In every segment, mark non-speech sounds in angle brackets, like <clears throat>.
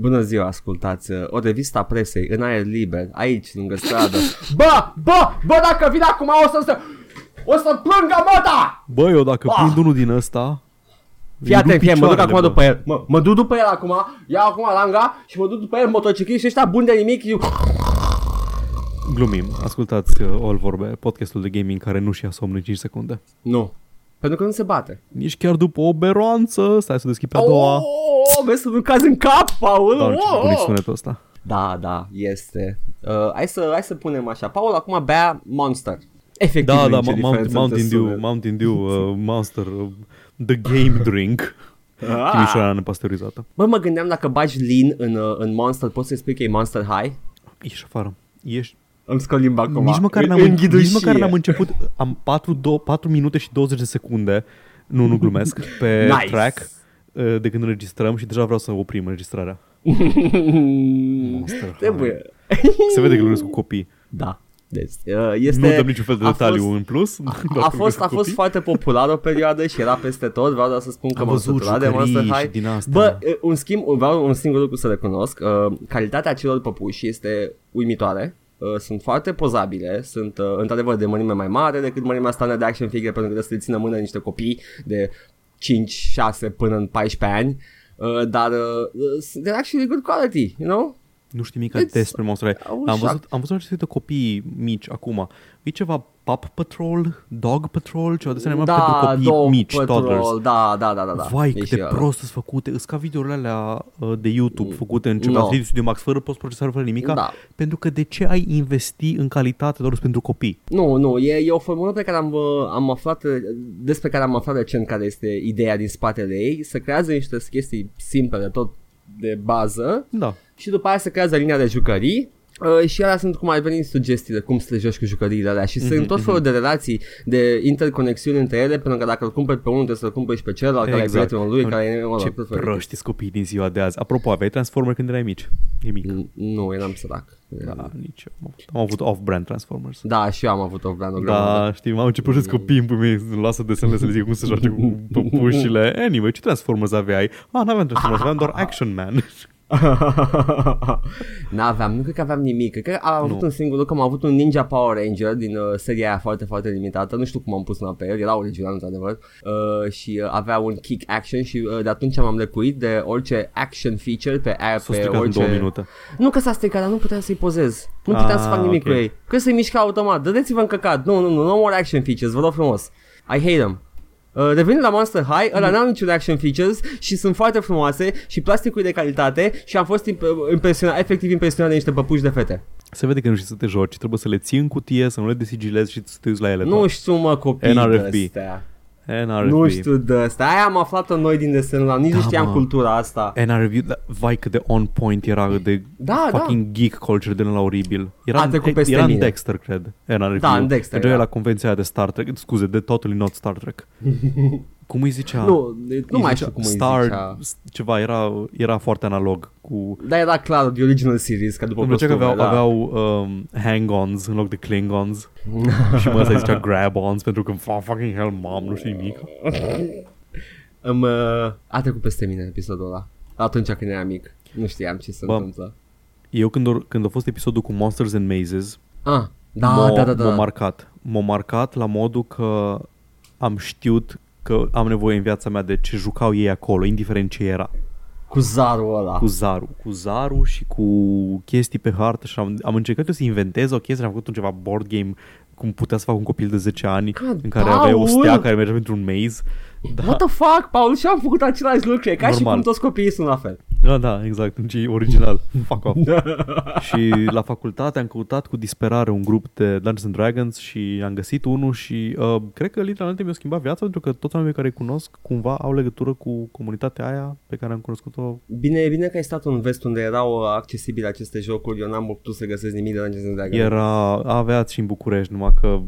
Bună ziua, ascultați uh, o revista presei în aer liber, aici, lângă stradă. <laughs> Bă, bă, bă, dacă vin acum o să, o să plângă măta! Bă, eu dacă Ah! prind unul din ăsta... Fii îi rup atent, fii, mă duc picioarele, acum bă. după el. Mă, mă duc după el acum, iau acum langa și mă duc după el motocicliști ăștia buni de nimic. Eu... Glumim, ascultați uh, All Vorbe, podcastul de gaming care nu-și ia somn în 5 secunde. Nu, pentru că nu se bate. Nici chiar după o beroanță, stai să deschid pe a doua. Oh, vezi să nu cazi în cap, Paul. Doamne, ce Oh, bunic oh. sunetul ăsta. Da, da, este. Uh, hai, să, hai să punem așa. Paul acum bea Monster. Efectiv, Da, da, nicio Ma- Mount, diferență Mountain între Dew, sunet. Mountain Dew, uh, Monster, uh, The Game Drink. Ah. Chimișoara nepasteurizată. Bă, mă gândeam dacă bagi lean în, uh, în Monster, poți să-i spui că e Monster High? Ieși afară. Ieși. Îmi scot limba acum. Nici măcar, În- n-am, în nici ghidușie. măcar n-am început. Am 4, 2, 4 minute și 20 de secunde. Nu, nu glumesc. <laughs> Pe Nice. track uh, de când înregistrăm și deja vreau să oprim înregistrarea. <laughs> Monster Trebuie. Se vede că glumesc cu copii. Da. Deci, uh, este... Nu dăm niciun fel de a detaliu fost- în plus. <laughs> doar A că fost, glumesc a cu fost copii. foarte popular o perioadă și era peste tot, vreau doar să spun că Am m-am văzut săturat de Monster jucării și High. din astea. Bă, uh, un schimb, vreau un singur lucru să recunosc, uh, calitatea celor păpuși este uimitoare. Uh, sunt foarte pozabile, sunt uh, într-adevăr de mărime mai mare decât mărimea standard de action figure pentru că trebuie să le țină în mână niște copii de 5, 6 până în 14 ani. Uh, dar uh, uh, they're actually good quality, you know? Nu știu nimic It's- despre Monster High. I was Am văzut, shocked. am văzut aceste copii mici acum. E ceva Pup Patrol, Dog Patrol, ceva de asemenea pentru copii Dog mici, Patrol, toddlers. Da, da, da, da, da. Vai, E cât și de ăla. prost sunt făcute. Îs ca videourile alea uh, de YouTube făcute în ceva No. 3D Studio Max fără post-procesare, fără nimica. Da. Pentru că de ce ai investi în calitate doar pentru copii? Nu, nu, e, e o formulă pe care am, uh, am aflat, uh, despre care am aflat recent care este ideea din spatele ei, să creează niște chestii simple, tot de bază Da. și după aia se creează linia de jucării Uh, și alea sunt cum ai venit sugestii de cum să le joci cu jucăriile alea și sunt tot felul de relații de interconexiuni între ele pentru că dacă îl cumperi pe unul trebuie să-l cumperi și pe celălalt care e Exact. prietenul lui care e mă, Ce tot felul. proști sunt copiii din ziua de azi. Apropo, aveai Transformer când erai mici? E mic. N- Nu, eram sărac. Da, nici eu. am avut. Am avut off-brand Transformers. Da, și eu am avut o brand o grămadă. Da, știi, m-am început și copiii în mei, îmi lasă desenele să le zic cum să joace cu <laughs> păpușile. Anyway, ce Transformers aveai? Ah, n-aveam Transformers, aveam doar <laughs> Action Man. <laughs> N-aveam, nu cred că aveam nimic. Cred că am avut Nu. un singur lucru, am avut un Ninja Power Ranger din uh, seria aia foarte, foarte limitată. Nu știu cum am pus una pe el, era original într-adevăr. Uh, și uh, avea un kick action și uh, de atunci m-am lecuit de orice action feature pe aia, S-a pe stricat în orice... două minute. Nu că s-a stricat, dar nu puteam să-i pozez. Nu puteam Ah, să fac nimic ok. cu ei. Că să-i mișca automat. Dădeți-vă în căcat. Nu, nu, nu, no more action features, vă rog frumos. I hate them. Uh, revenind la Monster High, ăla n-au niciun action features și sunt foarte frumoase și plasticul e de calitate și am fost imp- impresionat, efectiv impresionat de niște păpuși de fete. Se vede că nu știi să te joci, trebuie să le ții în cutie, să nu le desigilezi și să te uiți la ele. Nu știu mă copii NRFB. de astea. NRFB. Nu știu de astea. Aia am aflat-o noi din desenul ăla. Nici nu Da, știam mă. cultura asta. NRFB, da, vai cât de on point era de Da, da. fucking geek culture de la oribil. Era, A trecut peste era în mine. Dexter, cred. NRFB. Da, în Dexter Mergeai era. la convenția aia de Star Trek, scuze, de Totally Not Star Trek. <laughs> Cum îi zicea? Nu, nu Îi mai zicea știu cum Star, îi zicea. ceva, era, era foarte analog cu... Da, era clar, the original series, ca după Îmi plăcea că costume, aveau, da. aveau um, hang-ons în loc de Klingons <laughs> și mă ăsta îi zicea grab-ons pentru că "Fa- fucking hell, mom, nu știu nimic. <laughs> Îmi, uh, a trecut peste mine episodul ăla. Atunci când eram mic. Nu știam ce se Bă. întâmplă. Eu când, or, când a fost episodul cu Monsters and Mazes, Ah, da, m-a, da, da, da. m-a marcat. M-a marcat la modul că am știut că am nevoie în viața mea de ce jucau ei acolo, indiferent ce era. Cu zarul ăla. Cu Zaru. Cu Zaru și cu chestii pe hartă și am, am încercat eu să inventez o chestie, am făcut un ceva board game cum putea să fac un copil de 10 ani God, în care avea o Paul! stea care mergea pentru un maze. Da, What the fuck, Paul? Și am făcut același lucru. E ca și Normal. cum toți copiii sunt la fel. da, da, exact, în ce e original. <laughs> Fuck off. și la facultate am căutat cu disperare un grup de Dungeons and Dragons și am găsit unul și uh, cred că literalmente mi-a schimbat viața pentru că toți oamenii care îi cunosc cumva au legătură cu comunitatea aia pe care am cunoscut-o. Bine, bine că ai stat în vest unde erau uh, accesibile aceste jocuri. Eu n-am putut să găsesc nimic de Dungeons and Dragons. Era, aveați și în București, numai că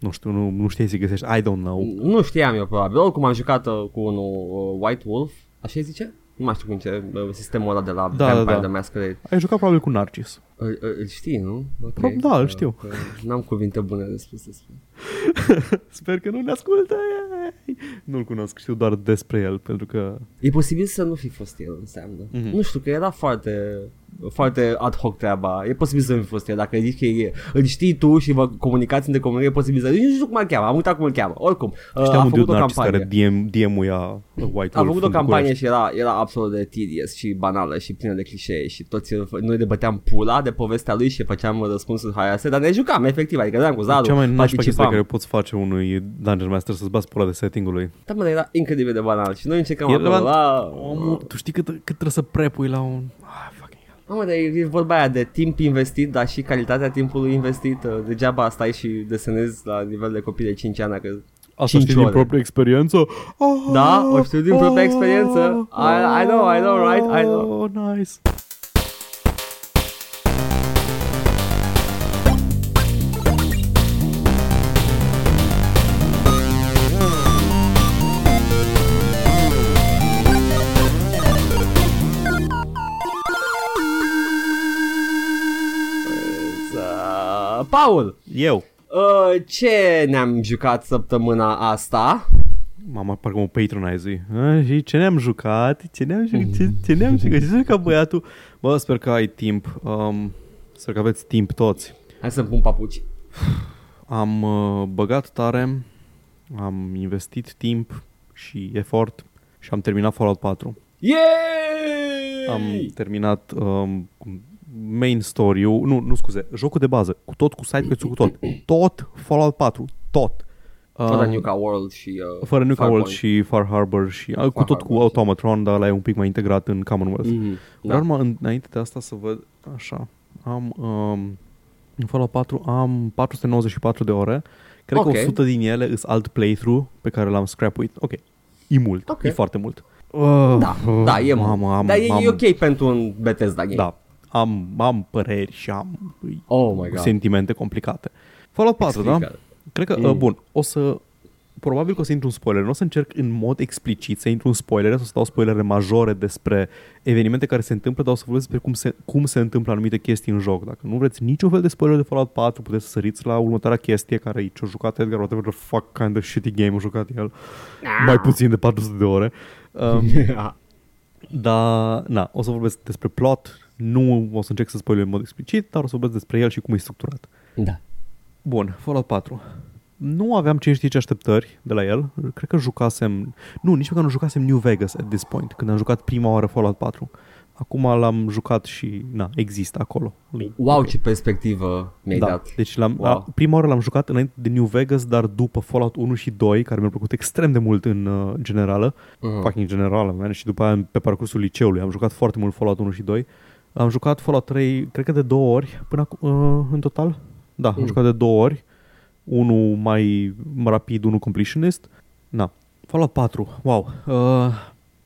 nu știu, nu, nu știai să găsești, I don't know. Nu știam eu probabil. Oricum am jucat uh, cu unul uh, White Wolf. Așa îi zice? Nu mai știu cum ce, uh, sistemul ăla de la Da, da, Vampire da. the Masquerade. Ai jucat probabil cu Narcis. Îl, îl, îl știi, nu? Ok. Prob- da, îl știu. Uh, N-am cuvinte bune de spus despre. <laughs> Sper că nu ne ascultă. Nu-l cunosc, știu doar despre el, pentru că... E posibil să nu fi fost el, înseamnă. Mhm. Nu știu, că era foarte foarte ad hoc treaba. E posibil să nu fi fost el. Dacă zici că e, îl știi tu și vă comunicați între comunicare, e posibil să... Nici nu știu cum îl cheamă, am uitat cum îl cheamă. Oricum, uh, Știam a un făcut dude o narcis campanie. care DM, DM-uia White Wolf A făcut o în campanie București. și era, era absolut de tedious și banală și plină de clișee și toți noi ne băteam pula de povestea lui și făceam răspunsuri haioase, dar ne jucam efectiv, adică eram cu Zaru, Cea mai nașpa chestie pe participam. care poți face unui Dungeon Master să-ți bați pula de setting-ului. Da, mă, dar era incredibil de banal și noi încercam E acolo, relevant. la... Omul, tu știi cât, cât trebuie să prepui la un... Ah, fucking hell. Mamă, dar e, e vorba aia de timp investit, dar și calitatea timpului investit. uh, Degeaba stai și desenezi la nivel de copii de 5 ani. Că... Asta Cinci știi din ore. proprie experiență? Oh, Da, o știu din propria experiență. I- I know, I know, right? I know. Oh, nice. Paul, Eu. uh, ce ne-am jucat săptămâna asta? Mama, parcă mă patronizui. Ah, și ce ne-am jucat? Ce ne-am jucat? Ce, ce ne-am jucat? Ce s-a jucat băiatul? Bă, sper că ai timp. Um, sper că aveți timp toți. Hai să-mi pun papuci. Am uh, băgat tare, am investit timp și efort și am terminat Fallout 4. Yay! Am terminat um, main story-ul, nu, nu scuze, jocul de bază, cu tot, cu side quest cu tot. Tot Fallout 4, tot. Fără Um, Nuka World și... Uh, fără Nuka World Farpoint. și Far Harbor și uh, cu tot cu Harbor, Automatron, dar ăla e un pic mai integrat în Commonwealth. Mhm, Dar da. mă, înainte de asta să văd așa, am um, în Fallout 4 am 494 de ore. Cred Ok. că 100 din ele sunt alt playthrough pe care l-am scrapuit. Ok. E mult. Ok. E foarte mult. Uh, Da, da, e mult. am, am, Dar e, am, e ok pentru un Bethesda game. Da. Am, am păreri și am Oh my god. sentimente complicate. Fallout 4, da? Explică. Cred că, Mm. uh, bun, o să... Probabil că o să intru în spoiler. Nu o să încerc în mod explicit să intru în spoilere, o să dau spoilere majore despre evenimente care se întâmplă, dar o să vorbesc despre cum se, cum se întâmplă anumite chestii în joc. Dacă nu vreți niciun fel de spoiler de Fallout 4, puteți să săriți la următoarea chestie care e ce-a jucat Edgar, whatever the fuck kind of shitty game a jucat el. Mai puțin de 400 de ore. Um, <laughs> dar, na, o să vorbesc despre plot, nu o să încerc să spoilez în mod explicit, dar o să vorbesc despre el și cum e structurat. da. Bun, Fallout 4. Nu aveam ce știi ce așteptări de la el. Cred că jucasem... Nu, nici măcar nu jucasem New Vegas at this point, când am jucat prima oară Fallout 4. Acum l-am jucat și, na, există acolo. Wow, ce perspectivă mi-ai da, dat. deci l-am, Wow. a, prima oară l-am jucat înainte de New Vegas, dar după Fallout 1 și 2, care mi-au plăcut extrem de mult în uh, generală, Mhm. fucking generală, man, și după aia pe parcursul liceului am jucat foarte mult Fallout 1 și 2. Am jucat Fallout 3, cred că de două ori până acum, uh, în total. Da, am Mm. jucat de două ori. Unul mai rapid, unul completionist. Na. Fallout 4, wow. Uh,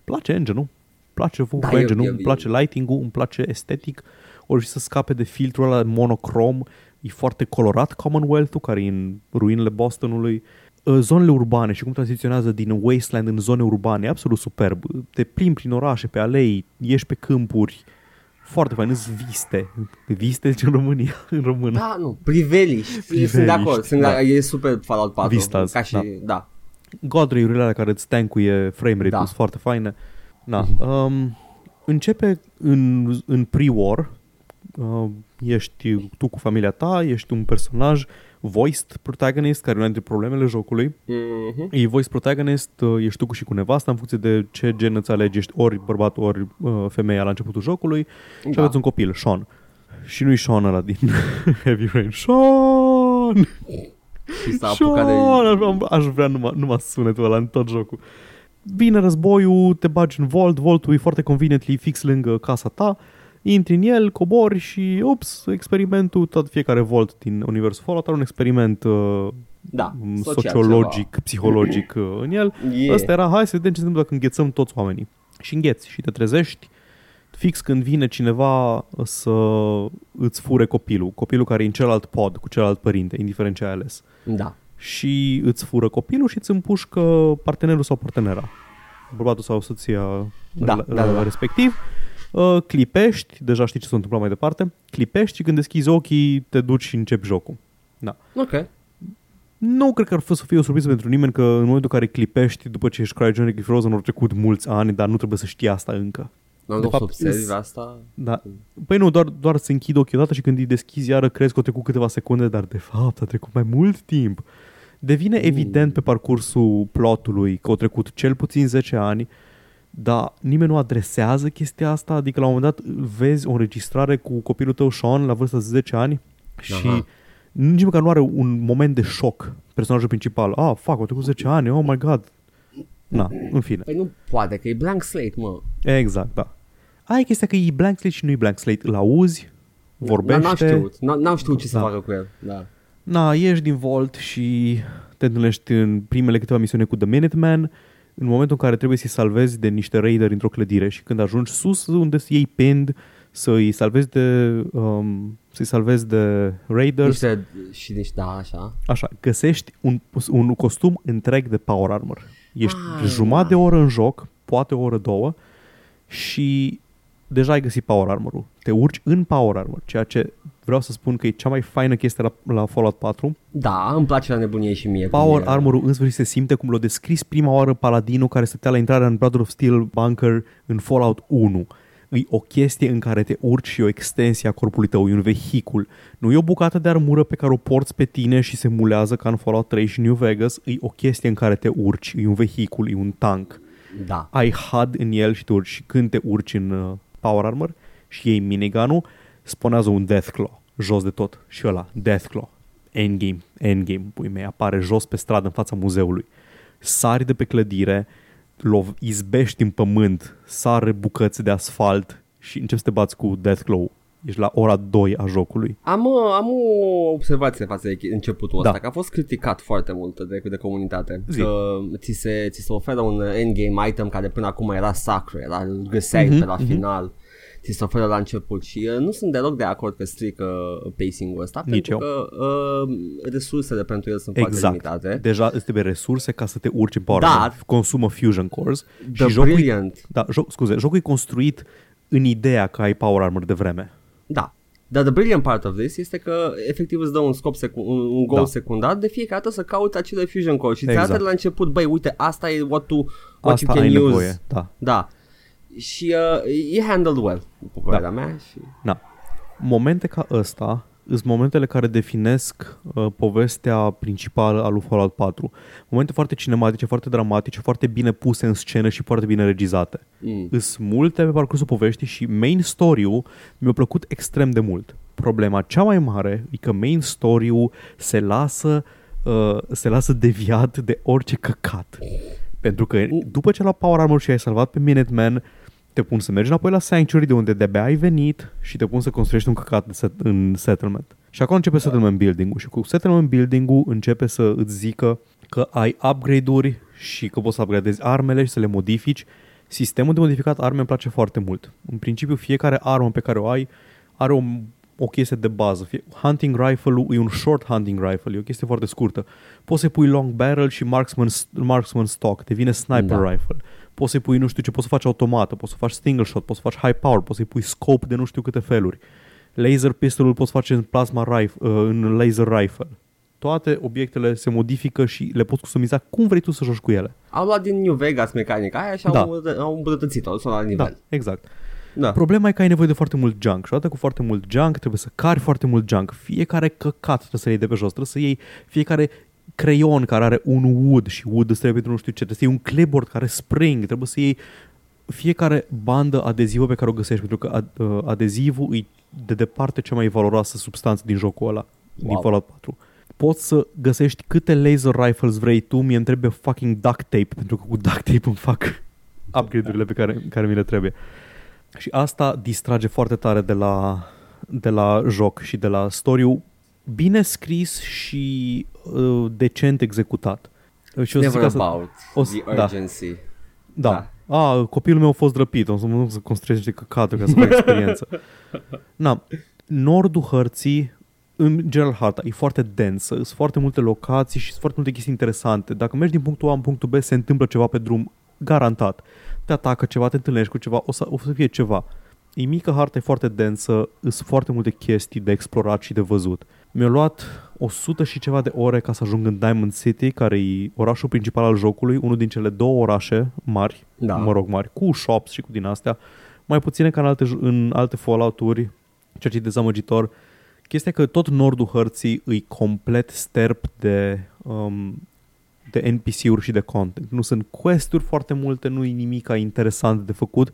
place engine-ul. Place Da, da, e- engine-ul, e- îmi place lighting-ul, îmi place estetic. Ori și să scape de filtrul ăla monocrom. E foarte colorat Commonwealth-ul, care e în ruinele Bostonului. Uh, Zonele urbane și cum tranziționează din wasteland în zone urbane, e absolut superb. Te plimbi prin orașe, pe alei, ieși pe câmpuri, foarte fain, îți viste. Viste zice în România, <laughs> în română. Da, nu, priveliști. Sunt de Priveliști, acord, sunt da. da. e super Fallout 4. Vistas, ca și, da. da. Godray-urile alea care îți tankuie frame rate-ul Da. sunt foarte faine. Na, um, începe în, în pre-war, uh, ești tu cu familia ta, ești un personaj voiced protagonist, care e una dintre problemele jocului. Mhm. E voice protagonist, uh, ești tu cu și cu nevasta în funcție de ce gen îți alegi, ești ori bărbat, ori uh, femeia la începutul jocului și Da. aveți un copil, Sean. Și nu-i Sean ăla din <laughs> Heavy Rain. Sean! Și s-a apucat de... Sean! Aș, aș vrea numai, numai sunetul ăla în tot jocul. Vine războiul, te bagi în Vault, Vaultul e foarte conveniently fix lângă casa ta, intri în el, cobori și, ups, experimentul, tot fiecare Vault din universul Fallout are un experiment uh, Da, m, social sociologic, psihologic uh, în el. ceva. Yeah. Ăsta era, hai să vedem ce se întâmplă dacă înghețăm toți oamenii. Și îngheți și te trezești fix când vine cineva să îți fure copilul, copilul care e în celălalt pod cu celălalt părinte, indiferent ce ai ales. Da. Și îți fură copilul și îți împușcă partenerul sau partenera. Bărbatul sau soția Da, la- da, da, da. Respectiv. Uh, clipești, deja știi ce s-a întâmplat mai departe, clipești și când deschizi ochii te duci și începi jocul. Da. Ok. Nu cred că ar fi să fie o surpriză pentru nimeni că în momentul în care clipești după ce ești Cryogenic Frozen au trecut mulți ani, dar nu trebuie să știi asta încă. Nu, De nu fapt, observi îs- asta? Da. Păi nu, doar, doar să închid ochii odată și când îi deschizi iară crezi că au trecut câteva secunde, dar de fapt a trecut mai mult timp. Devine Mm. evident pe parcursul plotului că au trecut cel puțin 10 ani, dar nimeni nu adresează chestia asta, adică la un moment dat vezi o înregistrare cu copilul tău Sean la vârsta de 10 ani și Aha. nici măcar nu are un moment de șoc personajul principal. Ah, fac, au trecut 10 ani, oh my god. Na, în fine. Păi nu poate, că e blank slate, mă. Exact, da. Aia e chestia că e blank slate și nu e blank slate. Îl auzi, vorbește. N-am știut, n- n-am știut ce să Da. facă cu el. Da. Na, ieși din Vault și te întâlnești în primele câteva misiuni cu The Minuteman, în momentul în care trebuie să-i salvezi de niște raideri într-o clădire și când ajungi sus unde să iei pinned, să-i salvezi de, um, să-i salvezi de raiders, Niște, și niște, da, așa. așa, găsești un, un costum întreg de power armor. Ești Ah, jumătate de oră în joc, poate o oră, două, și deja ai găsit power armor-ul. Te urci în power armor, ceea ce vreau să spun că e cea mai faină chestie la, la Fallout 4. Da, îmi place la nebunie și mie. cum Power e. armor-ul în sfârșit se simte cum l-a descris prima oară paladinul care stătea la intrarea în Brother of Steel bunker în Fallout 1. E o chestie în care te urci și o extensie a corpului tău, e un vehicul. Nu e o bucată de armură pe care o porți pe tine și se mulează ca în Fallout 3 și New Vegas, e o chestie în care te urci, e un vehicul, e un tank. Da. Ai HUD în el și te urci și când te urci în uh, Power Armor și iei minigun-ul, spawnează un Deathclaw jos de tot și ăla, Deathclaw. Endgame, endgame, pui mei, apare jos pe stradă în fața muzeului. Sari de pe clădire, lov, izbești în pământ, sare bucăți de asfalt și începi să te bați cu Deathclaw. Ești la ora 2 a jocului. Am, uh, am o observație față de începutul ăsta, Da. că a fost criticat foarte mult de, de comunitate. Zi. Că ți se, ți se oferă un endgame item care până acum era sacru, era, îl găseai Mhm, pe la mhm. final. Ți se oferă la început și uh, nu sunt deloc de acord că strică pacing-ul ăsta Nici pentru că uh, resursele pentru el sunt foarte Exact. limitate. Deja îți trebuie resurse ca să te urci în Power Dar- Armor. Consumă Fusion Cores. The și jocul e- Brilliant Da, joc, scuze, jocul e construit în ideea că ai Power Armor de vreme. Da. Dar the brilliant part of this este că efectiv îți dă un scop secu- un, un goal Da. secundar de fiecare dată să cauți acele fusion core și ți Exact. arată de la început, băi, uite, asta e what, tu, what Asta you can ai use. nevoie, da. Da. Și uh, e handled well, după părerea mea. Și... Da. Momente ca ăsta sunt momentele care definesc uh, povestea principală a lui Fallout 4. Momente foarte cinematice, foarte dramatice, foarte bine puse în scenă și foarte bine regizate. Mm. Îs multe pe parcursul poveștii și main story-ul mi-a plăcut extrem de mult. Problema cea mai mare e că main story-ul se lasă, uh, se lasă deviat de orice căcat. Pentru că după ce la Power Armor și ai salvat pe Minuteman, te pun să mergi înapoi la Sanctuary de unde de-abia ai venit și te pun să construiești un căcat de set- în settlement. Și acolo începe settlement building-ul și cu settlement building-ul începe să îți zică că ai upgrade-uri și că poți să upgradezi armele și să le modifici. Sistemul de modificat arme îmi place foarte mult. În principiu, fiecare armă pe care o ai are o, o chestie de bază. Fie, hunting rifle-ul e un short hunting rifle, e o chestie foarte scurtă. Poți să pui long barrel și marksman, marksman stock, devine sniper Da. rifle. Poți să pui, nu știu ce, poți să faci automată, poți să faci single shot, poți să faci high power, poți să pui scope de nu știu câte feluri. Laser pistol-ul poți face în plasma rifle, uh, în laser rifle. Toate obiectele se modifică și le poți customiza cum vrei tu să joci cu ele. Au luat din New Vegas mecanica aia și Da. au, au îmbunătățit-o, au la Da, nivel. exact. Da. Problema e că ai nevoie de foarte mult junk și odată cu foarte mult junk trebuie să cari foarte mult junk. Fiecare căcat trebuie să iei de pe jos, trebuie să iei fiecare creion care are un wood și wood îți trebuie pentru nu știu ce, trebuie să iei un clipboard care are spring, trebuie să iei fiecare bandă adezivă pe care o găsești, pentru că ad- uh, adezivul e de departe cea mai valoroasă substanță din jocul ăla, din Wow. Fallout 4. Poți să găsești câte laser rifles vrei tu, mie îmi trebuie fucking duct tape, pentru că cu duct tape îmi fac <laughs> upgrade-urile pe care, care mi le trebuie. Și asta distrage foarte tare de la, de la joc și de la story bine scris și uh, decent executat. Și o să zic Never asta- about o să- the da. urgency. da. A, copilul meu a fost răpit, o să mă duc să construiesc niște căcaturi ca să fac experiență. <laughs> Na, nordul hărții, în general harta, e foarte densă, sunt foarte multe locații și sunt foarte multe chestii interesante. Dacă mergi din punctul A în punctul B, se întâmplă ceva pe drum, garantat. Te atacă ceva, te întâlnești cu ceva, o să, o să fie ceva. E mică harta, e foarte densă, sunt foarte multe chestii de explorat și de văzut. Mi-a luat 100 și ceva de ore ca să ajung în Diamond City, care e orașul principal al jocului, unul din cele două orașe mari, Da. mă rog, mari, cu shops și cu din astea, mai puține ca în alte, j- în alte Fallout-uri, ceea ce e dezamăgitor. Chestia că tot nordul hărții îi complet sterp de, um, de NPC-uri și de content. Nu sunt quest-uri foarte multe, nu e nimic interesant de făcut.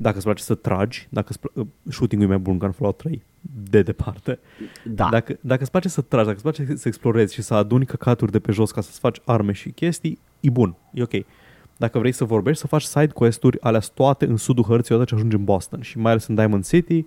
Dacă îți place să tragi, dacă îți pla- shooting-ul e mai bun ca în Fallout 3, de departe. Da. Dacă, dacă îți place să tragi, dacă îți place să explorezi și să aduni căcaturi de pe jos ca să-ți faci arme și chestii, e bun, e ok. Dacă vrei să vorbești, să faci side quest-uri alea toate în sudul hărții odată ce ajungi în Boston și mai ales în Diamond City,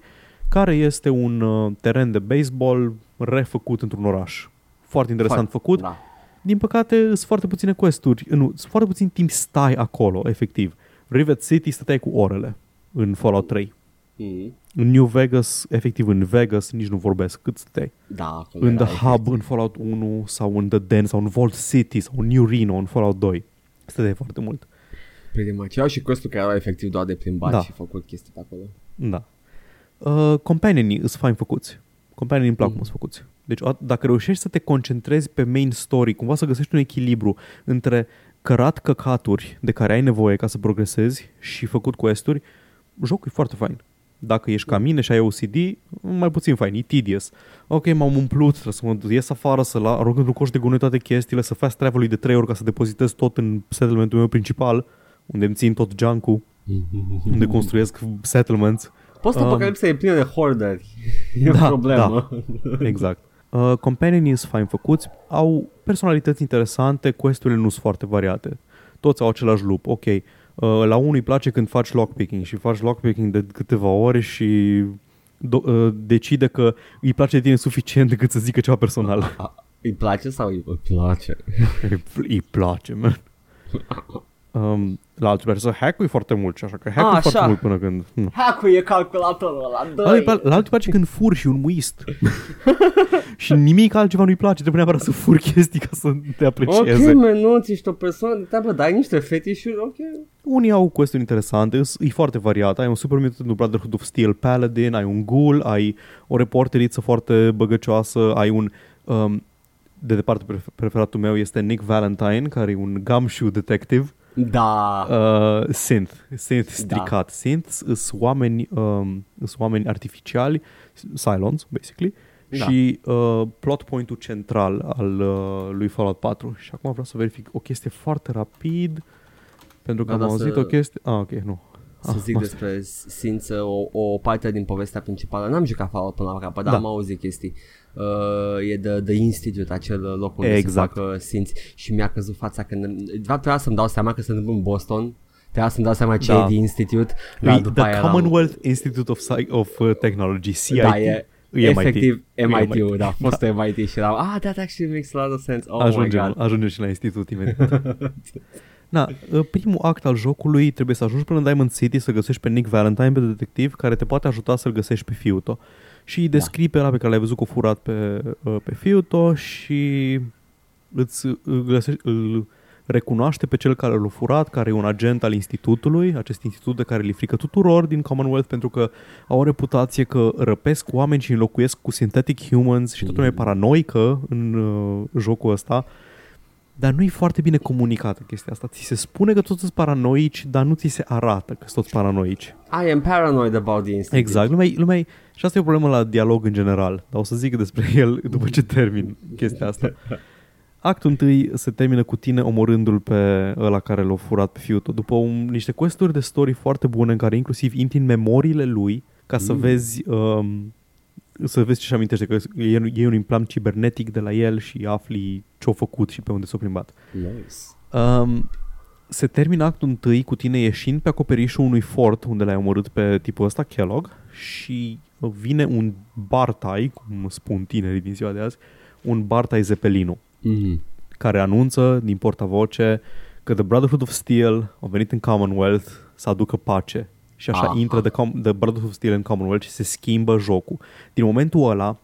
care este un uh, teren de baseball refăcut într-un oraș. Foarte interesant Foarte- făcut. Da. Din păcate, sunt foarte puține quest-uri. Nu, sunt foarte puțin timp stai acolo, efectiv. Rivet City stăteai cu orele în Fallout 3. Mm. În New Vegas, efectiv în Vegas, nici nu vorbesc cât stăteai Da, acolo în era The Hub în Fallout 1 sau în The Den sau în Vault City sau în New Reno în Fallout 2. Stăteai foarte mult. Pretty much. Erau și quest care erau efectiv doar de plimbat Da. și făcut chestii pe acolo. Da. Uh, companionii sunt fain făcuți. Companions îmi plac Mm. cum sunt făcuți. Deci o- dacă reușești să te concentrezi pe main story, cumva să găsești un echilibru între cărat căcaturi de care ai nevoie ca să progresezi și făcut quest-uri, jocul e foarte fain. Dacă ești ca mine și ai OCD, mai puțin fain, e tedious. Ok, m-am umplut, trebuie să mă ies afară, să la, arunc într-un coș de gunoi toate chestiile, să fast travel de trei ori ca să depozitez tot în settlementul meu principal, unde îmi țin tot junk unde construiesc settlements. Post-apocalipsa e plină de hoarderi. E o Da, problemă. Exact. Uh, Companions sunt fain făcuți, au personalități interesante, questurile nu sunt foarte variate. Toți au același loop, ok. Uh, la unul îi place când faci lockpicking și faci lockpicking de câteva ore și do- uh, decide că îi place de tine suficient decât să zică ceva personal. A, îi place sau îi îi place? <laughs> îi, îi place, man. Um, la altul place să hack foarte mult și așa că hack Ah, foarte așa. mult până când... Nu. Hack-ul e calculatorul ăla, La altul, doi. la altul place când furi și un muist. <laughs> și nimic altceva nu-i place, trebuie neapărat să furi chestii ca să te aprecieze. Ok, man, nu, ți ești o persoană de treabă, dai niște fetișuri, ok. Unii au questiuni interesante, îs- e foarte variat. Ai un super mutant în Brotherhood of Steel Paladin, ai un ghoul, ai o reporteriță foarte băgăcioasă, ai un... Um, de departe pref- preferatul meu este Nick Valentine, care e un gumshoe detective. Da. Uh, synth, synth stricat. Da. Synths sunt oameni, um, sunt oameni artificiali, Cylons, basically, Da. da. și uh, plot point-ul central al uh, lui Fallout 4. Și acum vreau să verific o chestie foarte rapid, pentru că Da, am da, auzit să- o chestie... Ah, ok, nu. Să Ah, zic mă- despre Sință, o, o parte din povestea principală. N-am jucat Fallout până la capăt, dar Da. am auzit chestii. Uh, e The, The Institute, acel loc unde Exact. se fac uh, Sinți și mi-a căzut fața când... De fapt, trebuia să-mi dau seama că se întâmplă în Boston. Trebuia să-mi dau seama ce Da. e The Institute. E Dar după The aia eram- Commonwealth Institute of, Sci- of uh, Technology, CIT. Da, e, E MIT. efectiv E MIT-ul, MIT. da, a <laughs> fost MIT și eram, ah, that actually makes a lot of sense. Oh ajungem, my god. ajungem și la institut imediat. <laughs> Na, uh, primul act al jocului trebuie să ajungi până în Diamond City să găsești pe Nick Valentine, pe detectiv, care te poate ajuta să-l găsești pe fiul tău. Și îi descrii pe ăla pe care l-ai văzut cu furat pe, uh, pe fiul tău și îți îl, găsești, îl recunoaște pe cel care l-a furat, care e un agent al institutului, acest institut de care li frică tuturor din Commonwealth pentru că au o reputație că răpesc oameni și înlocuiesc cu synthetic humans și toată lumea e paranoică în uh, jocul ăsta. Dar nu e foarte bine comunicată chestia asta. Ți se spune că toți sunt paranoici, dar nu ți se arată că sunt toți paranoici. I am paranoid about the Institute. Exact. Lumea, e- lumea, e- și asta e o problemă la dialog în general. Dar o să zic despre <laughs> el după ce termin chestia asta. Actul întâi se termină cu tine omorându-l pe ăla care l-a furat pe fiul tău. După un, niște questuri de story foarte bune în care inclusiv intri în memoriile lui ca să Mm. vezi um, să vezi ce-și amintește, că e, e un implant cibernetic de la el și afli ce-a făcut și pe unde s-a plimbat. Nice. Um, se termină actul întâi cu tine ieșind pe acoperișul unui fort unde l-ai omorât pe tipul ăsta, Kellogg, și vine un bartai, cum spun tinerii din ziua de azi, un bartai Zeppelinu, Mm. care anunță din portavoce că The Brotherhood of Steel a venit în Commonwealth să aducă pace. Și așa Aha. intră the, Com- the Brotherhood of Steel în Commonwealth și se schimbă jocul. Din momentul ăla,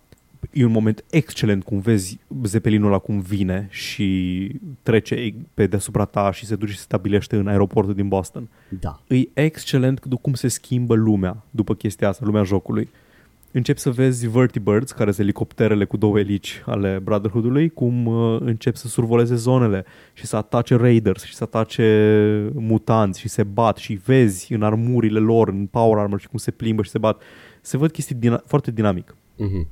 e un moment excelent cum vezi Zeppelinul ăla cum vine și trece pe deasupra ta și se duce și se stabilește în aeroportul din Boston. Da. E excelent cum se schimbă lumea după chestia asta, lumea jocului. Începi să vezi vertibirds, care sunt elicopterele cu două elici ale Brotherhood-ului, cum uh, încep să survoleze zonele și să atace raiders și să atace mutanți și se bat și vezi în armurile lor, în power armor și cum se plimbă și se bat. Se văd chestii din- foarte dinamic. Mhm.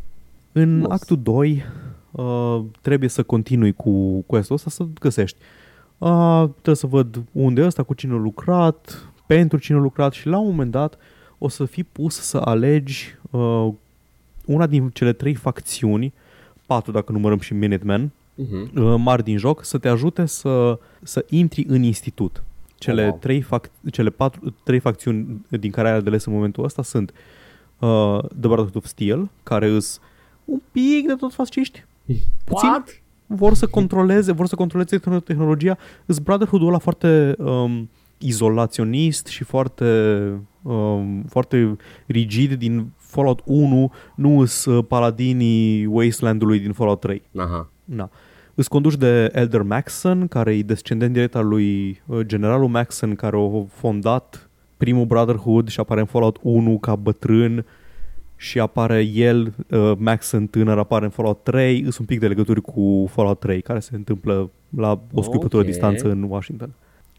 În Frumos. actul 2 uh, trebuie să continui cu quest-ul ăsta să găsești. Uh, trebuie să văd unde e ăsta, cu cine a lucrat, pentru cine a lucrat și la un moment dat o să fii pus să alegi uh, una din cele trei facțiuni, patru dacă numărăm și Minutemen, Mhm. uh, mari din joc, să te ajute să, să intri în institut. Cele, Oh, wow. trei, fac- cele patru, trei facțiuni din care ai de ales în momentul ăsta sunt uh, The Brotherhood of Steel, care îs un pic de tot fasciști. Puțin What? vor să controleze, vor să controleze tehno- tehnologia. Îs Brotherhood-ul ăla foarte um, izolaționist și foarte, um, foarte rigid din Fallout 1, nu îs uh, paladinii Wasteland-ului din Fallout 3. Aha. Na. Îți conduci de Elder Maxon, care e descendent direct al lui uh, generalul Maxon, care a fondat primul Brotherhood și apare în Fallout 1 ca bătrân și apare el, uh, Maxon tânăr, apare în Fallout 3, sunt un pic de legături cu Fallout 3, care se întâmplă la o scuipătură Ok. distanță în Washington.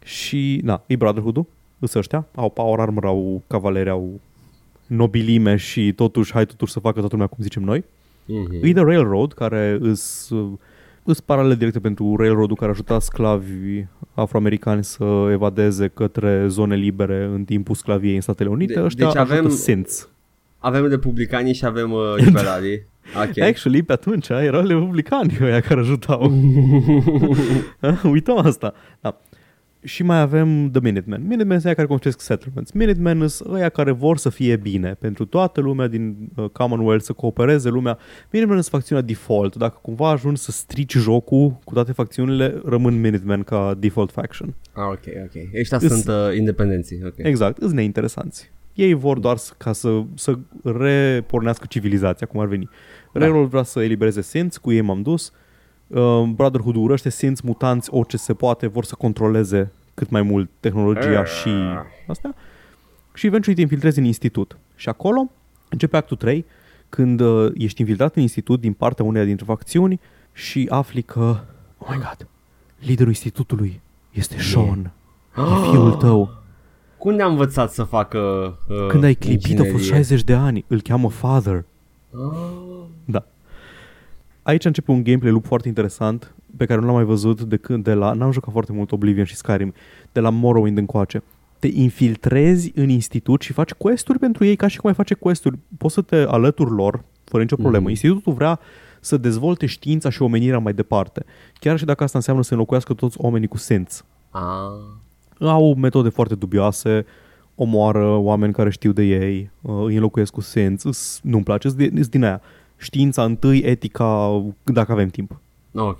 Și, na, e Brotherhood-ul, îs ăștia, au power armor, au cavaleri, au nobilime și totuși, hai totuși să facă toată lumea cum zicem noi. Mhm. E The Railroad, care îs, îs paralele directe pentru Railroad-ul care ajuta sclavi afroamericani să evadeze către zone libere în timpul sclaviei în Statele Unite. De- Ăștia deci ajută avem- Synths. Avem republicanii și avem uh, <laughs> liberalii. Ok. Actually, pe atunci erau republicani ăia care ajutau. <laughs> <laughs> Uităm asta. Da. Și mai avem The Minutemen. Minutemen sunt aia care construiesc settlements. Minutemen sunt ăia care vor să fie bine pentru toată lumea din uh, Commonwealth, să coopereze lumea. Minutemen sunt facțiunea default. Dacă cumva ajungi să strici jocul cu toate facțiunile, rămân Minutemen ca default faction. Ah, ok, ok. Ăștia Îs- sunt uh, independenții. Ok. Exact, îți neinteresanți. Ei vor doar să- ca să, să repornească civilizația, cum ar veni. Da. Railroad vrea să elibereze Synths, cu ei m-am dus. Uh, Brotherhood urăște Synths, mutanți, orice se poate, vor să controleze cât mai mult tehnologia și astea. Și eventual te infiltrezi în institut. Și acolo începe actul 3, când uh, ești infiltrat în institut din partea uneia dintre facțiuni și afli că, oh my god, liderul institutului este Sean, e fiul tău. Cum ne-a învățat să facă uh, Când ai clipit, a inginerie? fost 60 de ani. Îl cheamă Father. Ah, Da. Aici începe un gameplay loop foarte interesant pe care nu l-am mai văzut de când de la... N-am jucat foarte mult Oblivion și Skyrim. De la Morrowind încoace. Te infiltrezi în institut și faci quest-uri pentru ei ca și cum ai face quest-uri. Poți să te alături lor fără nicio problemă. Mhm. Institutul vrea să dezvolte știința și omenirea mai departe. Chiar și dacă asta înseamnă să înlocuiască toți oamenii cu sens. ah. au metode foarte dubioase, omoară oameni care știu de ei, uh, îi înlocuiesc cu sens, îs- nu-mi place, îs din, îs din aia. Știința întâi, etica, dacă avem timp. Ok.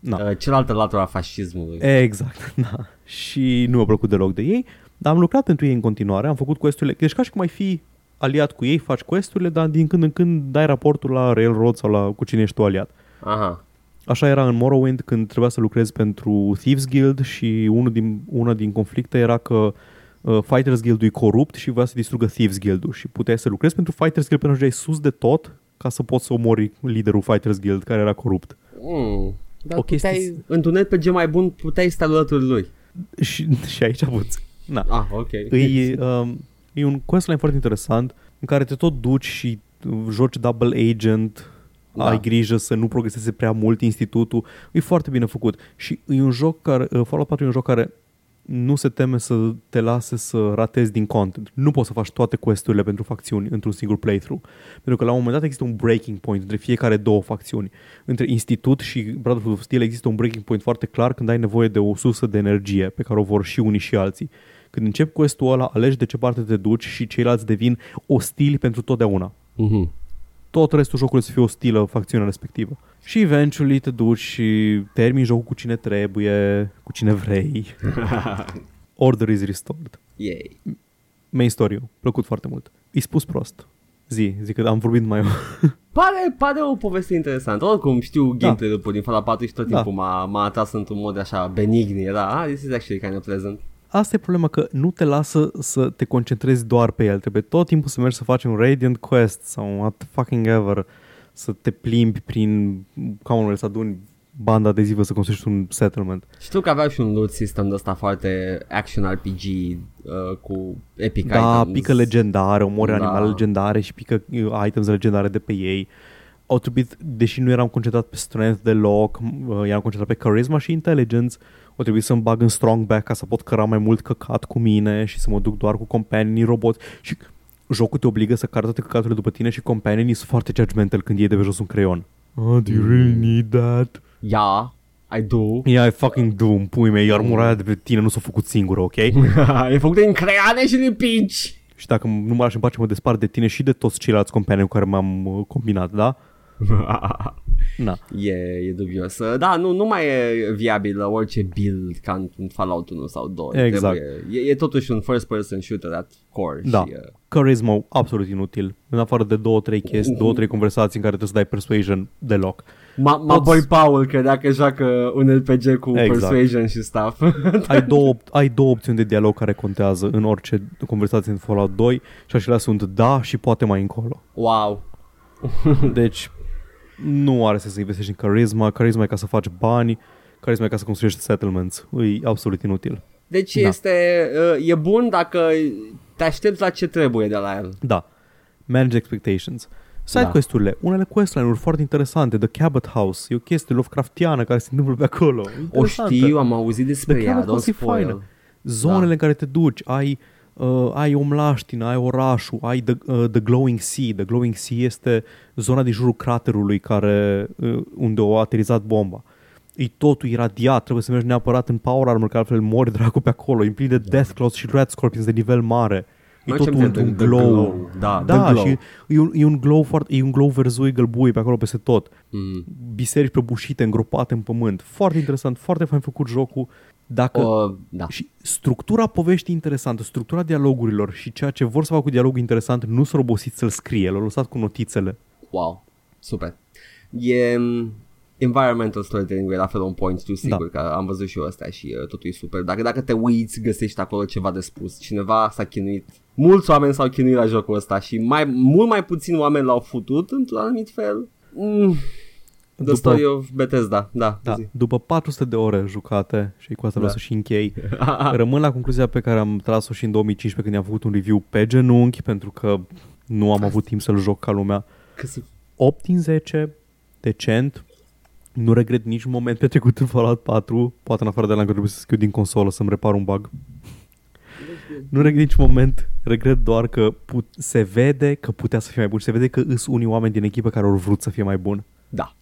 Na. Uh, cealaltă latură a fascismului. Exact, <laughs> da. Și nu mi-a plăcut deloc de ei, dar am lucrat pentru ei în continuare, am făcut questurile, deci ca și cum ai fi aliat cu ei, faci questurile, dar din când în când dai raportul la Railroad sau la cu cine ești tu aliat. Aha. Așa era în Morrowind când trebuia să lucrezi pentru Thieves Guild și unul din, una din conflicte era că uh, Fighters Guild-ul e corupt și voia să distrugă Thieves Guild-ul și puteai să lucrezi pentru Fighters Guild până ajungeai sus de tot ca să poți să omori liderul Fighters Guild care era corupt. Mm. Dar O chestie- puteai, într-un RPG mai bun, puteai sta alături lui. Și, <laughs> și aici avuți. Na. Ah, ok. E, um, e un questline foarte interesant în care te tot duci și uh, joci double agent, Da. da. ai grijă să nu progreseze prea mult institutul. E foarte bine făcut. Și e un joc care, uh, Fallout 4 e un joc care nu se teme să te lase să ratezi din content. Nu poți să faci toate questurile pentru facțiuni într-un singur playthrough. Pentru că la un moment dat există un breaking point între fiecare două facțiuni. Între Institut și Brotherhood of Steel există un breaking point foarte clar când ai nevoie de o sursă de energie pe care o vor și unii și alții. Când începi questul ăla, alegi de ce parte te duci și ceilalți devin ostili pentru totdeauna. Mhm. Tot restul jocului să fie ostilă facțiunea respectivă. Și eventually te duci și termini jocul cu cine trebuie, cu cine vrei. <laughs> Order is restored. Yay. Main story plăcut foarte mult. E spus prost. Zi, zi că am vorbit mai <laughs> Pare, pare o poveste interesantă. Oricum știu gameplay-ul din Fallout 4 și tot Da. timpul m-a, m-a atras într-un mod așa benign. Era, ah, this is actually kind of pleasant. Asta e problema că nu te lasă să te concentrezi doar pe el. Trebuie tot timpul să mergi să faci un Radiant Quest sau what fucking ever, să te plimbi prin Commonwealth, să aduni banda adezivă să construiești un settlement. Știu că avea și un loot system de ăsta foarte action RPG uh, cu epic Da, items. pică legendare, omori Da. animale legendare și pică uh, items legendare de pe ei. Au trebuit, deși nu eram concentrat pe strength deloc, uh, eram concentrat pe charisma și intelligence, au trebuit să-mi bag în strong back ca să pot căra mai mult căcat cu mine și să mă duc doar cu companii roboți. Și jocul te obligă să cari toate căcaturile după tine și companii sunt foarte judgmental când iei de pe jos un creion. Oh, do you really need that? Yeah, I do. Yeah, I fucking do, în pui mei, iar murarea de pe tine nu s-a făcut singură, ok? <laughs> e făcut din creane și din pinci. Și dacă nu mă lași în pace, mă despart de tine și de toți ceilalți companii cu care m-am uh, combinat, da? <laughs> Na. e, e dubios. Uh, Da, nu, nu mai e viabil orice build ca în Fallout 1 sau 2. Exact. Trebuie, e, e totuși un first person shooter at core. Da. Și, uh, Charisma absolut inutil. În afară de două, trei chestii, două, trei conversații în care trebuie să dai persuasion deloc. Ma, ma boy Paul credea că joacă un RPG cu Exact. persuasion și stuff. <laughs> Ai două, ai două opțiuni de dialog care contează în orice conversație în Fallout 2 și acelea sunt da și poate mai încolo. wow. Deci nu are să se investești în charisma, charisma e ca să faci bani, charisma e ca să construiești settlements. E absolut inutil. Deci Da. este, uh, e bun dacă te aștepți la ce trebuie de la el. Da. Manage expectations. Side Da. quest-urile, unele questline-uri foarte interesante, The Cabot House, e o chestie Lovecraftiană care se întâmplă pe acolo. O Interesantă. știu, am auzit despre The ea, Cabot don't House e spoil. faină. Zonele Da. în care te duci, ai uh, ai omlaștină, ai orașul, ai the, uh, the Glowing Sea. The Glowing Sea este zona din jurul craterului care, uh, unde a aterizat bomba. E totul iradiat, trebuie să mergi neapărat în power armor, că altfel mori dracu pe acolo. E plin de Deathclaws și Red Scorpions de nivel mare. E Noi totul ce-mi într-un de- de glow. glow. Da, da the glow. și e un, e un glow foarte, e un glow verzui gălbui pe acolo peste tot. Mm. Biserici prăbușite, îngropate în pământ. Foarte interesant, foarte fain făcut jocul. Dacă O, da. și structura poveștii interesantă, structura dialogurilor și ceea ce vor să facă cu dialogul interesant nu s-au obosit să-l scrie, l-au lăsat cu notițele. Wow, super. E mm, environmental storytelling e la fel un point, tu sigur Da. că am văzut și eu astea și uh, totul e super. Dacă, dacă te uiți, găsești acolo ceva de spus. Cineva s-a chinuit. Mulți oameni s-au chinuit la jocul ăsta și mai, mult mai puțini oameni l-au futut într-un anumit fel. Mm. The După- Story of Bethesda, da. Da, zi. după 400 de ore jucate și cu asta vreau Da. să și închei, <laughs> rămân la concluzia pe care am tras-o și în 2015 când am făcut un review pe genunchi pentru că nu am avut timp să-l joc ca lumea. Că se 8 din 10, decent, nu regret nici un moment petrecut în Fallout 4, poate în afară de la că trebuie să scriu din consolă să-mi repar un bug. Nu regret nici moment, regret doar că put- se vede că putea să fie mai bun, se vede că îs unii oameni din echipă care au vrut să fie mai bun. Da.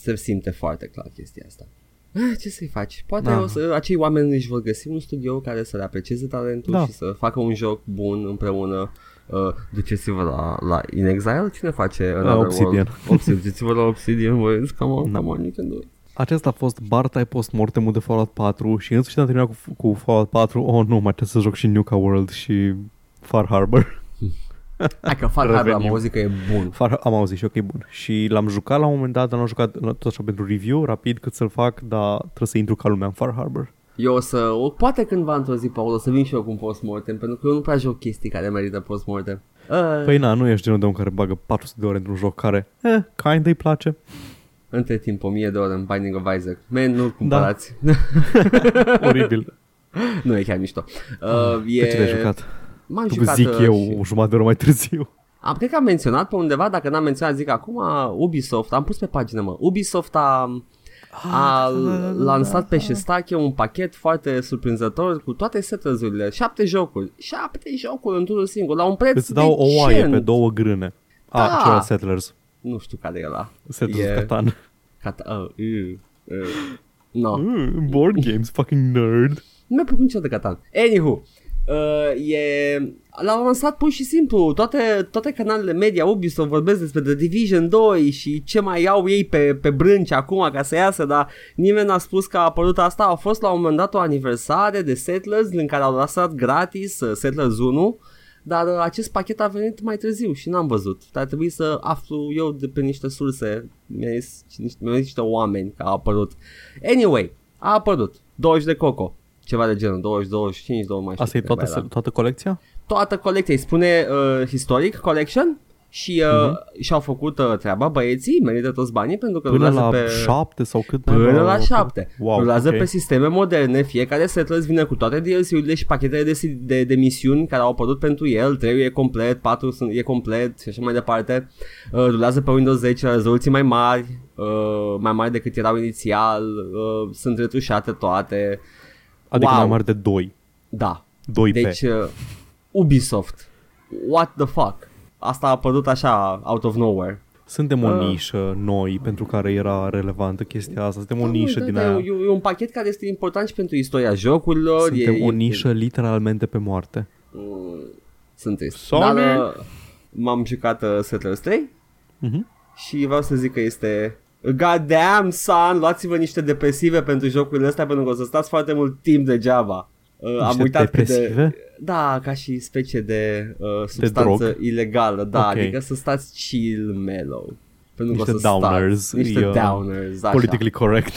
Se simte foarte clar chestia asta. Ah, Ce să-i faci? Poate Da. o să, acei oameni își vor găsi un studio care să le aprecieze talentul Da. și să facă un joc bun împreună. Uh, duceți-vă la, la In Exile? Cine face Another Obsidian. World? Obsidian. <laughs> Duceți-vă la Obsidian, băieți. Come on, Da. come on, you can do it. Acesta a fost Bartai Postmortemul de Fallout 4 și în sfârșit am terminat cu, cu Fallout 4. Oh, nu, mai trebuie să joc și Nuka World și Far Harbor. Hai că Far Harbor am Revenim. auzit că e bun. Far, am auzit și ok, bun. Și l-am jucat la un moment dat, dar l-am jucat tot așa pentru review, rapid cât să-l fac, dar trebuie să intru ca lumea în Far Harbor. Eu o să, o, poate cândva într-o zi, Paul, o să vin și eu cu un postmortem, pentru că eu nu prea joc chestii care merită postmortem. Uh, Păi na, nu ești genul de om care bagă 400 de ore într-un joc care, eh, kind îi place. Între timp, 1000 de ore în Binding of Isaac. Man, nu-l cumpărați. <laughs> Oribil. nu e chiar mișto. Uh, e... Pe ce l-ai jucat? M-am Tu jucat zic uh, eu și- o jumătate de oră mai târziu. Am, cred că am menționat pe undeva, dacă n-am menționat zic acum, Ubisoft, am pus pe pagină mă, Ubisoft a, a lansat pe Shestache un pachet foarte surprinzător cu toate setăzurile, șapte jocuri, șapte jocuri într-unul singur, la un preț Îți dau o oaie decent. pe două grâne. A, Da. celălalt Settlers. Nu știu care e ăla. Settlers E- Catan. Cata- uh, uh, uh. No. Mm, board <laughs> games, fucking nerd. Nu mi-a plăcut niciodată Catan. Anywho, uh, e... L-au lansat pur și simplu toate, toate canalele media Ubisoft vorbesc despre The Division 2 și ce mai iau ei pe, pe brânci acum ca să iasă, dar nimeni n-a spus că a apărut asta. A fost la un moment dat o aniversare de Settlers în care au lăsat gratis uh, Settlers 1 dar uh, acest pachet a venit mai târziu și n-am văzut. Dar trebuie să aflu eu de pe niște surse, mi-au zis niște, mi-au zis niște oameni că a apărut. Anyway, a apărut 20 de coco. Ceva de genul 20, 25, 20 mai știu Asta e câte toată, mai era. toată colecția? Toată colecția, îi spune uh, Historic Collection și uh, și-au făcut uh, treaba băieții, merită toți banii pentru că Mhm. Până rulează la pe... șapte sau cât? Până naiba? la 7. Wow, Rulează ok. pe sisteme moderne, fiecare settlers vine cu toate DLC-urile și pachetele de, si- de, de misiuni care au apărut pentru el, 3 e complet, 4 sunt, e complet și așa mai departe. Uh, rulează pe Windows 10 la rezoluții mai mari, uh, mai mari decât erau inițial, uh, sunt retușate toate. Adică Wow. mai mare de 2. Da. 2 Deci pe. uh, Ubisoft, what the fuck? Asta a apărut așa, out of nowhere. Suntem o uh. nișă noi pentru care era relevantă chestia asta. Suntem o Da, nișă da, din da, aia. E, e un pachet care este important și pentru istoria jocurilor. Suntem e, o e- nișă literalmente pe moarte. Mm, Sunt trist. Sony? Dar uh, m-am jucat uh, Settlers 3 Mhm. și vreau să zic că este God damn, son, luați-vă niște depresive pentru jocurile astea pentru că o să stați foarte mult timp degeaba. Uh, am Niște uitat cât de... depresive? Da, ca și specie de uh, substanță drog? ilegală, da, Ok. adică să stați chill, mellow. Pentru că Niște o să downers, Stați, niște e, uh, downers, așa. Politically correct.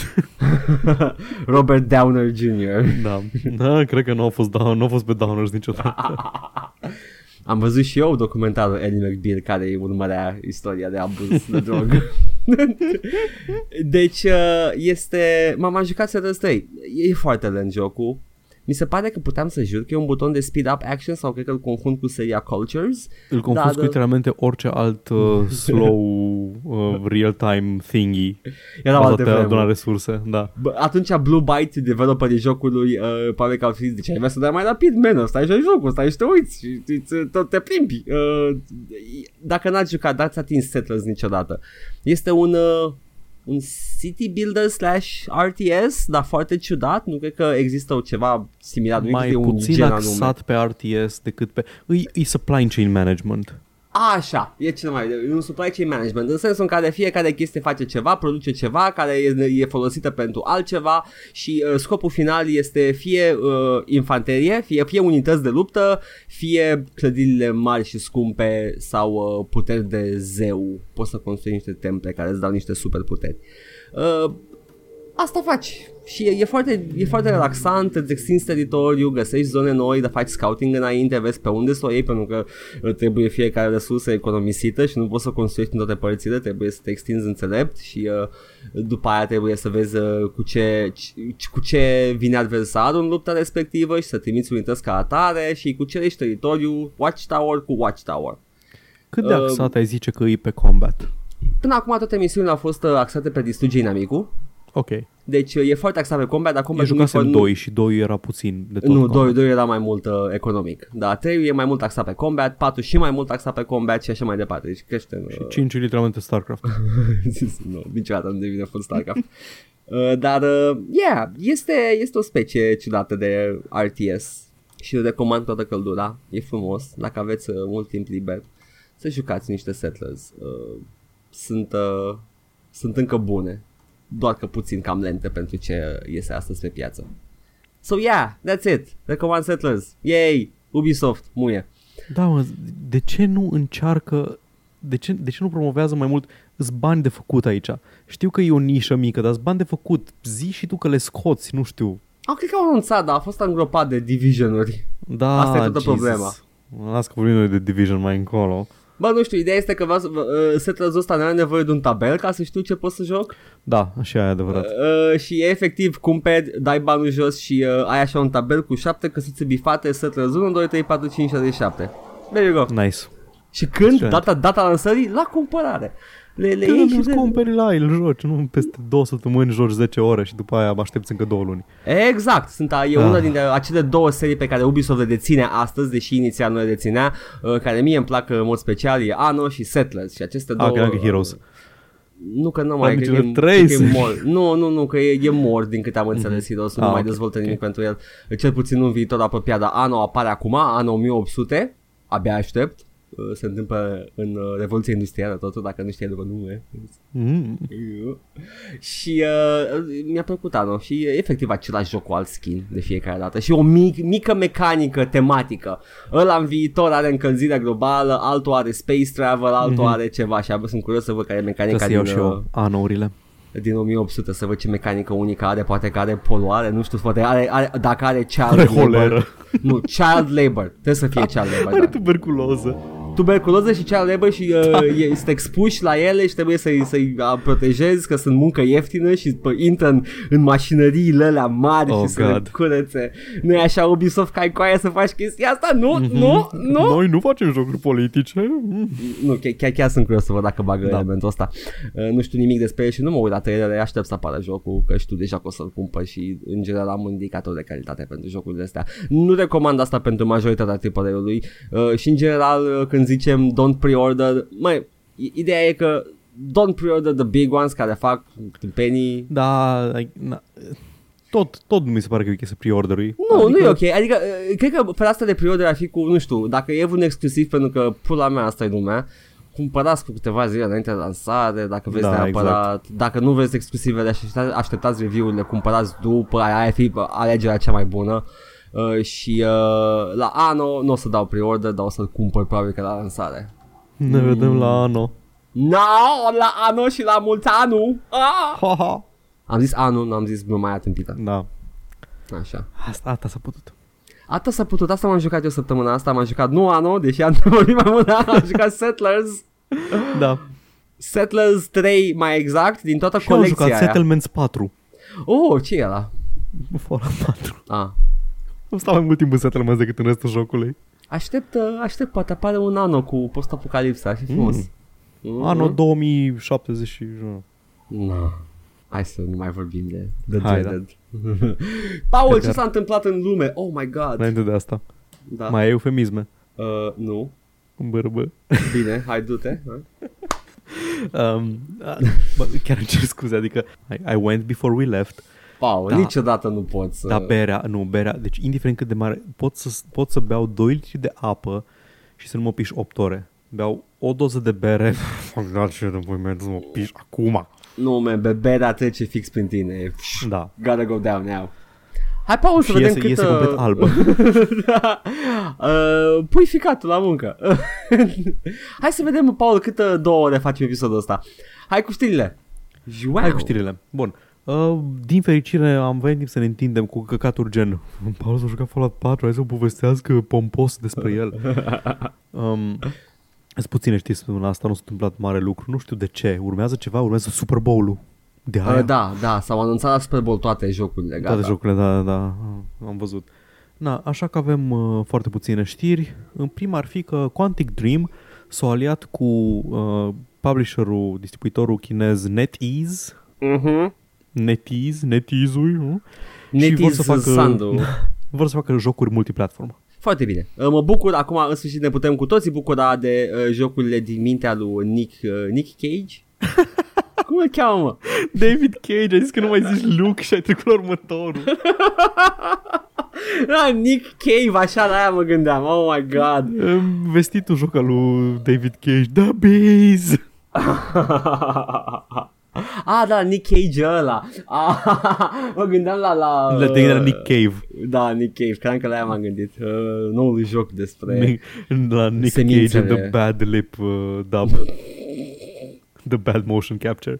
<laughs> Robert Downer Jr. da. da, cred că nu au fost, down, nu au fost pe downers niciodată. <laughs> Am văzut și eu documentarul Ellie McBeal care îi urmărea istoria de abuz de drog. <laughs> deci uh, este... M-am mai jucat Settlers 3. E foarte lent jocul. Mi se pare că puteam să jur că e un buton de speed up action sau cred că îl confund cu seria Cultures. Îl confuz Da, cu da. literalmente orice alt uh, <laughs> slow uh, real-time thingy Era bazat alte pe a aduna vremuri. resurse. Da. Bă, atunci Blue Byte, developerii jocului, uh, pare că au zis, deci ai vrea să dai mai rapid, man, stai și jocul, stai și te uiți și îți- tot te plimbi. Uh, dacă n-ați jucat, dați atins Settlers niciodată. Este un, uh, un city builder slash RTS, dar foarte ciudat, nu cred că există o ceva similar, nu Mai există un puțin gen axat pe RTS decât pe... Îi, îi supply chain management. Așa, e cel mai e un supply chain management, în sensul în care fiecare chestie face ceva, produce ceva care e, e folosită pentru altceva și uh, scopul final este fie uh, infanterie, fie, fie unități de luptă, fie clădirile mari și scumpe sau uh, puteri de zeu. Poți să construi niște temple care îți dau niște superputeri. Uh, asta faci și e, e, foarte, e foarte relaxant, îți extinzi teritoriu, găsești zone noi, dar faci scouting înainte, vezi pe unde să o iei, pentru că uh, trebuie fiecare resursă economisită și nu poți să construiești în toate părțile, trebuie să te extinzi înțelept și uh, după aia trebuie să vezi uh, cu, ce, ci- cu ce vine adversarul în lupta respectivă și să trimiți unități ca atare și cu ce ești teritoriu, watchtower cu watchtower. Cât de Uh, axat ai zice că e pe combat? Până acum toate misiunile au fost uh, axate pe distruge inamicul, Ok. deci uh, e foarte axat pe combat, dar Eu combat jucasem 2 și 2 era puțin de tot Nu, combat. 2, 2 era mai mult uh, economic. Da, 3 e mai mult axat pe combat, 4 și mai mult axat pe combat și așa mai departe. Deci crește. Și Uh, 5 literalmente StarCraft. <laughs> nu, niciodată nu devine full StarCraft. <laughs> uh, dar, uh, yeah, este, este o specie ciudată de RTS și îl recomand toată căldura. E frumos, dacă aveți uh, mult timp liber, să jucați niște settlers. Uh, sunt, uh, sunt încă bune, doar că puțin cam lente pentru ce iese astăzi pe piață. So yeah, that's it. Recomand Settlers. Yay! Ubisoft, muie. Da, mă, de ce nu încearcă de ce, de ce nu promovează mai mult îs bani de făcut aici? Știu că e o nișă mică, dar îs bani de făcut. Zi și tu că le scoți, nu știu. Au, cred că au anunțat, dar a fost îngropat de Division-uri. Da, Asta e toată Jesus. problema. Las că vorbim noi de Division mai încolo. Bă, nu știu, ideea este că vreau să, uh, Settlers ăsta nu are nevoie de un tabel ca să știu ce pot să joc. Da, așa e adevărat. Uh, și e efectiv, cumperi, dai banul jos și uh, ai așa un tabel cu șapte căsuțe bifate, Settlers 1, 2, 3, 4, 5, 6, 7. There you go. Nice. Și când? Excelent. Data, data lansării? La cumpărare. Le, le iei Când și îți de... cumperi la el, joci, nu peste două săptămâni joci 10 ore și după aia aștepți încă două luni. Exact, sunt a, e Ah. una dintre acele două serii pe care Ubisoft le deține astăzi, deși inițial nu le deținea, uh, care mie îmi plac în mod special, e Anno și Settlers și aceste Ah, două... credeam că Heroes. Nu că nu mai, Am cred că, zis, e, trei cred că e să- mor. Nu, nu, nu, că e, e mor din câte am înțeles Heroes, nu Ah, mai ok, dezvoltă ok. nimic pentru el. Cel puțin în viitor apropiat, dar Anno apare acum, Anno 1800, abia aștept. Uh, Se întâmplă în uh, Revoluția Industrială totul, dacă nu știi după nume. Mm. Și uh, mi-a plăcut anul și e efectiv același joc cu alt skin de fiecare dată și o mic, mică mecanică tematică. Ăla în viitor are încălzirea globală, altul are space travel, altul Mhm. are ceva și abia sunt curios să văd care e Trebuie mecanica să din... iau și uh, eu anourile. din 1800 să văd ce mecanică unică are, poate că are poluare, nu știu, poate are, are dacă are child Are labor. holeră. Nu, child labor. Trebuie să fie <laughs> child labor. Are Da. tuberculoză. Tuberculoză și child labor și uh, Da. e, sunt expuși la ele și trebuie să-i, să-i uh, protejezi că sunt muncă ieftină și pă, intră în, în mașinăriile alea mari Oh, și să le God. curețe. Nu e așa Ubisoft ca ai coaie să faci chestia asta? Nu, Mhm. nu, nu. Noi nu facem jocuri politice. Mm. Nu, chiar, chiar, chiar sunt curios să văd dacă bagă da. Da. elementul ăsta. Uh, nu știu nimic despre el și nu mă uit la trailere, aștept să apară jocul, că știu deja că o să-l cumpăr și în general am un indicator de calitate pentru jocurile astea. Nu recomand asta pentru majoritatea AAA-ului uh, și în general uh, când zicem don't pre-order, mai ideea e că don't pre-order the big ones care fac penny Da, ai- na, tot, tot mi se pare că e o chestie pre-order-ului. Nu, adică, nu e ok. Adică, uh, cred că fereastra de pre-order ar fi cu, nu știu, dacă e un exclusiv, pentru că pula mea asta e lumea, cumpărați cu câteva zile înainte de lansare, dacă vreți Da, neapărat, exact. dacă nu vreți exclusivele, așteptați, așteptați review-urile, cumpărați după, aia ar fi alegerea cea mai bună. Uh, și uh, la Ano nu o să dau pre-order, dar o să-l cumpăr probabil că la lansare. Ne vedem la anul. No, la Ano și la mult anu! Ah! Ha, ha. Am zis Anu, nu am zis gluma aia tâmpită. Da. Așa. Asta, asta s-a putut. Asta s-a putut, asta m-am jucat eu săptămâna asta, m-am jucat nu Ano, deși am <laughs> vorbit mai mult, dar am jucat Settlers, Da. Settlers 3 mai exact, din toată Și am colecția jucat aia. Settlements 4. Oh, ce e ăla? Fallout 4. Ah. Am stat mai mult timp în Settlements decât în restul jocului. Aștept, uh, aștept, poate apare un Ano cu post-apocalipsa, ar fi frumos. Mm. Anul 2070 și... No. Hai să nu mai vorbim de The Hai, Dreaded. <laughs> Paul, ce Cred că- s-a întâmplat în lume? Oh my god. Înainte de asta. Da. Mai ai eufemisme. Uh, nu. Bărbă. Bine, hai du-te. Hai. <laughs> Um, a, bă, chiar îmi cer scuze, adică I, I went before we left, Paul, Da. niciodată nu poți să... dar berea, nu, berea, deci indiferent cât de mare, pot să, pot să beau 2 litri de apă și să nu mă piș 8 ore. Beau o doză de bere, <laughs> fac da ce de voi merg să mă piș acum. Nu, man, beberea trece fix prin tine. Da. Gotta go down now. Hai, Paul, să Și vedem iese, cât... iese uh, complet albă. <laughs> da. uh, pui ficatul la muncă. <laughs> Hai să vedem, Paul, cât uh, două ore facem episodul ăsta. Hai cu știrile. Wow. Hai cu știrile. Bun. Uh, din fericire am venit timp să ne întindem cu căcaturi gen <laughs> Paul s-a jucat Fallout 4, hai să povestească pompos despre el. <laughs> um, Sunt puține știi săptămâna asta, nu s-a întâmplat mare lucru, nu știu de ce. Urmează ceva, urmează Super Bowl-ul. De aia. Uh, da, da, s-au anunțat la Super Bowl toate jocurile, gata. Toate jocurile, da, da, da, am văzut. Na, așa că avem uh, foarte puține știri. În prima ar fi că Quantic Dream s-a aliat cu uh, publisherul, distribuitorul chinez NetEase, Uh-huh. NetEase, NetEase-ul, nu? și Netis vor să facă, Sandu. <laughs> vor să facă jocuri multiplatformă. Foarte bine. Uh, Mă bucur, acum în sfârșit ne putem cu toții bucura de uh, jocurile din mintea lui Nick, uh, Nick Cage. <laughs> Cum îl cheamă, mă? David Cage, ai zis că nu mai zici Luke și ai trecut la următorul. Ah, <laughs> Nick Cave, așa la aia mă gândeam. Oh my god. Am Vestitul joc al lui David Cage, The Bees. Ah, da, Nick Cage ăla. Ah, <laughs> mă gândeam la... la La de la Nick Cave. Da, Nick Cave, cred că la aia m-am gândit. Uh, noul joc despre... Nick, la Nick Semințele. Cage and the bad lip uh, dub. The bad motion capture.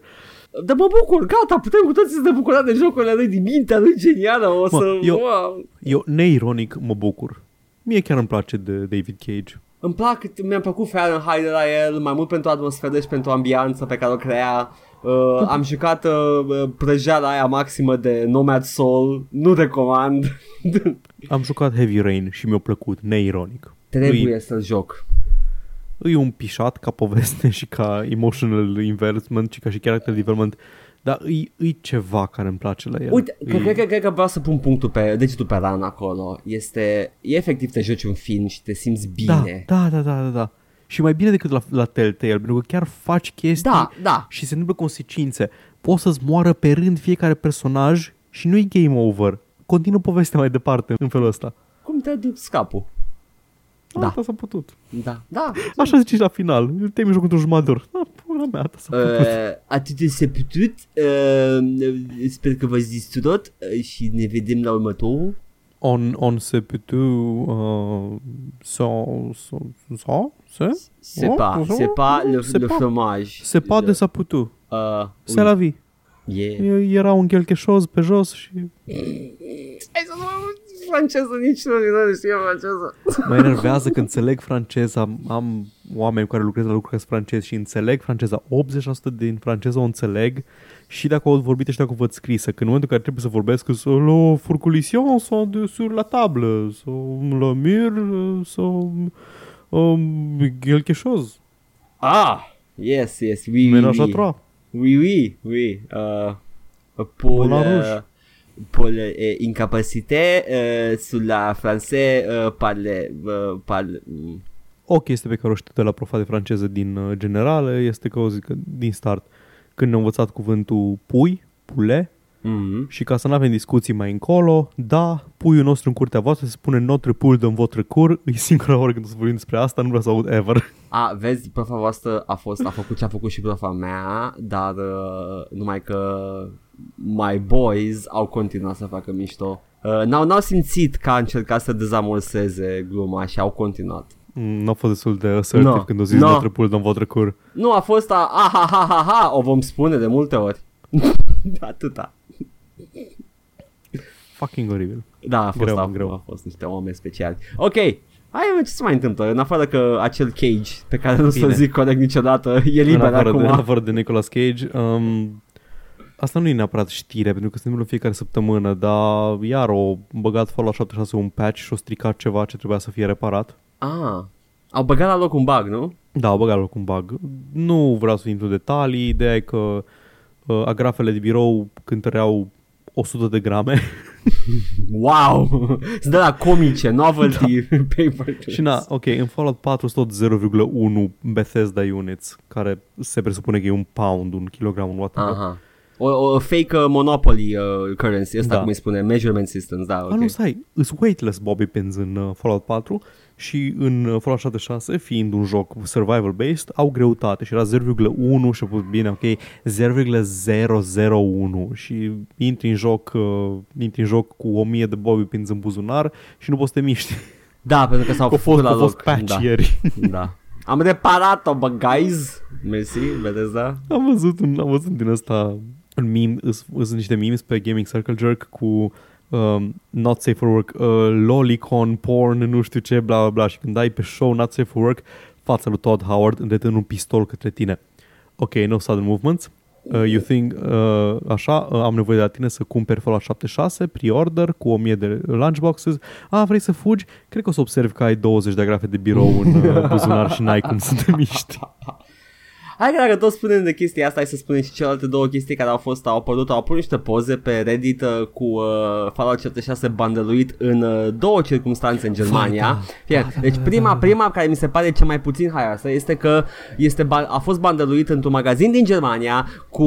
Dar mă bucur, gata, putem cu toții să ne bucurăm de jocurile lui din mintea lui genială. O Mă, să... eu- Wow. Eu, neironic, mă bucur. Mie chiar îmi place de David Cage. Îmi plac, mi-a plăcut Fahrenheit de la el, mai mult pentru atmosferă și pentru ambianță pe care o crea. Uh, am jucat uh, prăjeala aia maximă de Nomad Soul, nu recomand. <laughs> Am jucat Heavy Rain și mi-a plăcut, neironic. Trebuie să-l joc. E un pișat ca poveste și ca emotional investment și ca și character development, dar e, e ceva care îmi place la el. Uite, e, cred, cred, cred, cred că vreau să pun punctul pe degetul pe ran acolo. Este, e efectiv te joci un film și te simți da, bine. da, da, da, da, da. Și mai bine decât la, la Telltale, pentru că chiar faci chestii Da, da. și se întâmplă consecințe. Poți să-ți moară pe rând fiecare personaj și nu e game over. Continuă povestea mai departe în felul ăsta. Cum te duci scapul? Da. Asta s-a putut. Da, da. Așa zici la final. Te-ai jocul într-un jumătate de oră. Da, pula mea, asta s-a putut. Uh, atât de se putut. Uh, sper că v-ați distrut uh, și ne vedem la următorul. On, on se putu uh, so, so, so, se? C'est Oh, pas, oh, c'est pas le, c'est le pas. fromage. Se pas Le- de s-a putu. Uh, Se la vie. Yeah. Era un chelcheșoz pe jos și Hai să nu mai franceză nici nu, nu știu franceză. mă enervează că înțeleg franceza. Am, am oameni care lucrează la lucruri francez și înțeleg franceza. 80% din franceză o înțeleg și dacă o vorbit și dacă o văd scrisă. Că în momentul în care trebuie să vorbesc sau le fourculition sau de sur la table sau la mur sau um, quelque chose. Ah, yes, yes, oui, Ménage à oui. Trois. Oui, oui, oui. Uh, pour, Moulin euh, Rouge. pour euh, incapacité euh, sur la français euh, parle, euh, parle, mm, O chestie pe care o știu de la profa de franceză din uh, generală este că o zic că din start când ne-au învățat cuvântul pui, pule, mm, și ca să nu avem discuții mai încolo, da, puiul nostru în curtea voastră se spune notre poule dans votre cour, <laughs> e singura oară când o să vorbim despre asta, nu vreau să aud ever. A, vezi, profa voastră a fost, a făcut ce a făcut și profa mea, dar uh, numai că my boys au continuat să facă mișto. Uh, n-au, n-au simțit că a încercat să dezamorseze gluma și au continuat. Mm, Nu a fost destul de assertive No. când o zis No. notre poule dans votre cour. Nu, a fost a, a ha, ha, ha, ha, o vom spune de multe ori. <laughs> Atâta. Fucking oribil. Da, a fost, Greu, a, greu. a fost niște oameni speciali. Ok, hai ce se mai întâmplă? În afară că acel cage pe care nu să Bine. zic corect niciodată e În liber afară, acum. de, în afară de Nicolas Cage, um, asta nu e neapărat știre, pentru că se întâmplă în fiecare săptămână, dar iar o băgat Fallout 76 un patch și o stricat ceva ce trebuia să fie reparat. Ah, au băgat la loc un bug, nu? Da, au băgat loc un bug. Nu vreau să intru în detalii, ideea e că uh, agrafele de birou cântăreau 100 de grame <laughs> Wow! Sunt de la comice, novelty paper. și na, ok, în Fallout 4 sunt tot 0,1 Bethesda units, care se presupune că e un pound, un kilogram, un whatever. Aha. O, o fake uh, monopoly uh, currency, asta Da. cum îi spune, measurement systems, da, Ah, ok. nu, stai, îs weightless bobby pins în uh, Fallout 4 și în uh, Fallout 76, fiind un joc survival-based, au greutate și era 0,1 și a fost bine, ok, 0,001 și intri în joc, uh, intri în joc cu 1000 de bobby pins în buzunar și nu poți să te miști. Da, pentru că s-au <laughs> Că a fost, făcut la a fost loc. patch da. ieri. da. Am reparat-o, bă, guys. Mersi, vedeți, da? Am văzut, un, am văzut din asta un meme, îs- sunt niște memes pe Gaming Circle Jerk cu um, not safe for work, uh, lolicon, porn, nu știu ce, bla bla bla și când dai pe show not safe for work, fața lui Todd Howard îndreptând un pistol către tine. Ok, no sudden movements. Uh, you think, uh, așa, uh, am nevoie de la tine să cumperi Fallout 76, pre-order, cu 1000 de lunchboxes. Ah, vrei să fugi? Cred că o să observ că ai 20 de agrafe de birou în uh, buzunar și n-ai cum să te miști. <laughs> Hai că dacă tot spunem de chestia asta, hai să spunem și celelalte două chestii care au fost, au apărut, au apărut niște poze pe Reddit uh, cu uh, Fallout 76 bandeluit în uh, două circunstanțe în Germania. Fie, deci prima, prima care mi se pare cea mai puțin haioasă este că este ba- a fost bandeluit într-un magazin din Germania cu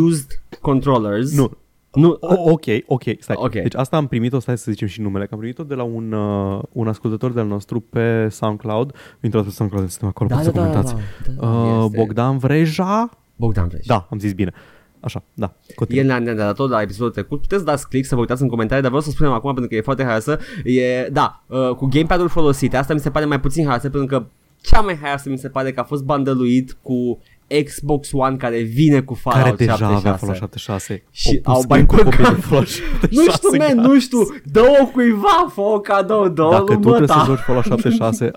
used controllers. Nu, Nu, O, ok, ok, stai. Ok. Deci asta am primit-o, stai să zicem și numele, că am primit-o de la un, uh, un ascultător de-al nostru pe SoundCloud. Intrați pe SoundCloud, suntem acolo, da, puteți da, să da, comentați. da, da, Uh, este. Bogdan Vreja? Bogdan Vreș. Da, am zis bine. Așa, da. Continuă. El ne-a, ne-a dat tot la episodul trecut. Puteți dați click să vă uitați în comentarii, dar vreau să spunem acum pentru că e foarte haioasă. E, da, uh, cu gamepad-ul folosit, asta mi se pare mai puțin haioasă pentru că cea mai haioasă mi se pare că a fost bandăluit cu Xbox One care vine cu Fallout care deja 76. avea Fallout 76. Și pus au screen cu băgat- copii de Fallout 76 Nu știu, man, gata. nu știu, dă-o cuiva, fă o cadou, dă-o Dacă lui tu trebuie să măta. joci Fallout 76,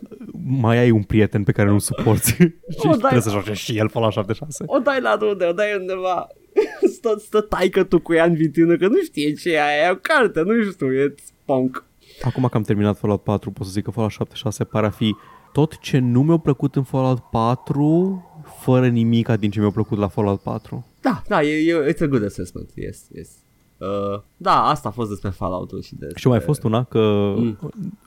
mai ai un prieten pe care nu-l suporți <laughs> și dai- trebuie să joci și el Fallout 76. O dai la unde, o dai undeva. <laughs> Stă, stă taică tu cu ea în vitrină că nu știe ce e aia, e o carte, nu știu, e spunk. Acum că am terminat Fallout 4, pot să zic că Fallout 76 pare a fi tot ce nu mi-a plăcut în Fallout 4, fără nimica din ce mi-a plăcut la Fallout 4. Da, da, e, e it's a good assessment, yes, yes. Uh, da, asta a fost despre Fallout-ul și despre... Și a mai fost una că... Mm.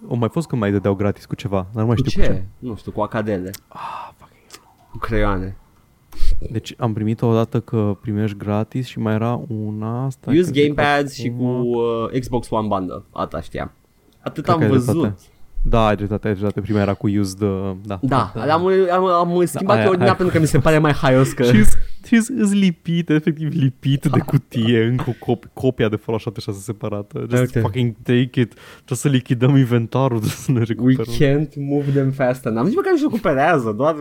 O mai fost când mai dădeau gratis cu ceva, dar nu mai Cu știu ce? cu ce. Nu știu, cu acadele, Ah, fucking. cu creioane. Deci am primit o dată că primești gratis și mai era una asta. Use gamepads și cu uh, Xbox One Bundle, asta știam. Atât am văzut. Da, ai dreptate, ai dreptate. Prima era cu used, uh, da. Da, am, am, am schimbat aia- da, ordinea aia. pentru că mi se pare mai haios că... Și îți lipit, efectiv lipit de cutie <laughs> încă o cop- copia de Fallout 76 separată. Just Ok. fucking take it. Trebuie să lichidăm inventarul, <laughs> trebuie să ne We recuperăm. can't move them fast enough. Nici măcar nu-și recuperează, doar...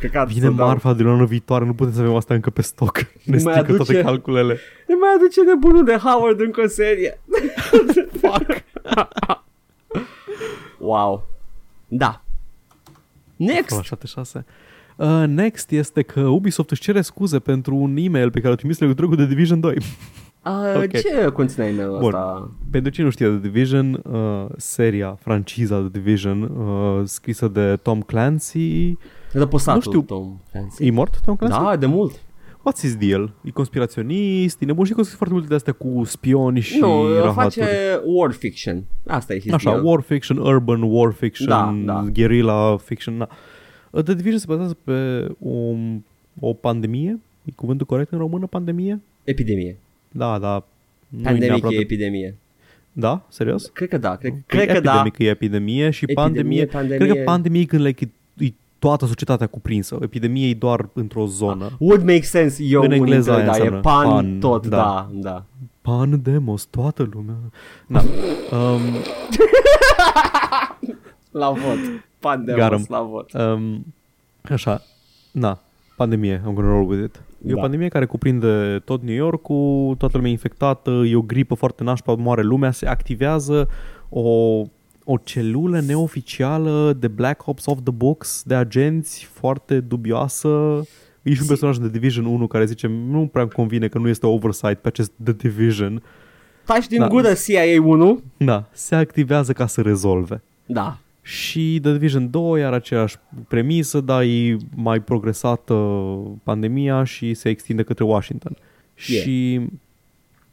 Căcat Vine să dau. marfa de lună viitoare, nu putem să avem asta încă pe stoc. Ne <laughs> mai strică toate aduce- calculele. Ne mai aduce nebunul de Howard încă o serie. Fuck. Wow. Da. Next. La 76. Uh, next este că Ubisoft își cere scuze pentru un e-mail pe care l-a trimis în legătură cu The Division 2. Uh, <laughs> Ok. Ce conține e-mailul Bun. ăsta? Pentru cine nu știe, The Division, uh, seria, franciza The Division, uh, scrisă de Tom Clancy. Răposatul Nu știu. Tom Clancy. E mort Tom Clancy? Da, de mult. What's his deal? E conspiraționist, e nebun și că sunt foarte multe de astea cu spioni și Nu, rahaturi. face war fiction. Asta e his Așa, deal. war fiction, urban war fiction, Da, da. guerrilla fiction, da. Uh, The Division se bazează pe o, o pandemie, e cuvântul corect în română, pandemie? Epidemie. Da, da. nu-i Pandemic neapărat e de- epidemie. Da? Serios? Cred că da. Cred, E cred că da. epidemic e epidemie și Epidemie, pandemie, pandemie. Cred că pandemie e când like, e, e toată societatea cuprinsă. Epidemie e doar într-o zonă. Would make sense. Eu În engleză unică, aia da, e înseamnă pan, pan, tot, da. da, da. Pan demos, toată lumea. Da. Um, <laughs> La vot. Pan de Garam. mos, la vot. um, așa, na, pandemie, I'm gonna roll with it. E o Da. pandemie care cuprinde tot New York-ul, toată lumea infectată, e o gripă foarte nașpa, moare lumea, se activează o, o celulă neoficială de Black Ops of the Books, de agenți foarte dubioasă. E și un Si- personaj de Division 1 care zice nu prea îmi convine că nu este oversight pe acest The Division. Taci din Da. gură CIA 1. Da, se activează ca să rezolve. Da. Și The Division 2 are aceeași premisă, dar e mai progresată pandemia și se extinde către Washington. Yeah. Și,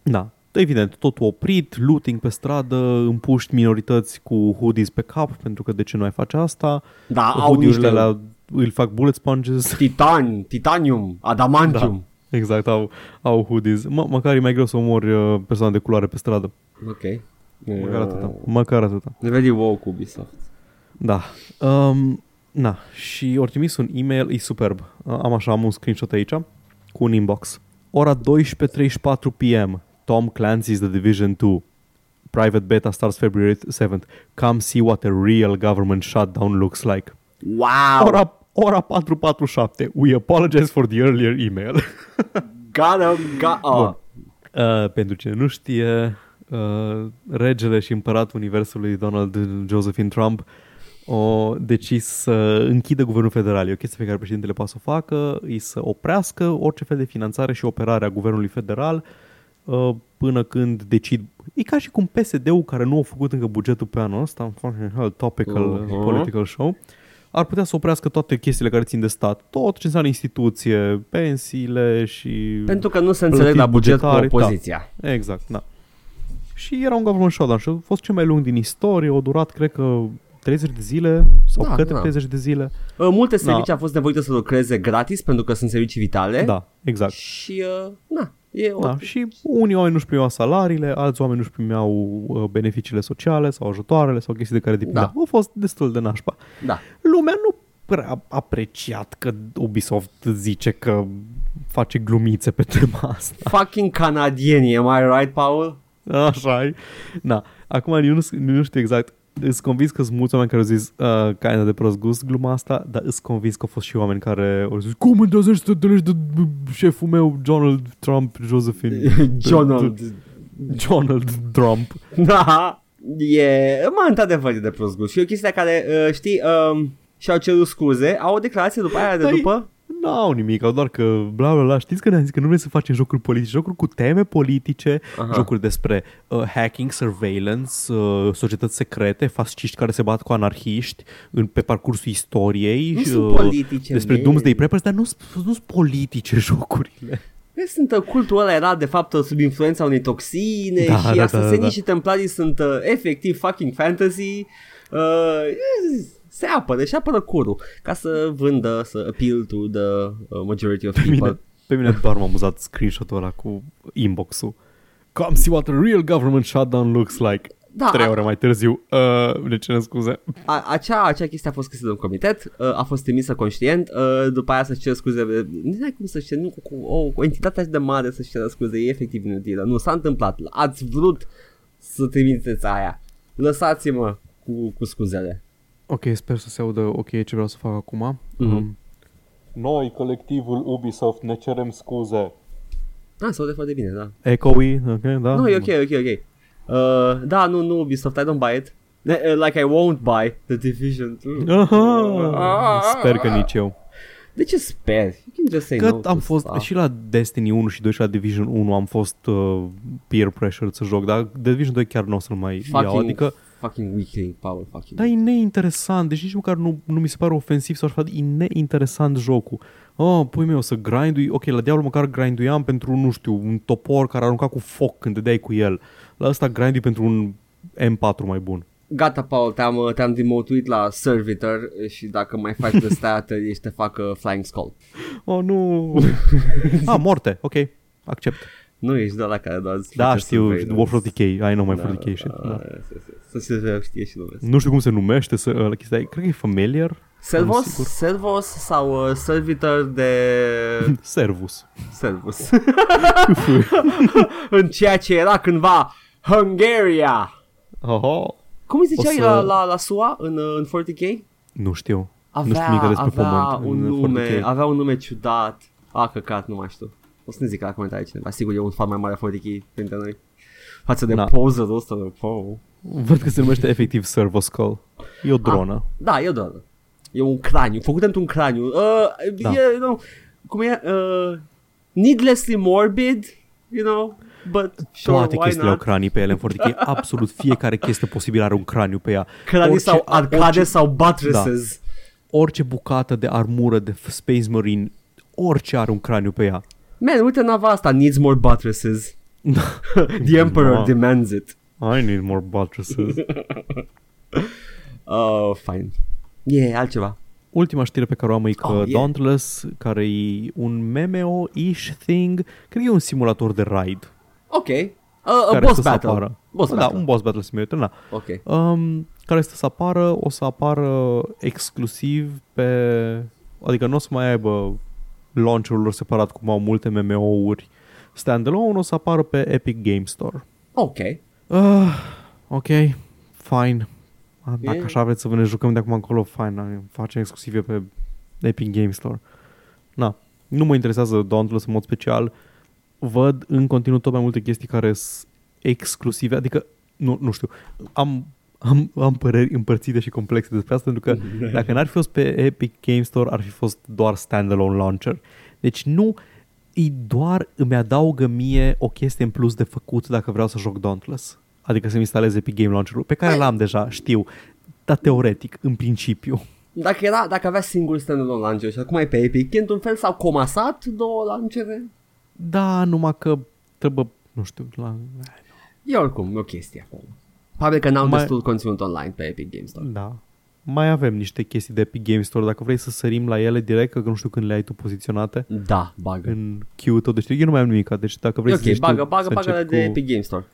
da, evident, totul oprit, looting pe stradă, împuști minorități cu hoodies pe cap, pentru că de ce nu ai face asta? Da, au Hoodie-urile niște alea îl fac bullet sponges. titan, titanium, adamantium. Exact, au, au hoodies. M- măcar e mai greu să omori uh, persoane de culoare pe stradă. Ok. Măcar atâta. Măcar atâta. Very woke Ubisoft. Da. Um, na, și ori trimis un e-mail, e superb. Uh, Am așa, am un screenshot aici cu un inbox. Ora 12.34 p.m. Tom Clancy's The Division 2. Private beta starts February 7th. Come see what a real government shutdown looks like. Wow! Ora, ora 4.47. We apologize for the earlier email. Got him, got... Oh. Uh, pentru cine nu știe, uh, regele și împăratul universului Donald Josephine Trump o decis să închidă guvernul federal. E o chestie pe care președintele poate să o facă, e să oprească orice fel de finanțare și operare a guvernului federal uh, până când decid. E ca și cum PSD-ul care nu a făcut încă bugetul pe anul ăsta, fucking hell, topical Mhm. political show, ar putea să oprească toate chestiile care țin de stat. Tot ce înseamnă instituție, pensiile și... Pentru că nu se înțeleg la Plătiți buget cu bugetare, da. opoziția. Exact, da. Și era un government shutdown și a fost cel mai lung din istorie, a durat, cred că, 30 de zile sau Da, către da. 30 de zile. Uh, Multe Da. servicii au fost nevoite să lucreze gratis pentru că sunt servicii vitale. Da, exact. Și, uh, na, e o... Da, și unii oameni nu-și primeau salariile, alți oameni nu-și primeau uh, beneficiile sociale sau ajutoarele sau chestii de care depindeau. Da. Da. A fost destul de nașpa. da. Lumea nu prea a apreciat că Ubisoft zice că face glumițe pe tema asta. Fucking canadieni, am I right, Paul? Așa e. Da. Acum eu nu, eu nu știu exact. Îs convins că sunt mulți oameni care au zis uh, kind de prost gust gluma asta, dar îs convins că au fost și oameni care au zis cum îndrăzești să te legi de șeful meu, Donald Trump, Josephine. <laughs> Donald. <laughs> Donald Trump. <laughs> Da, e, mă, într-adevăr e de prost gust. Și e o chestie care, uh, știi, um, și-au cerut scuze, au o declarație după aia de Păi, după. N-au nimic, au doar că bla bla bla. Știți că ne-am zis că nu vrem să facem jocuri politice, jocuri cu teme politice, Aha. Aha. jocuri despre uh, hacking, surveillance, uh, societăți secrete, fasciști care se bat cu anarhiști în, pe parcursul istoriei. Nu și, sunt uh, politice, Despre man. Doomsday Preppers, dar nu sunt politice <laughs> jocurile. Vezi, Sunt, uh, cultul ăla era de fapt uh, sub influența unei toxine Da, și da, da, asasenii da, da. și templarii sunt uh, efectiv fucking fantasy. Uh, se apără și apără curul ca să vândă, să appeal to the uh, majority of Pe people. mine, pe mine doar m-a amuzat screenshot-ul ăla cu inbox-ul. Come see what a real government shutdown looks like. Da, Trei a- ore mai târziu. Uh, le cerem scuze. A, acea, acea chestie a fost găsită în comitet, uh, a fost trimisă conștient, uh, după aia să-și cer scuze, uh, nu ai cum să-și cer, nu, cu, cu o, o entitate așa de mare să-și ceră scuze, e efectiv inutilă, nu s-a întâmplat, ați vrut să trimiteți aia, lăsați-mă cu, cu scuzele. Ok, sper să se audă ok ce vreau să fac acum. Mhm. Um, Noi, colectivul Ubisoft, ne cerem scuze. Ah, se aude foarte bine, da. Echoey, ok, da? Nu, e ok, ok, ok. Uh, da, nu, nu Ubisoft, I don't buy it. Uh, Like I won't buy The Division 2. <laughs> Aha, sper că nici eu. De ce sper? You can just say Că no to am fost stuff. și la Destiny 1 și 2 și la Division 1 am fost uh, peer pressure să joc, dar Division 2 chiar nu o să-l mai iau, Fucking, adică fucking weakling power, fucking. Da, e neinteresant, deci nici măcar nu, nu mi se pare ofensiv sau așa, e neinteresant jocul. Oh, pui meu, să grindui, ok, la Diablo măcar grinduiam pentru, nu știu, un topor care arunca cu foc când te dai cu el. La ăsta grindui pentru un M4 mai bun. Gata, Paul, te-am, te-am demotuit la servitor și dacă mai faci de stat, <laughs> ești te fac uh, Flying Skull. Oh, nu! <laughs> ah, morte, ok, accept. Nu ești de la care doar îți Da, face știu, surveillance. War 40k, I know my Da, 40k shit. da, Da. Să se știe și lumea. Nu știu cum se numește să, la chestia, cred că e familiar. Servos, sigur. Servos sau uh, servitor de <laughs> Servus. Servus. <laughs> în ceea ce era cândva Hungaria. Oho. Cum îi ziceai O să- la, la, la SUA în, uh, în 40K? Nu știu. Avea, nu știu nimic despre avea pământ. un în nume, 40K. avea un nume ciudat. A, căcat, nu mai știu. O să ne zică la comentarii cineva. Sigur e un fan mai mare 40K printre noi. Față de Da. pozerul ăsta de Paul. Văd că se numește efectiv Servoskull. E o dronă. Da, e o doar. E un craniu, făcut într-un craniu. Uh, Da. e, you know, cum e? Uh, needlessly morbid, you know, but sure, Toate why chestiile au not? cranii pe ele în 40K. Absolut fiecare chestie posibilă are un craniu pe ea. Cranii Orice- sau arcade orice- sau buttresses. Orice bucată de armură de Space Marine, orice are un craniu pe ea. Man, uite nava asta, needs more buttresses. Da. <laughs> The Emperor Da. demands it. I need more buttresses. <laughs> Oh, fine. E, yeah, altceva. Ultima știre pe care o am e că Oh, oh, yeah. Dauntless, care e un MMO-ish thing, cred că e un simulator de raid. Ok. Uh, a care boss stă să battle. apară. Boss da, battle. un boss battle simulator, da. Ok. Um, care stă să apară, o să apară exclusiv pe... Adică nu o să mai aibă launcherul lor separat cum au multe MMO-uri standalone, o să apară pe Epic Game Store. Ok. Uh, ok, fine. Ah, Dacă E- așa vreți să vă ne jucăm de acum încolo, fine, facem exclusive pe Epic Game Store. Na, nu mă interesează Dauntless în mod special. Văd în continuu tot mai multe chestii care sunt exclusive, adică, nu, nu știu, am, am, am păreri împărțite și complexe despre asta, pentru că <laughs> dacă n-ar fi fost pe Epic Game Store, ar fi fost doar standalone launcher. Deci nu, e doar îmi adaugă mie o chestie în plus de făcut dacă vreau să joc Dauntless. Adică să-mi instalez Epic Game Launcher-ul, pe care l-am deja, știu, dar teoretic, în principiu. Dacă, era, dacă avea singur standalone launcher și acum e pe Epic, într-un fel s-au comasat două lancere? Da, numai că trebuie, nu știu, la... E oricum o chestie acolo. Probabil că n-au Mai- destul conținut online pe Epic Games Store. Da. Mai avem niște chestii de Epic Game Store, dacă vrei să sărim la ele direct, că nu știu când le ai tu poziționate Da, bagă. în queue tot, deci eu nu mai am nimic, deci dacă vrei E să ok, zici bagă, tu, bagă, să bagă încep de cu... Epic Game Store.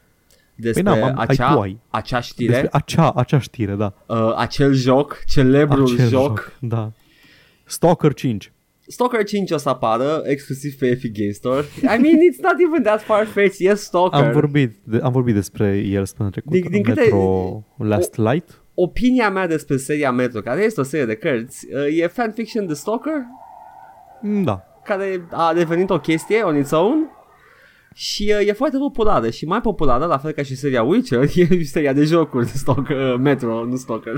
Despre Păi n-am, am- ai acea, tu, ai. acea știre, Despre acea, acea știre, da. uh, acel joc, celebrul Acel joc. Da. Stalker 5. Stalker 5 o să apară exclusiv pe Epic Game Store. I mean, it's not even that far-fetched. Yes, Stalker. Am vorbit, de, am vorbit despre el săptămâna trecută. Din- din câte- Metro Last Light. Opinia mea despre seria Metro, care este o serie de cărți, uh, e fanfiction de Stalker, Mm, Da. care a devenit o chestie on its own și uh, e foarte populară și mai populară, la fel ca și seria Witcher, <laughs> e și seria de jocuri de Stalker, uh, Metro, nu Stalker.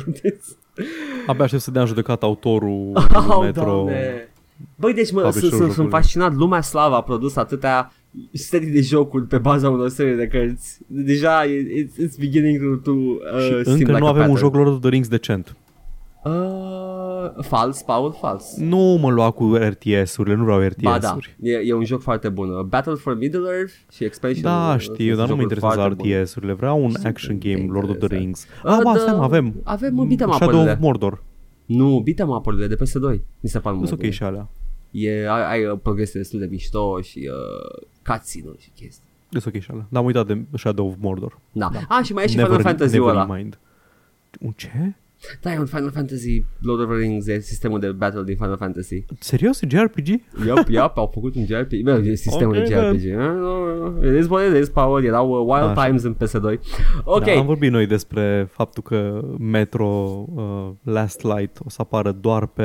<laughs> Abia aștept să dea în judecat autorul <laughs> oh, lui Metro. Doamne. Băi, deci mă, sunt, Publisherul sunt, sunt jocului. fascinat. Lumea slavă a produs atâtea serii de jocuri pe baza unor serii de cărți. Deja it's, it's beginning to, to uh, Și seem încă like nu a avem un pattern. joc Lord of the Rings decent. Uh, fals, Paul, fals. Nu mă lua cu RTS-urile, nu vreau Ba da, RTS-uri. e, e un joc foarte bun. Uh, Battle for Middle-earth și Expansion. Da, uh, știu, sunt dar nu mă jocuri interesează foarte bune. RTS-urile. Vreau un Sunt action game, interesant. Lord of the Rings. Uh, Ah, ba, the- seama, avem. Avem uh, beat'em Shadow up-urile. of Mordor. Nu, beat'em up-urile de PS2. Mi se par Nu mult sunt ok bune. și alea. E, ai, ai uh, progrese destul de mișto și uh, cutscene-uri și chestii. Nu sunt ok și alea. Dar am uitat de Shadow of Mordor. Da. Ah, și mai e și Final Fantasy never ăla. mind. Un ce? Da, e un Final Fantasy Lord of the Rings, e sistemul de battle din Final Fantasy. Serios? E JRPG? Yup, yup, au făcut un JRPG. Bă, e sistemul Ok, de JRPG. It is what it is, Power. Erau uh, Wild Așa. Times în PS2. Ok. Da, am vorbit noi despre faptul că Metro uh, Last Light o să apară doar pe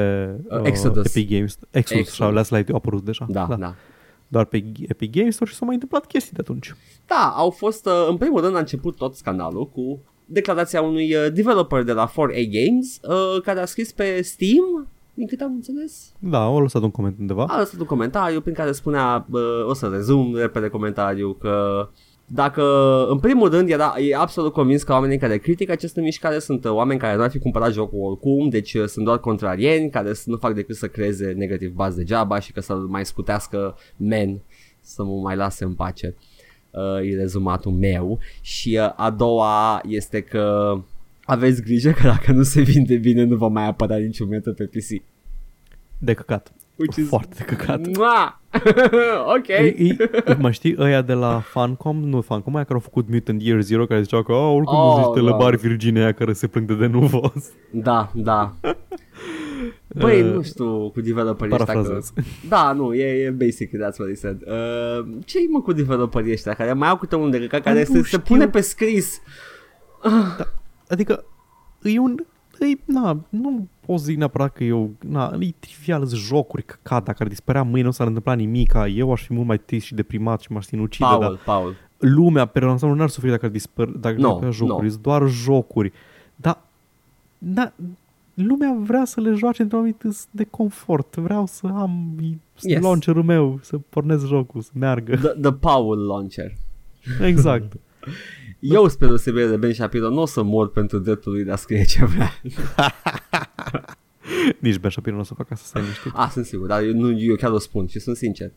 Uh, Exodus. Epic Games. Exodus, Exodus. sau Last Light a apărut deja. Da, da. da. Doar pe Epic Games Store și s-au mai întâmplat chestii de atunci. Da, au fost, uh, în primul rând a început tot scandalul cu declarația unui uh, developer de la 4A Games uh, care a scris pe Steam, din câte am înțeles, Da, au lăsat un coment undeva. a lăsat un comentariu prin care spunea, uh, o să rezum repede comentariu, că dacă, în primul rând, era, e absolut convins că oamenii care critică această mișcare sunt uh, oameni care nu ar fi cumpărat jocul oricum, deci uh, sunt doar contrarieni care s- nu fac decât să creeze negativ baz degeaba și că să-l mai scutească men să mă mai lase în pace. Uh, e rezumatul meu. Și uh, a doua este că aveți grijă că dacă nu se vinde bine nu va mai apărea niciun metru pe PC. De căcat. Which is- Foarte de căcat. Mua! <laughs> ok. Ei, ei, mă știi, ăia de la Funcom, nu Funcom, aia care au făcut Mutant Year Zero, care ziceau că oh, oricum Oh, nu zici telebari da. Virginia aia care se plâng de Denuvos. Da, da. Băi, Uh, nu știu cu developerii ăștia că... Parafrazez. Da, nu, e, e basic, that's what he said. Uh, ce-i mă cu developerii ăștia care mai au câte un de care Nu se, se știu. pune pe scris? Adică, e un... E, na, nu pot zic neapărat că eu, na, e trivial, sunt jocuri căcata care dispărea mâine, nu s-ar întâmpla nimic, eu aș fi mult mai trist și deprimat și m-aș sinucide, Paul, dar Paul. lumea pe ansamblu n-ar suferi dacă ar dispăr, dacă No, no, no. jocuri, no. sunt doar jocuri. Dar na, lumea vrea să le joace într-un anumit de confort. Vreau să am Yes. yes. launcherul meu, să pornesc jocul, să meargă. The, the Paul Launcher. Exact. <laughs> Eu spre deosebire de Ben Shapiro nu o să mor pentru dreptul lui de a scrie ce vrea. <laughs> Nici Ben Shapiro nu o să facă asta, să ai liniștit. Ah, sunt sigur, dar eu, nu, eu chiar o spun și sunt sincer.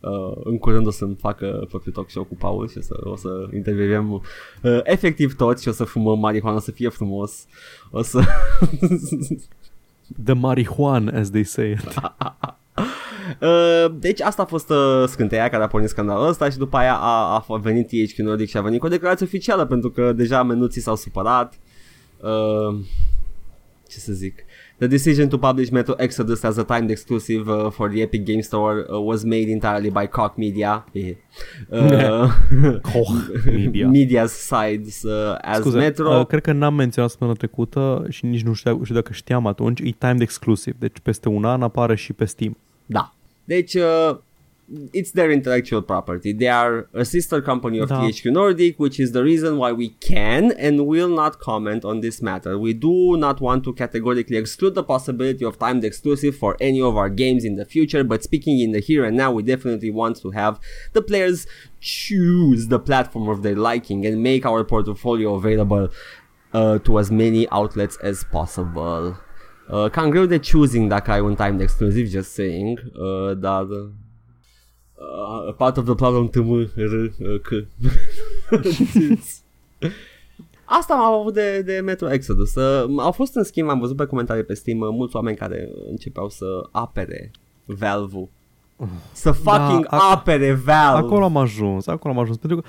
Uh, în curând o să-mi facă propriu talk show cu Paul și o să, o să intervievem uh, efectiv toți și o să fumăm marihuana, o să fie frumos. O să... The marihuan, as they say it. <laughs> Uh, deci asta a fost uh, scânteia care a pornit scandalul ăsta și după aia a, a venit THQ Nordic și a venit cu o declarație oficială pentru că deja menuții s-au supărat. Uh, ce să zic? The decision to publish Metro Exodus as a timed exclusive uh, for the Epic Game Store uh, was made entirely by Koch Media. <laughs> uh, Koch Media. <laughs> Media's sides uh, as Scuze, Metro. uh, cred că n-am menționat săptămâna trecută și nici nu știu, știu dacă știam atunci, e timed exclusive, deci peste un an apare și pe Steam. Da. Deci, uh, it's their intellectual property. They are a sister company of Da. THQ Nordic, which is the reason why we can and will not comment on this matter. We do not want to categorically exclude the possibility of timed exclusive for any of our games in the future, but speaking in the here and now, we definitely want to have the players choose the platform of their liking and make our portfolio available uh, to as many outlets as possible. Uh, cam greu de choosing dacă ai un timed exclusiv, just saying, uh, dar uh, part of the problem tm r uh, c. <laughs> Asta am avut de, de Metro Exodus. Uh, au fost în schimb, am văzut pe comentarii pe Steam uh, mulți oameni care începeau să apere Valve-ul. Să fucking Da, ac- apere Valve. Acolo am ajuns, acolo am ajuns, pentru că,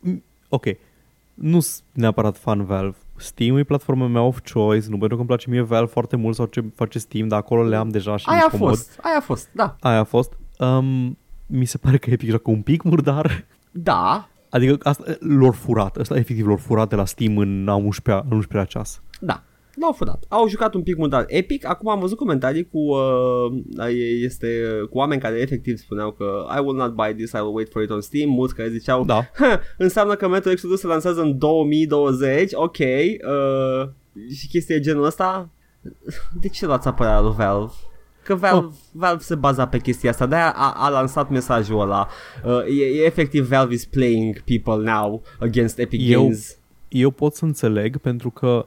m, ok, nu sunt neapărat fan Valve. Steam e platforma mea of choice, nu pentru că îmi place mie Valve foarte mult sau ce face Steam, dar acolo le am deja și Aia mi a comod. fost, aia a fost, da. Aia a fost. Um, mi se pare că Epic joacă un pic murdar. Da, Adică asta lor furat, asta efectiv lor furat de la Steam în a 11 în 11 ceas. Da, l-au furat. Au jucat un pic murdar Epic. Acum am văzut comentarii cu uh, este cu oameni care efectiv spuneau că I will not buy this, I will wait for it on Steam. Mulți care ziceau Da. "Ha, înseamnă că Metro Exodus se lansează în 2020. Ok. Uh, și chestia e genul ăsta. De ce luați apărarea lui Valve? Că Valve, oh. Valve se baza pe chestia asta, de-aia a, a lansat mesajul ăla. Uh, e, e efectiv Valve is playing people now against Epic Eu- Games. Eu pot să înțeleg pentru că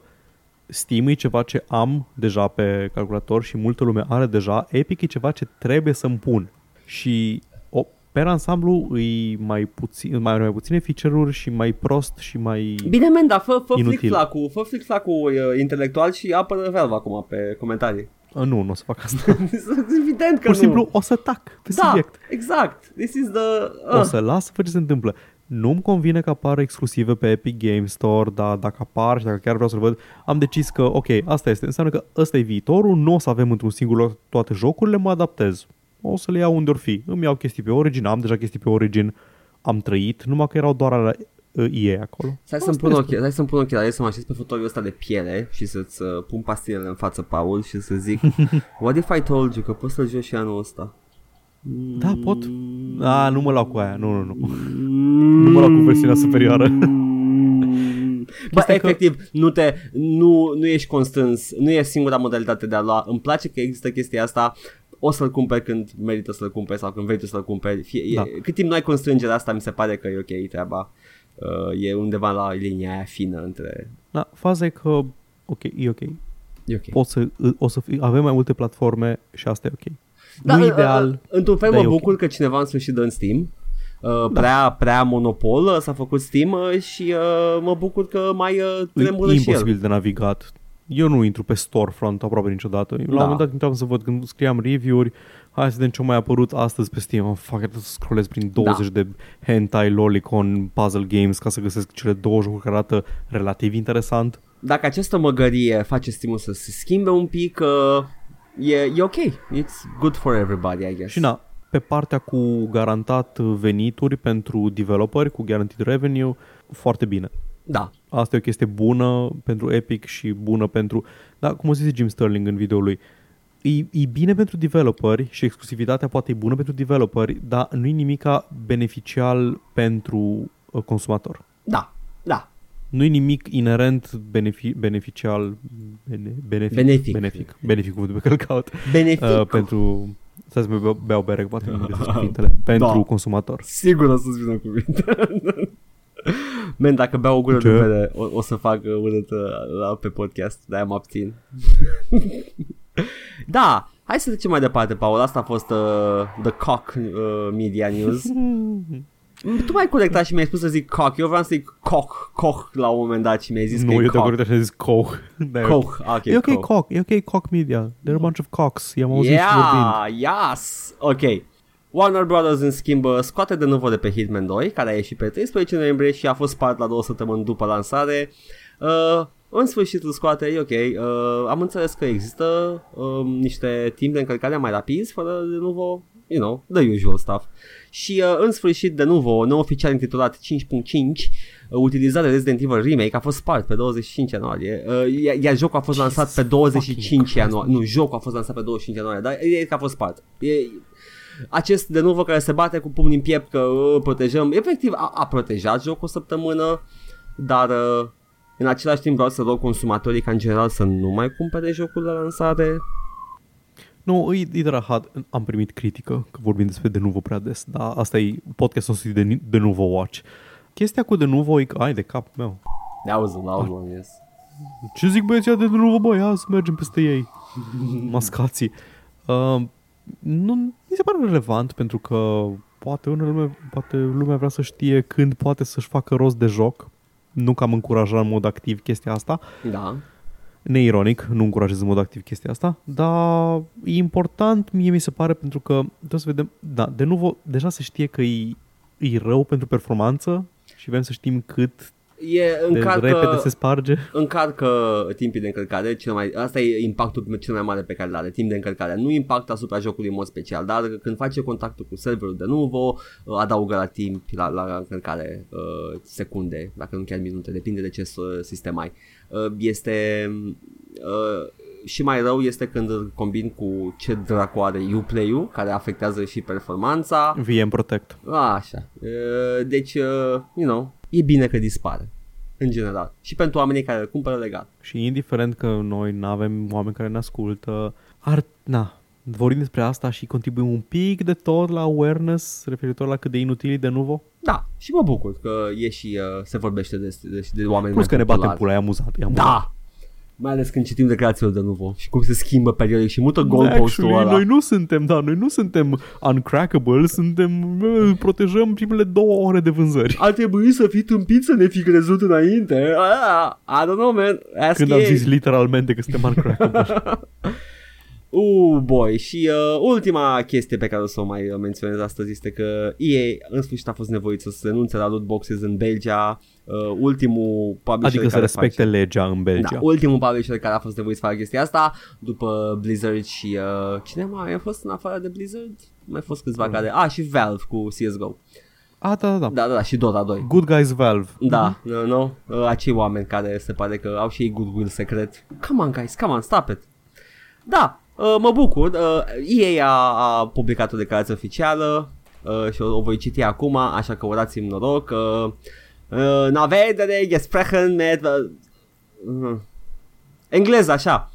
Steam e ceva ce am deja pe calculator și multă lume are deja. Epic e ceva ce trebuie să-mi pun. Și o, pe ansamblu e mai, puțin, mai, mai puține feature-uri și mai prost și mai... Bine, men, dar fă, fă Inutil. flic-flacul, fă flic-flacul uh, intelectual și apără Valve acum pe comentarii. Uh, Nu, nu o să fac asta. <laughs> Evident că Pur și nu. simplu o să tac pe da, subiect. exact. This is the... O Uh. să las să văd ce se întâmplă. Nu-mi convine că apară exclusive pe Epic Game Store, dar dacă apar și dacă chiar vreau să-l văd, am decis că, ok, asta este. Înseamnă că ăsta e viitorul, nu o să avem într-un singur loc toate jocurile, mă adaptez. O să le iau unde or fi. Îmi iau chestii pe Origin, am deja chestii pe Origin, am trăit, numai că erau doar la EA acolo. Stai să-mi pun, ochi, stai să-mi pun ochelari să mă așez pe fotoliul ăsta de piele și să-ți uh, pun pastilele în față, Paul, și să zic <laughs> What if I told you că poți să-l joci și anul ăsta? Da, pot. A, nu mă luau cu aia, nu, nu, nu. <laughs> Nu mă luau cu versiunea superioară. Bă, efectiv, că... nu, te, nu, nu ești constrâns, nu e singura modalitate de a lua. Îmi place că există chestia asta, o să-l cumperi când merită să-l cumperi sau când vrei tu să-l cumperi. Fie, da. e, cât timp nu ai constrângerea asta, mi se pare că e ok treaba. Uh, e undeva la linia aia fină între... Da, faza e că, ok, e ok. E ok. Poți să, o să fi, avem mai multe platforme și asta e ok. Da, nu uh, ideal. Uh, într-un fel mă bucur okay. că cineva în sfârșit dă în Steam. Uh, da. prea, prea monopol uh, s-a făcut Steam uh, și uh, mă bucur că mai uh, tremură și el. imposibil de navigat. Eu nu intru pe storefront aproape niciodată. La da. un moment dat intram să văd când scriam review-uri, hai să vedem ce mai apărut astăzi pe Steam. Oh, fuck, trebuie să scrollez prin 20 da. de hentai, lolicon, puzzle games ca să găsesc cele două jocuri care arată relativ interesant. Dacă această măgărie face Steam să se schimbe un pic, uh, e, e ok. It's good for everybody, I guess. Și na, pe partea cu garantat venituri pentru developeri, cu guaranteed revenue, foarte bine. Da. Asta e o chestie bună pentru Epic și bună pentru... Da, cum o zice Jim Sterling în videoul lui, e, e bine pentru developeri și exclusivitatea poate e bună pentru developeri, dar nu e nimica beneficial pentru uh, consumator. Da, da. Nu e nimic inerent benefi- beneficial, bene, benefic, benefic, benefic, benefic cuvântul pe care îl caut, benefic. Uh, pentru, stai să beau, beau bere, poate nu găsesc <laughs> cuvintele, pentru da. consumator. Sigur o să-ți vină cuvinte. <laughs> Men, dacă beau o gură Ce? de bere, o, o să fac urât uh, la, pe podcast, de-aia mă abțin. <laughs> da, hai să trecem mai departe, Paul. Asta a fost uh, The Cock uh, Media News. <laughs> Tu m-ai corectat și mi-ai spus să zic cock. Eu vreau să zic cock, cock la un moment dat și mi-ai zis nu, că eu e te corectat și ai zis cock. <laughs> Cock, ok. E ok, cock. cock. E ok, cock media. There are a bunch of cocks. I-am auzit yeah, și yes. Ok. Warner Brothers în schimb scoate de nou de pe Hitman 2 care a ieșit pe 13 noiembrie și a fost spart la două săptămâni după lansare. Uh, în sfârșit îl scoate, e ok. Uh, am înțeles că există uh, niște timp de încărcare mai rapizi fără de nuvo, you know, the usual stuff. Și uh, în sfârșit de nuvo, nou oficial intitulat 5.5 uh, utilizarea Resident Evil Remake a fost spart pe 25 ianuarie, uh, iar, iar jocul a fost lansat pe 25 ianuarie. Nu, jocul a fost lansat pe 25 ianuarie, dar e că a fost spart. E, acest de nuvo care se bate cu pumnii în piept că uh, protejăm, efectiv a, a protejat jocul o săptămână, dar uh, în același timp vreau să rog consumatorii ca în general să nu mai cumpere jocul la lansare. Nu, e, e rahat. Am primit critică că vorbim despre de nuvo prea des, dar asta e podcastul nostru de, de nuvo watch. Chestia cu de nuvo e că, ai de cap meu. That was a loud one, yes. Ce zic băieții de nuvo, băi, hai să mergem peste ei. <laughs> Mascații. Uh, nu mi se pare relevant pentru că poate, unele lume, poate lumea vrea să știe când poate să-și facă rost de joc. Nu că am încurajat în mod activ chestia asta. Da. Neironic, nu încurajez în mod activ chestia asta, dar e important, mie mi se pare, pentru că trebuie să vedem, da, de nou, deja se știe că e, e rău pentru performanță și vrem să știm cât e încarcă, de repede se sparge. Încarcă timpii de încărcare, cel mai, asta e impactul cel mai mare pe care îl are, timp de încărcare. Nu impact asupra jocului în mod special, dar când face contactul cu serverul de nuvo, uh, adaugă la timp, la, la încărcare uh, secunde, dacă nu chiar minute, depinde de ce sistem ai. Uh, este uh, și mai rău este când îl combin cu ce dracu are Uplay-ul, care afectează și performanța. VM Protect. Așa. Uh, deci, uh, you know, e bine că dispare în general și pentru oamenii care îl cumpără legal. Și indiferent că noi nu avem oameni care ne ascultă, ar, na, vorbim despre asta și contribuim un pic de tot la awareness referitor la cât de inutil de nuvo? Da, și mă bucur că e și uh, se vorbește de, de, de oameni Plus că ne batem pula, e amuzat, e amuzat. Da, mai ales când citim declarațiile de nuvo și cum se schimbă periodic și mută goalpost-ul ăla. Noi nu suntem, da, noi nu suntem uncrackable, suntem, protejăm primele două ore de vânzări. Ar trebui să fii tâmpit să ne fi crezut înainte. Ah, I don't know, man. Ask când am zis literalmente că suntem uncrackable. <laughs> Uh, boy, și uh, ultima chestie pe care o să o mai uh, menționez astăzi este că EA în sfârșit a fost nevoit să se renunțe la loot boxes în Belgia. Uh, ultimul publisher Adică să care respecte face... legea în Belgia. Da, ultimul publisher care a fost nevoit să facă chestia asta după Blizzard și uh, cine mai a fost în afară de Blizzard? Mai a fost câțiva Mm. care... Ah, și Valve cu CSGO. Ah, da, da, da. Da, da, da, și Dota 2. Good Guys Valve. Da, nu, nu, uh, acei oameni care se pare că au și ei goodwill secret. Come on, guys, come on, stop it. Da, uh, mă bucur. Uh, EA a, a publicat o declarație oficială uh, și o, o voi citi acum, așa că urați-mi noroc. Uh, uh, na vedere, gesprechen mit... Uh, uh, engleză, așa.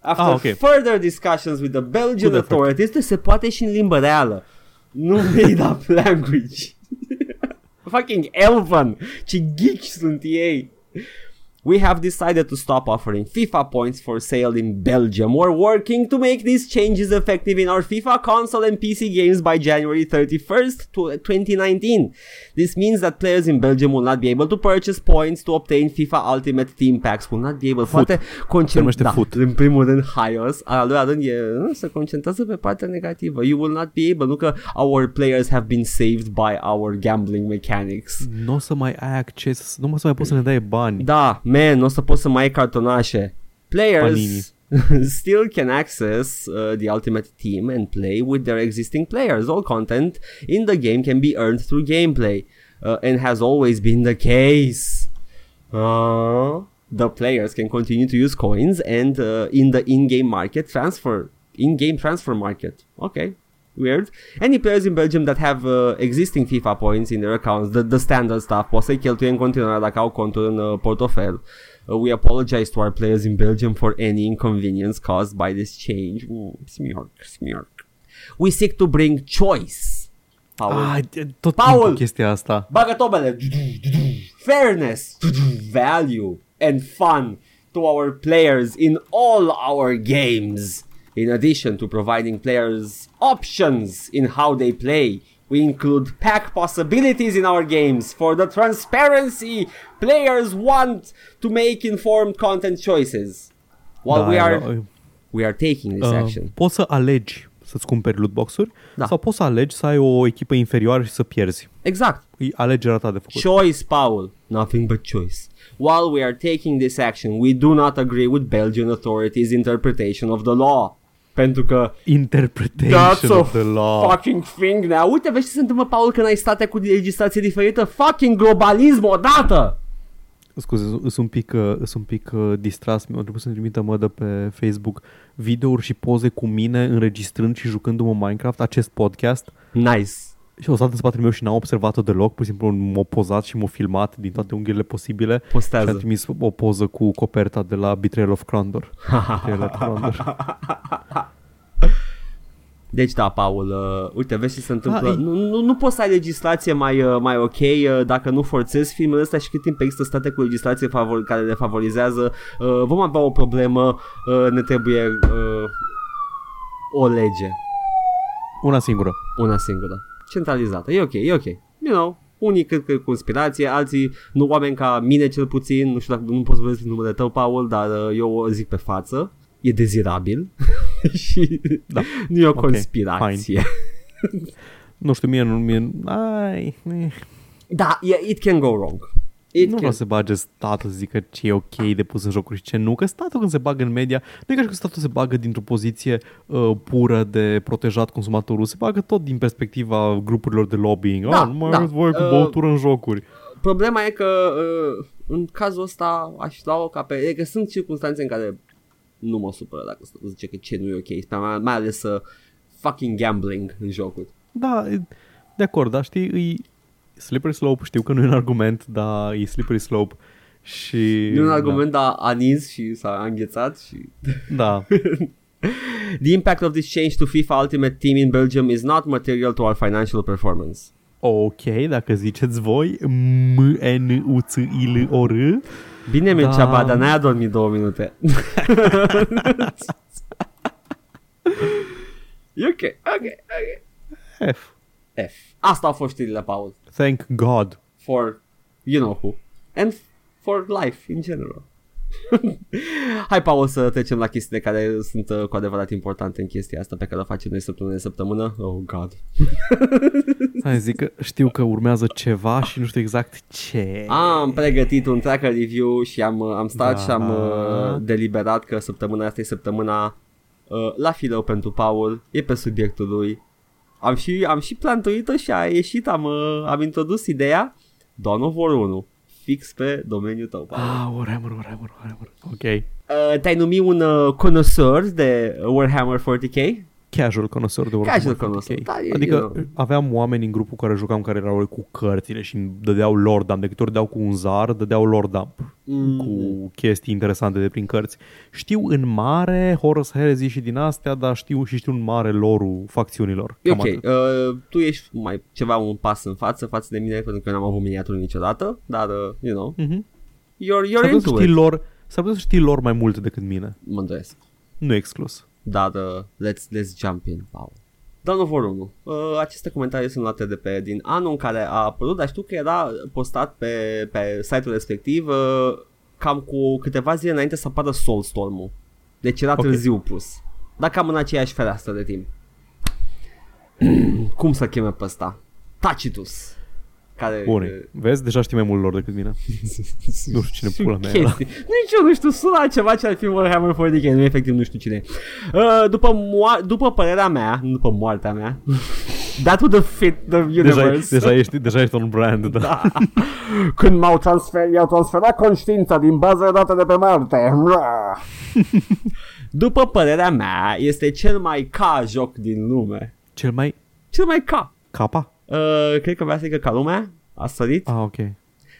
After Ah, ok. further discussions with the Belgian Good effort. authorities, deci se poate și în limbă reală. Nu <laughs> made up language. Fucking Elven! Ce geek sunt ei! We have decided to stop offering FIFA points for sale in Belgium. We're working to make these changes effective in our FIFA console and PC games by January 31st, 2019. This means that players in Belgium will not be able to purchase points to obtain FIFA Ultimate Team Packs. Will not be able. Poate numește concentra. foot. În primul rând, HIOS, al doilea rând, e, nu, se concentrează pe partea negativă. You will not be able. Nu uh, că our players have been saved by our gambling mechanics. Nu o să mai ai acces, nu o să mai poți să ne dai bani. Da, man, o să poți să mai ai cartonașe. Players <laughs> still can access uh, the Ultimate Team and play with their existing players. All content in the game can be earned through gameplay uh, and has always been the case. Uh, the players can continue to use coins and uh, in the in-game market transfer in-game transfer market. Okay. Weird. Any players in Belgium that have uh, existing FIFA points in their accounts, the, the standard stuff, poate să-i cheltuie în continuare dacă au conturi în uh, portofel. Uh, we apologize to our players in Belgium for any inconvenience caused by this change. Ooh, smiorc, smiorc. We seek to bring choice. Paul. Ah, tot Paul! chestia asta. Bagă tobele. Fairness, value and fun to our players in all our games. In addition to providing players options in how they play, we include pack possibilities in our games for the transparency players want to make informed content choices. While Da, we are we are taking this uh, action. poți să alegi să-ți cumperi lootbox-uri Da. sau poți să alegi să ai o echipă inferioară și să pierzi. Exact. E alegerea ta de făcut. Choice, Paul. Nothing but choice. While we are taking this action, we do not agree with Belgian authorities' interpretation of the law. Pentru că that's Interpretation a of the law. fucking thing now. Uite, vezi ce se întâmplă, Paul, când ai state cu legislație diferită? Fucking globalism odată! Scuze, sunt un pic, uh, sunt un pic uh, distras. Mi-au trebuit să-mi trimită mădă pe Facebook videouri și poze cu mine înregistrând și jucându-mă Minecraft acest podcast. Nice. Și au stat în spatele meu și n-au observat-o deloc, pur și simplu m-au pozat și m-au filmat din toate unghiurile posibile și Postează. am trimis o poză cu coperta de la Betrayal of Crondor. <laughs> Betrayal of Crondor. Deci da, Paul, uh, uite, vezi ce se întâmplă. Ah, e- nu, nu, nu poți să ai legislație mai, uh, mai ok uh, dacă nu forțezi filmele astea și cât timp există state cu legislație favor- care le favorizează, uh, vom avea o problemă, uh, ne trebuie uh, o lege, Una singură. una singură, centralizată. E ok, e ok. You know, unii cred că e conspirație, alții, nu oameni ca mine cel puțin, nu știu dacă nu poți să vezi numele tău, Paul, dar uh, eu o zic pe față. E dezirabil <laughs> și Da. nu e o Ok, conspirație. <laughs> Nu știu, mie nu... Mie, ai, eh. Da, yeah, it can go wrong. It nu can... vreau să bage statul să zică ce e ok de pus în jocuri și ce nu, că statul când se bagă în media, nu e ca și că statul se bagă dintr-o poziție uh, pură de protejat consumatorul, se bagă tot din perspectiva grupurilor de lobbying. Da, ah, nu mai da. aveți voie cu Uh, băutură în jocuri. Problema e că uh, în cazul ăsta aș lua-o ca pe... E că sunt circunstanțe în care nu mă supără dacă statul zice că ce nu e ok, Spre mai, mai ales uh, fucking gambling în jocuri. Da, e- de acord, dar știi, e slippery slope, știu că nu e un argument, dar e slippery slope și... Nu e un argument, dar a nins și s-a înghețat și... Da, <laughs> The impact of this change to FIFA Ultimate Team in Belgium is not material to our financial performance. ok, dacă ziceți voi, m n u ț i l o r Bine, Mircea, Da. dar n-ai adormit două minute. <laughs> <laughs> e ok, ok, ok. F. F. Asta au fost știrile, Paul. Thank God. For you know who. And for life in general. <laughs> Hai, Paul, să trecem la chestiile care sunt uh, cu adevărat importante în chestia asta pe care o facem noi săptămână de săptămână. Oh, God. <laughs> Hai zic că știu că urmează ceva și nu știu exact ce. Am pregătit un tracker review și am, uh, am stat Da. și am uh, deliberat că săptămâna asta e săptămâna uh, la fileu pentru Paul, e pe subiectul lui. Am și, am și plantuit-o și a ieșit, am, uh, am introdus ideea Dawn of War 1, fix pe domeniul tău, Paul. Ah, Warhammer, Warhammer, Warhammer. Ok. Uh, te-ai numit un uh, connoisseur de Warhammer 40k? Casual connoisseur de Warhammer Casual 40K. connoisseur, da, e- Adică you know. aveam oameni în grupul care jucam care erau cu cărțile și îmi dădeau lore dump. De câte ori dădeau cu un zar, dădeau lore dump Mm. cu chestii interesante de prin cărți. Știu în mare Horus Heresy și din astea, dar știu și știu în mare lorul facțiunilor. E Cam ok, atât. uh, tu ești mai ceva un pas în față față de mine pentru că eu n-am avut miniaturi niciodată, dar, uh, you know, Mhm. you're, S-ar you're putea să into știi it. lor, s-ar putea să știi lor mai mult decât mine. Mă îndoiesc. Nu e exclus. Dar uh, let's, let's jump in, Paul. Dawn of War 1. Uh, aceste comentarii sunt luate de pe din anul în care a apărut, dar știu că era postat pe, pe site-ul respectiv uh, cam cu câteva zile înainte să apară Soulstorm-ul. Deci era Ok. târziu pus. Dar cam în aceeași fereastră de timp. <clears throat> Cum să cheme pe ăsta? Tacitus. Care, Bun, vezi? Deja știi mai mult lor decât mine. <laughs> Nu știu cine pula mea era. chestii. Nici eu nu știu, sună ceva ce ar fi Warhammer 40k, nu efectiv nu știu cine e. Uh, după, moa- după părerea mea, nu după moartea mea, <laughs> that would have fit the Deja, universe. deja, ești, deja ești un brand, da. Da. <laughs> Când m-au transfer, i-au transferat conștiința din baza de date de pe Marte. După părerea mea, este cel mai ca joc din lume. Cel mai Cel mai ca. capa? Uh, cred că vrea să zică ca lumea. A sărit. Ah, ok.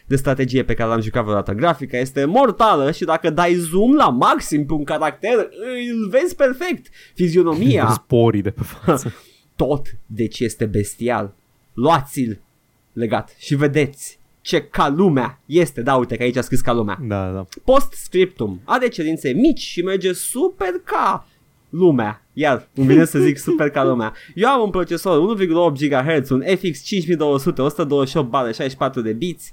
de strategie pe care l-am jucat vreodată. Grafica este mortală și dacă dai zoom la maxim pe un caracter, îl vezi perfect. Fizionomia, Sporii de pe față. <laughs> tot deci este bestial. Luați-l legat și vedeți ce ca lumea este. Da, uite că aici a scris ca lumea. Da, da. Post-scriptum are cerințe mici și merge super ca lumea. Iar îmi vine să zic super ca lumea. Eu am un procesor 1,8 GHz, un FX 5200, 128 bare, 64 de bits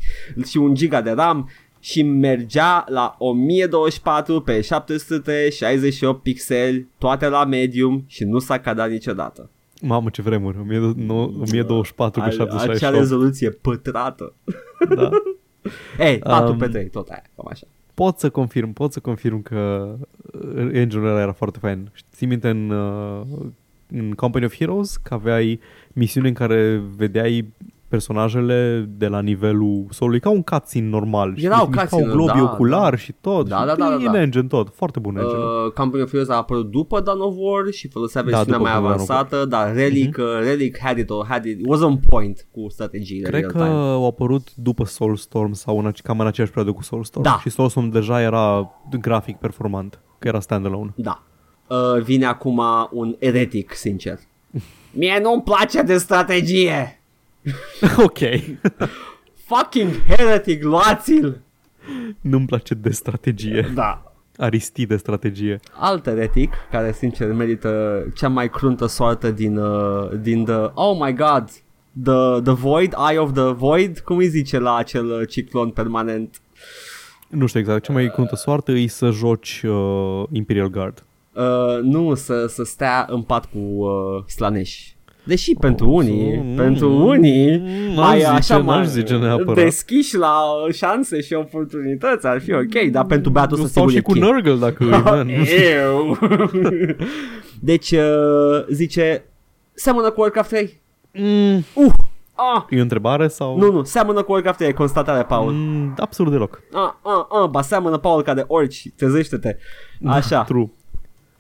și un giga de RAM și mergea la 1024 pe 768 pixeli, toate la medium și nu s-a cadat niciodată. Mamă, ce vremuri. 1024 pe Are- Acea 768. rezoluție pătrată. Da. Ei, 4 Um, pe 3, tot aia, cam așa. Pot să confirm, pot să confirm că uh, engine-ul ăla era foarte fain. Ții minte în, uh, în Company of Heroes că aveai misiuni în care vedeai personajele de la nivelul solului ca un cutscene normal. Și Erau își mișcau cutscene-uri, globii da, oculari și tot. Da, și da, da, da, plin da. engine tot. Foarte bun engine. Uh, Company of Heroes a apărut după Dawn of War și folosea Da, versiunea după mai Dawn of avansată, dar Relic, uh, Relic had it, all, had it, it was on point cu strategiile Cred real că time. au apărut după Soulstorm sau în, ace- cam în aceeași perioadă cu Soulstorm. Da. Și Soulstorm deja era grafic performant, că era standalone. Da. Uh, vine acum un eretic, sincer. Mie nu-mi place de strategie. <laughs> ok. Fucking heretic, luați-l! Nu-mi place de strategie. Da. Aristi de strategie. Alt eretic, care sincer merită cea mai cruntă soartă din, uh, din the, oh my god, the, the Void, Eye of the Void, cum îi zice la acel uh, ciclon permanent? Nu știu exact, cea mai cruntă soartă e să joci uh, Imperial Guard. Uh, nu, să, să stea în pat cu uh, slaneși. Deși pentru unii, mm, pentru mm, unii, mm, mai n-aș zice, așa mai n-aș zice neapărat. deschiși la șanse și oportunități ar fi ok, dar pentru băiatul ăsta Sau sigur și e cu kid. Nurgle dacă <laughs> îi man. Eu. <laughs> deci uh, zice seamănă cu Warcraft 3. mm, Uh, ah, E o întrebare sau? nu, nu, seamănă cu Warcraft 3, e constatarea, Paul. Mm, absolut deloc. Ah, ah, ah, ba seamănă, Paul, ca de orci, trezește-te. Așa, True.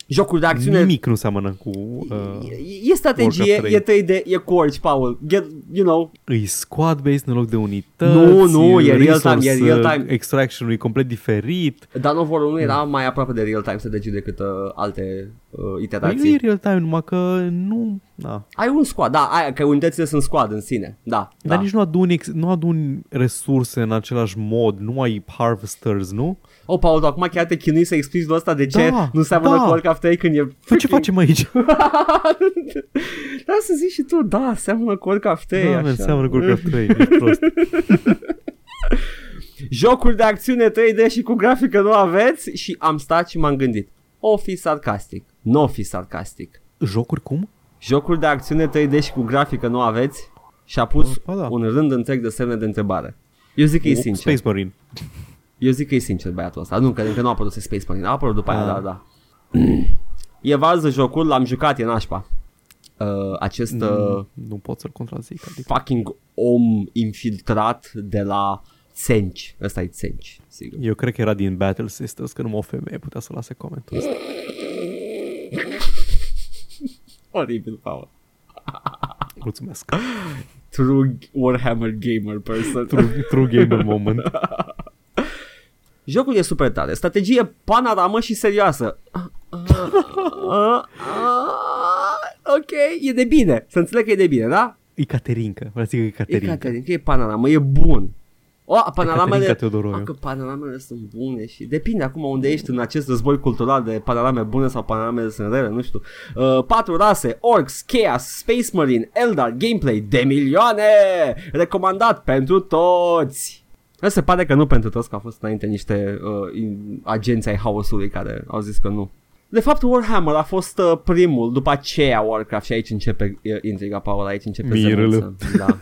Jocul de acțiune Nimic nu seamănă cu... Uh, E, e strategie, Warcraft e 3D, e cu orci, Paul. Get, you know, îi squad-based în loc de unități. Nu, nu, e real-time, e resource, real-time. Extraction-ul e complet diferit. Dawn of War 1 era mai aproape de real-time strategy decât uh, alte uh, Dar iterații. e real-time, numai că nu... Da. Ai un squad, da, ai, că unitățile sunt squad în sine, da. Dar da. nici nu aduni, ex- nu aduni resurse în același mod, nu ai harvesters, nu? Oh, Paul, tu acum chiar te chinui să explici de asta de ce Da, nu seamănă da. cu Warcraft 3 când e... Păi ce facem aici? <laughs> da, să zici și tu, da, seamănă cu Warcraft 3, Da, așa. man, seamănă cu Warcraft 3, ești prost. <laughs> Jocuri de acțiune 3D și cu grafică nu aveți? Și am stat și m-am gândit. O fi sarcastic. Nu o fi sarcastic. Jocuri cum? Jocuri de acțiune 3D și cu grafică nu aveți? Și a pus Ba da. un rând întreg de semne de întrebare. Eu zic că e sincer. Space Marine. Eu zic că e sincer băiatul ăsta. Nu, că încă nu a apărut Space Marine. A apărut după aia, Ah. da, da. <clears throat> E vază jocul, l-am jucat, e nașpa. Uh, acest uh, Nu, nu pot să-l contrazic. Adică. fucking om infiltrat de la Senci. Ăsta e Senci, sigur. Eu cred că era din Battle Sisters, că numai o femeie putea să lase comentul ăsta. <laughs> Oribil, Paul. <laughs> Mulțumesc. True Warhammer gamer person. True, true gamer <laughs> moment. Jocul e super tare. Strategie panoramă și serioasă. ok, e de bine. Să înțeleg că e de bine, da? E Caterinca. Vreau să zic că e E Caterinca. Caterinca, e panoramă, e bun. O, panoramele, Caterinca Teodoroiu. a, că panoramele sunt bune și depinde acum unde ești în acest război cultural de panorame bune sau panoramele sunt rele, nu știu. Uh, patru rase, Orcs, Chaos, Space Marine, Eldar, gameplay de milioane! Recomandat pentru toți! Dar se pare că nu pentru toți, că au fost înainte niște uh, in- agenți ai haosului care au zis că nu. De fapt, Warhammer a fost uh, primul, după aceea Warcraft și aici începe uh, intriga, Paul, aici începe Mirele. zămânța. Da.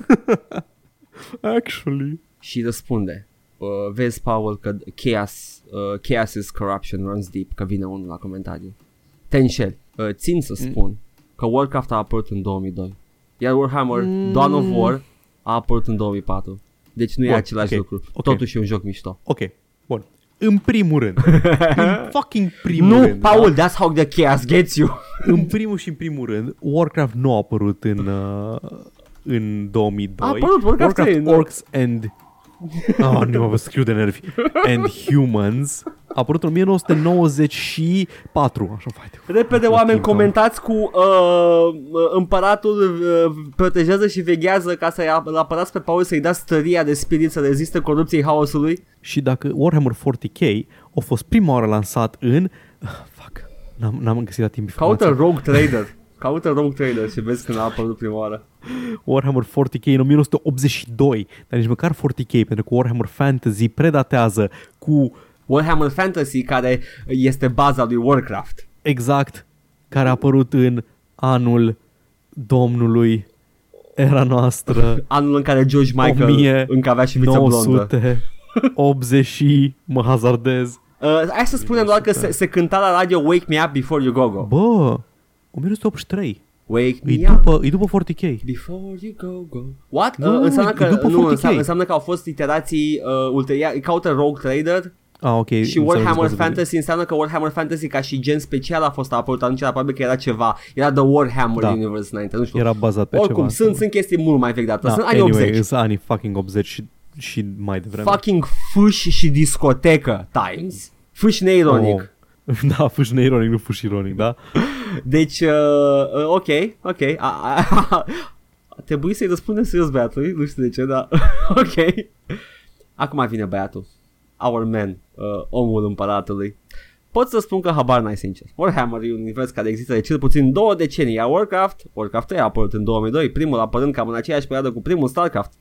<laughs> Actually. și răspunde. Uh, vezi, Paul, că chaos, uh, chaos is corruption runs deep, că vine unul la comentarii. Tenshel, uh, țin să spun că Warcraft a apărut în 2002, iar Warhammer mm. Dawn of War a apărut în 2004. Deci nu e Bun, același ok, lucru. ok. Totuși e un joc mișto. Ok, bun. În primul rând. în <laughs> fucking primul nu, rând. Paul, that's how the chaos gets you. Da? În primul și în primul rând, Warcraft nu a apărut în, uh, în 2002. A apărut Warcraft trei, nu? Orcs and... Oh, nu mă scriu de nervi. And Humans a apărut în 1994. Așa, vai de... Repede, Mă oameni, schimb, comentați cu uh, uh, împăratul uh, protejează și veghează ca să-i ap- îl apărați pe Paul să-i dați stăria de spirit să reziste corupției haosului. Și dacă Warhammer 40k a fost prima oară lansat în... Ah, Fuck. N-am, n-am găsit la timp Caută informația. Rogue Trader. Caută Rogue Trader și vezi când a apărut prima oară. Warhammer 40k în 1982, dar nici măcar 40k, pentru că Warhammer Fantasy predatează cu Warhammer Fantasy, care este baza lui Warcraft. exact care a apărut în anul Domnului era noastră <laughs> Anul în care George Michael încă avea și viță blondă. 980 și mă hazardez. Uh, hai să spunem doar că se, se cânta la radio Wake Me Up Before You Go Go. Bă, 1983. Wake E Me Up după, e după 40k. Before You Go Go. What? Nu, uh, înseamnă e că, după nu, 40K. înseamnă, înseamnă că au fost iterații uh, ulterior. Caută Rogue Trader Ah, ok. și înțeleg Warhammer ce spui. Fantasy înseamnă că Warhammer Fantasy ca și gen special a fost apărut atunci, dar probabil că era ceva. Era The Warhammer Da. Universe înainte, nu știu. Era bazat pe Oricum, ceva. sunt, sunt chestii mult mai vechi de atât. da, sunt anii anyway, 80. sunt anii fucking 80 și, și mai devreme. Fucking fâși și discotecă times. Fâși neironic. Oh. <laughs> Da, fâși neironic, nu fâși ironic, da? Deci, uh, uh, ok, ok. A, a, a, a trebuit să-i răspundem serios băiatului, nu știu de ce, dar <laughs> ok. Acum vine băiatul. Our man, uh, omul împăratului. Pot să spun că habar n-ai sincer. Warhammer e un univers care există de cel puțin două decenii, iar Warcraft, Warcraft 3 a apărut în 2002, primul apărând cam în aceeași perioadă cu primul Starcraft.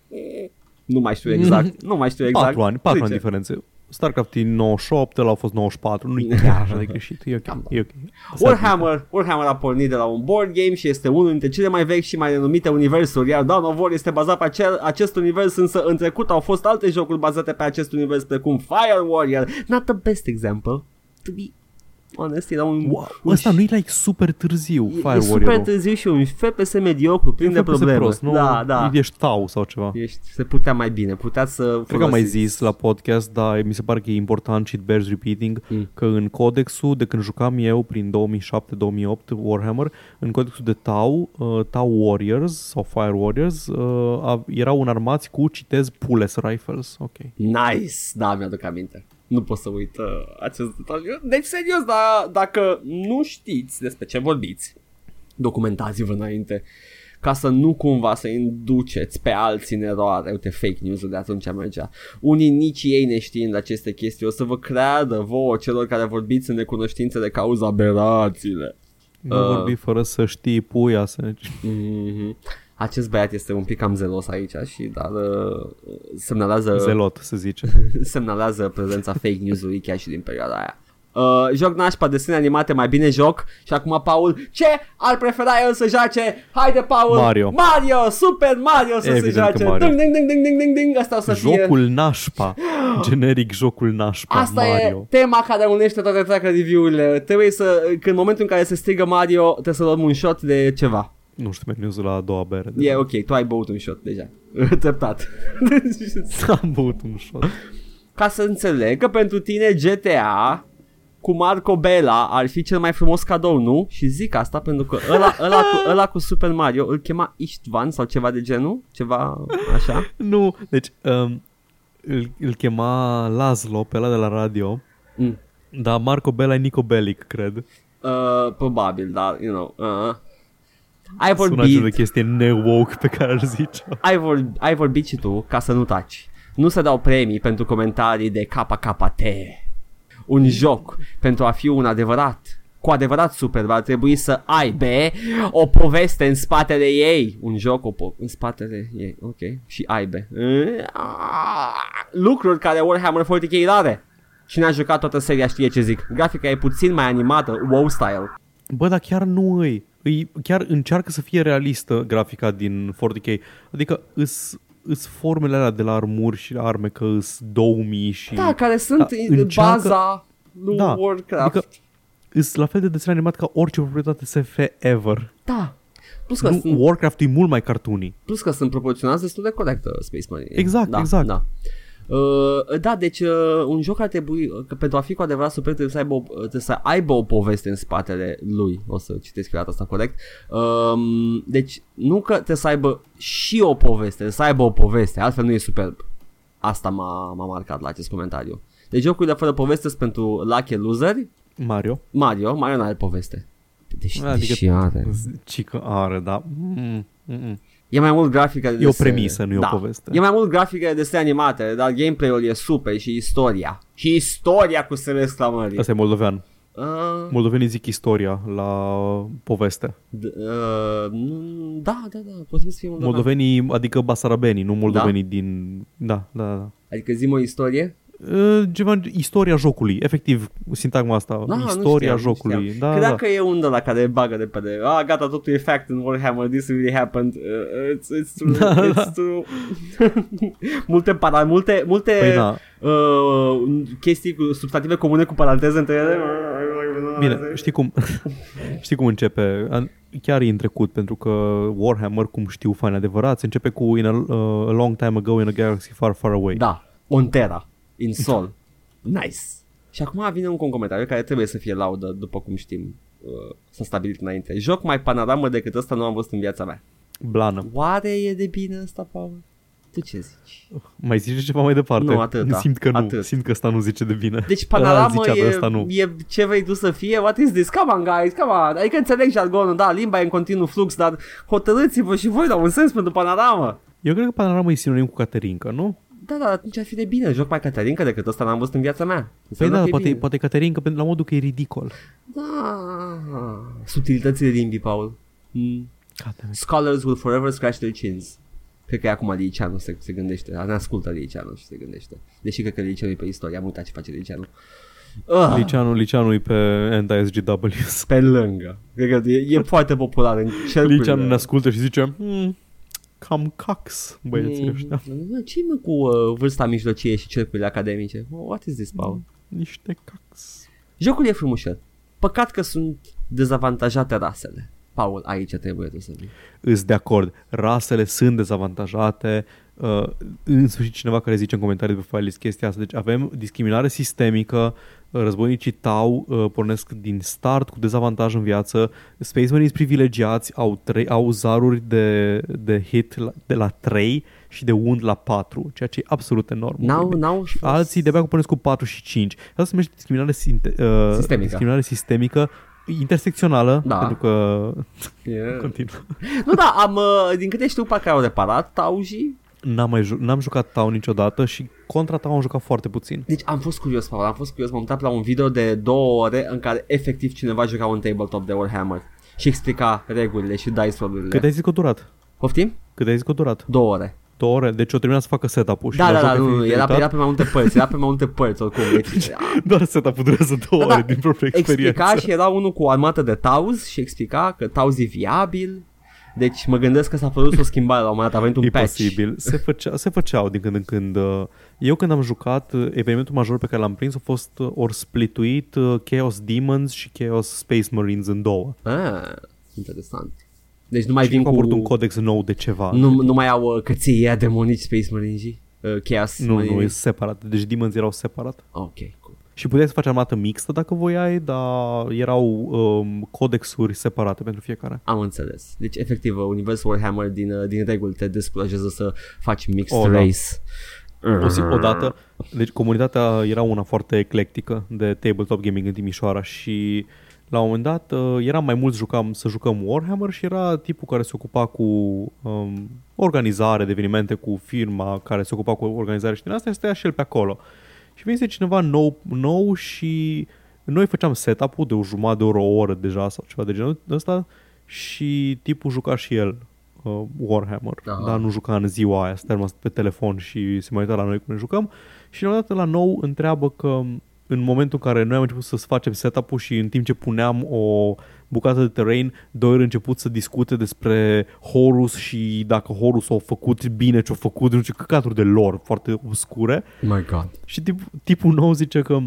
Nu mai știu exact, <laughs> nu mai știu exact. 4 ani, 4 ani Zice. Diferențe. StarCraft e 98, ăla a fost 94, nu e chiar așa de greșit, e ok, e ok. Warhammer, Warhammer a pornit de la un board game și este unul dintre cele mai vechi și mai renumite universuri, iar Dawn of War este bazat pe acel, acest univers, însă în trecut au fost alte jocuri bazate pe acest univers, precum Fire Warrior, not the best example, to be honest, era un... Wow, un ăsta nu e like super târziu, e, Fire e super Warrior-ul. târziu și un FPS mediocru, plin de FPS probleme. Prost, nu? Da, da. Ești tau sau ceva. Ești, se putea mai bine, putea să Cred că am mai folosiți- zis la podcast, dar mi se pare că e important și it bears repeating Mm. că în codexul de când jucam eu prin 2007-2008 Warhammer, în codexul de Tau, uh, Tau Warriors sau Fire Warriors, uh, a- erau înarmați cu, citez, Pules Rifles. Ok. Nice, da, mi-aduc aminte. Nu pot să uit uh, acest detaliu. Deci, serios, da, dacă nu știți despre ce vorbiți, documentați-vă înainte ca să nu cumva să induceți pe alții în eroare. Uite, fake news-ul de atunci mergea. Unii nici ei neștiind aceste chestii o să vă creadă vouă celor care vorbiți în necunoștință de cauza aberațiile. Nu Uh. vorbi fără să știi puia să... Mm-hmm. Acest băiat este un pic cam zelos aici și dar uh, semnalează, Zelot, să zice. <laughs> semnalează prezența fake news-ului chiar și din perioada aia. Uh, joc nașpa desene animate, mai bine joc Și acum Paul, ce ar prefera el să joace? Haide Paul Mario. Mario, Super Mario să Evident se că joace Mario. Ding, ding, ding, ding, ding, ding, ding Asta o să fie Jocul nașpa. Generic jocul nașpa. Asta Mario. e tema care unește toate tracă review-urile Trebuie să, când în momentul în care se strigă Mario Trebuie să luăm un shot de ceva Nu știu, merg la a doua bere. de- E ok, tu ai băut un shot deja <laughs> Treptat <laughs> Am băut un shot. Ca să înțeleg că pentru tine GTA cu Marco Bella ar fi cel mai frumos cadou, nu? Și zic asta pentru că ăla, ăla, cu, ăla cu Super Mario îl chema Istvan sau ceva de genul, ceva așa. <laughs> Nu, deci um, îl, îl chema Laszlo pe ăla de la radio, Mm. dar Marco Bella e Nico Bellic, cred. Uh, probabil, dar, you know, uh. Ai Sună vorbit, de chestie ne-woke pe care ar zice. ai, vor, ai vorbit și tu ca să nu taci. Nu se dau premii pentru comentarii de KKT. Un joc pentru a fi un adevărat cu adevărat super va trebui să aibă o poveste în spatele ei. Un joc o po- în spatele ei, ok, și aibă. Lucruri care Warhammer 40k are. Cine a jucat toată seria știe ce zic. Grafica e puțin mai animată, WoW style. Bă, dar chiar nu îi. Îi chiar încearcă să fie realistă grafica din 40k. Adică îs, îs formele alea de la armuri și arme că îs 2000 și... Da, care sunt Da, în încearcă- baza lui Da, Warcraft. adică îs la fel de desen animat ca orice proprietate SF ever. Da. Plus că, Nu, sunt, Warcraft e mult mai cartoony. plus că sunt proporționați destul de corect uh, Space Marine. Exact, da, exact. Da. Uh, da, deci uh, un joc ar trebui, uh, că pentru a fi cu adevărat super trebuie să, aibă o, trebuie să aibă o poveste în spatele lui, o să citesc eu data asta corect. Um, deci nu că trebuie să aibă și o poveste, trebuie să aibă o poveste, altfel nu e superb. Asta m-a, m-a marcat la acest comentariu. Deci jocurile fără poveste sunt pentru lucky loseri. Mario. Mario, Mario nu are poveste. Deși, Adică- deși are. Ci că are, da. Mm, mm, mm. E mai mult grafică de E o desene. premisă, nu e o da. poveste. E mai mult grafică de desene animate, dar gameplay-ul e super și istoria. Și istoria cu semne exclamării. Asta e moldovean. Uh, Moldovenii zic istoria la poveste. d- uh, mm, da, da, da, poți să fie moldovean. Moldovenii, adică basarabenii, nu moldovenii din... Da, da, da. Adică zi o istorie? Uh, Ceva, istoria jocului, efectiv, sintagma asta, Da, nu istoria știam, nu jocului. știam. Da, Credeam da. că e undă la care bagă de pe de, ah, gata, totul e fact în Warhammer, this really happened, uh, it's, it's true, Da, it's da. true. <laughs> multe, para, multe, multe Păi da, uh, chestii cu substantive comune cu paranteze între ele. bine, știi cum, <laughs> știi cum începe? An- Chiar e în trecut, pentru că Warhammer, cum știu fani adevărați, începe cu in a, uh, a long time ago in a galaxy far, far away. Da, Ontera, in Sol. <laughs> Nice. Și acum vine un comentariu care trebuie să fie laudă, după cum știm. Uh, s-a stabilit înainte. Joc mai panoramă decât ăsta nu am văzut în viața mea. Blană. Oare e de bine ăsta, Paul? Tu ce zici? Mai zice ceva mai departe? Nu, atât, da. <laughs> Simt că nu, Atât. simt că ăsta nu zice de bine. Deci Ăla panoramă zicea, dar e, ăsta nu. e ce vrei tu să fie? What is this? Come on, guys, come on. Adică înțeleg jargonul, da, limba e în continuu flux, dar hotărâți-vă și voi la un sens pentru panoramă. Eu cred că panorama e sinonim cu Caterinca, nu? Da, da, atunci ar fi de bine. Joc mai Caterinca decât ăsta n-am văzut în viața mea. Păi Înseamnă da, că e poate, bine. poate Caterinca pentru la modul că e ridicol. Da. Subtilitățile limbii, Paul. Mm. Goddammit. Scholars will forever scratch their chins. Cred că e acum Liceanu se, se gândește. Ne ascultă Liceanu și se gândește. Deși cred că Liceanu e pe istorie. Am uitat ce face Liceanu. Uh, Liceanu, Liceanu e pe anti-SGWs. pe lângă. Cred că e, e foarte popular în cercurile. Liceanu ne ascultă și zice hmm, cam cax băieții ăștia. Mm, ce mă cu uh, vârsta mijlocie și cercurile academice? Oh, what is this, Paul? Niște cax. Jocul e frumușel. Păcat că sunt dezavantajate rasele. Paul, aici trebuie tu să vii. Îs de acord. Rasele sunt dezavantajate. Uh, în sfârșit cineva care zice în comentarii pe file chestia asta. Deci avem discriminare sistemică, uh, războinicii tau uh, pornesc din start cu dezavantaj în viață, Space Marines privilegiați au, trei, au zaruri de, de hit la, de la 3 și de wound la 4, ceea ce e absolut enorm. N-au, n-au Și alții de-abia pornesc cu 4 și 5. Asta se numește discriminare, sinte, uh, Sistemică. discriminare sistemică intersecțională, Da. pentru că Yeah. <laughs> continuă. Nu, da, am, uh, din câte știu, parcă au reparat taujii. N-am, mai ju- n-am jucat Tau niciodată și contra Tau am jucat foarte puțin. Deci am fost curios, Paul, am fost curios, m-am uitat la un video de două ore în care efectiv cineva juca un tabletop de Warhammer și explica regulile și dice roll-urile. Cât ai zis că a durat? Poftim? Cât ai zis că a durat? Două ore. Două ore? Deci o terminat să facă setup-ul și Da, la da, da, joc nu, efectiv era, uitat? era pe mai multe părți, era pe mai multe părți oricum. Deci, Doar setup-ul durează două Da, da, ore din propria experiență. explica și era unul cu o armată de Tauz și explica că Tauz e viabil. Deci mă gândesc că s-a produs o schimbare la un moment dat, a venit un E patch. posibil. Se, făcea, se făceau din când în când. uh, Eu când am jucat, uh, evenimentul major pe care l-am prins a fost uh, ori splituit uh, Chaos Demons și Chaos Space Marines în două. Ah, interesant. Deci nu mai și vin au cu... apărut un codex nou de ceva. Nu, nu mai au uh, cății ăia demonici Space Marines uh, Chaos nu, Marines. nu, e separat. Deci Demons erau separat. Ok, cool. Și puteai să faci armată mixtă dacă voiai, dar erau um, codexuri separate pentru fiecare. Am înțeles. Deci, efectiv, uh, universul Warhammer din, uh, din reguli te descurajează să faci mixed Oh, da. Race. O zi, odată, deci comunitatea era una foarte eclectică de tabletop gaming în Timișoara și la un moment dat uh, eram mai mulți jucam, să jucăm Warhammer și era tipul care se ocupa cu um, organizare de evenimente cu firma care se ocupa cu organizare și din asta stăia și el pe acolo. Și venise cineva nou, nou și noi făceam setup-ul de o jumătate de oră, o oră deja sau ceva de genul ăsta și tipul juca și el uh, Warhammer, Aha. dar nu juca în ziua aia, stătea numai pe telefon și se mai uita la noi cum ne jucăm și la un dat la nou întreabă că în momentul în care noi am început să facem setup-ul și în timp ce puneam o bucată de teren, doi ori început să discute despre Horus și dacă Horus a făcut bine ce a făcut, nu știu, căcaturi de lor foarte obscure my god. și tip, tipul nou zice că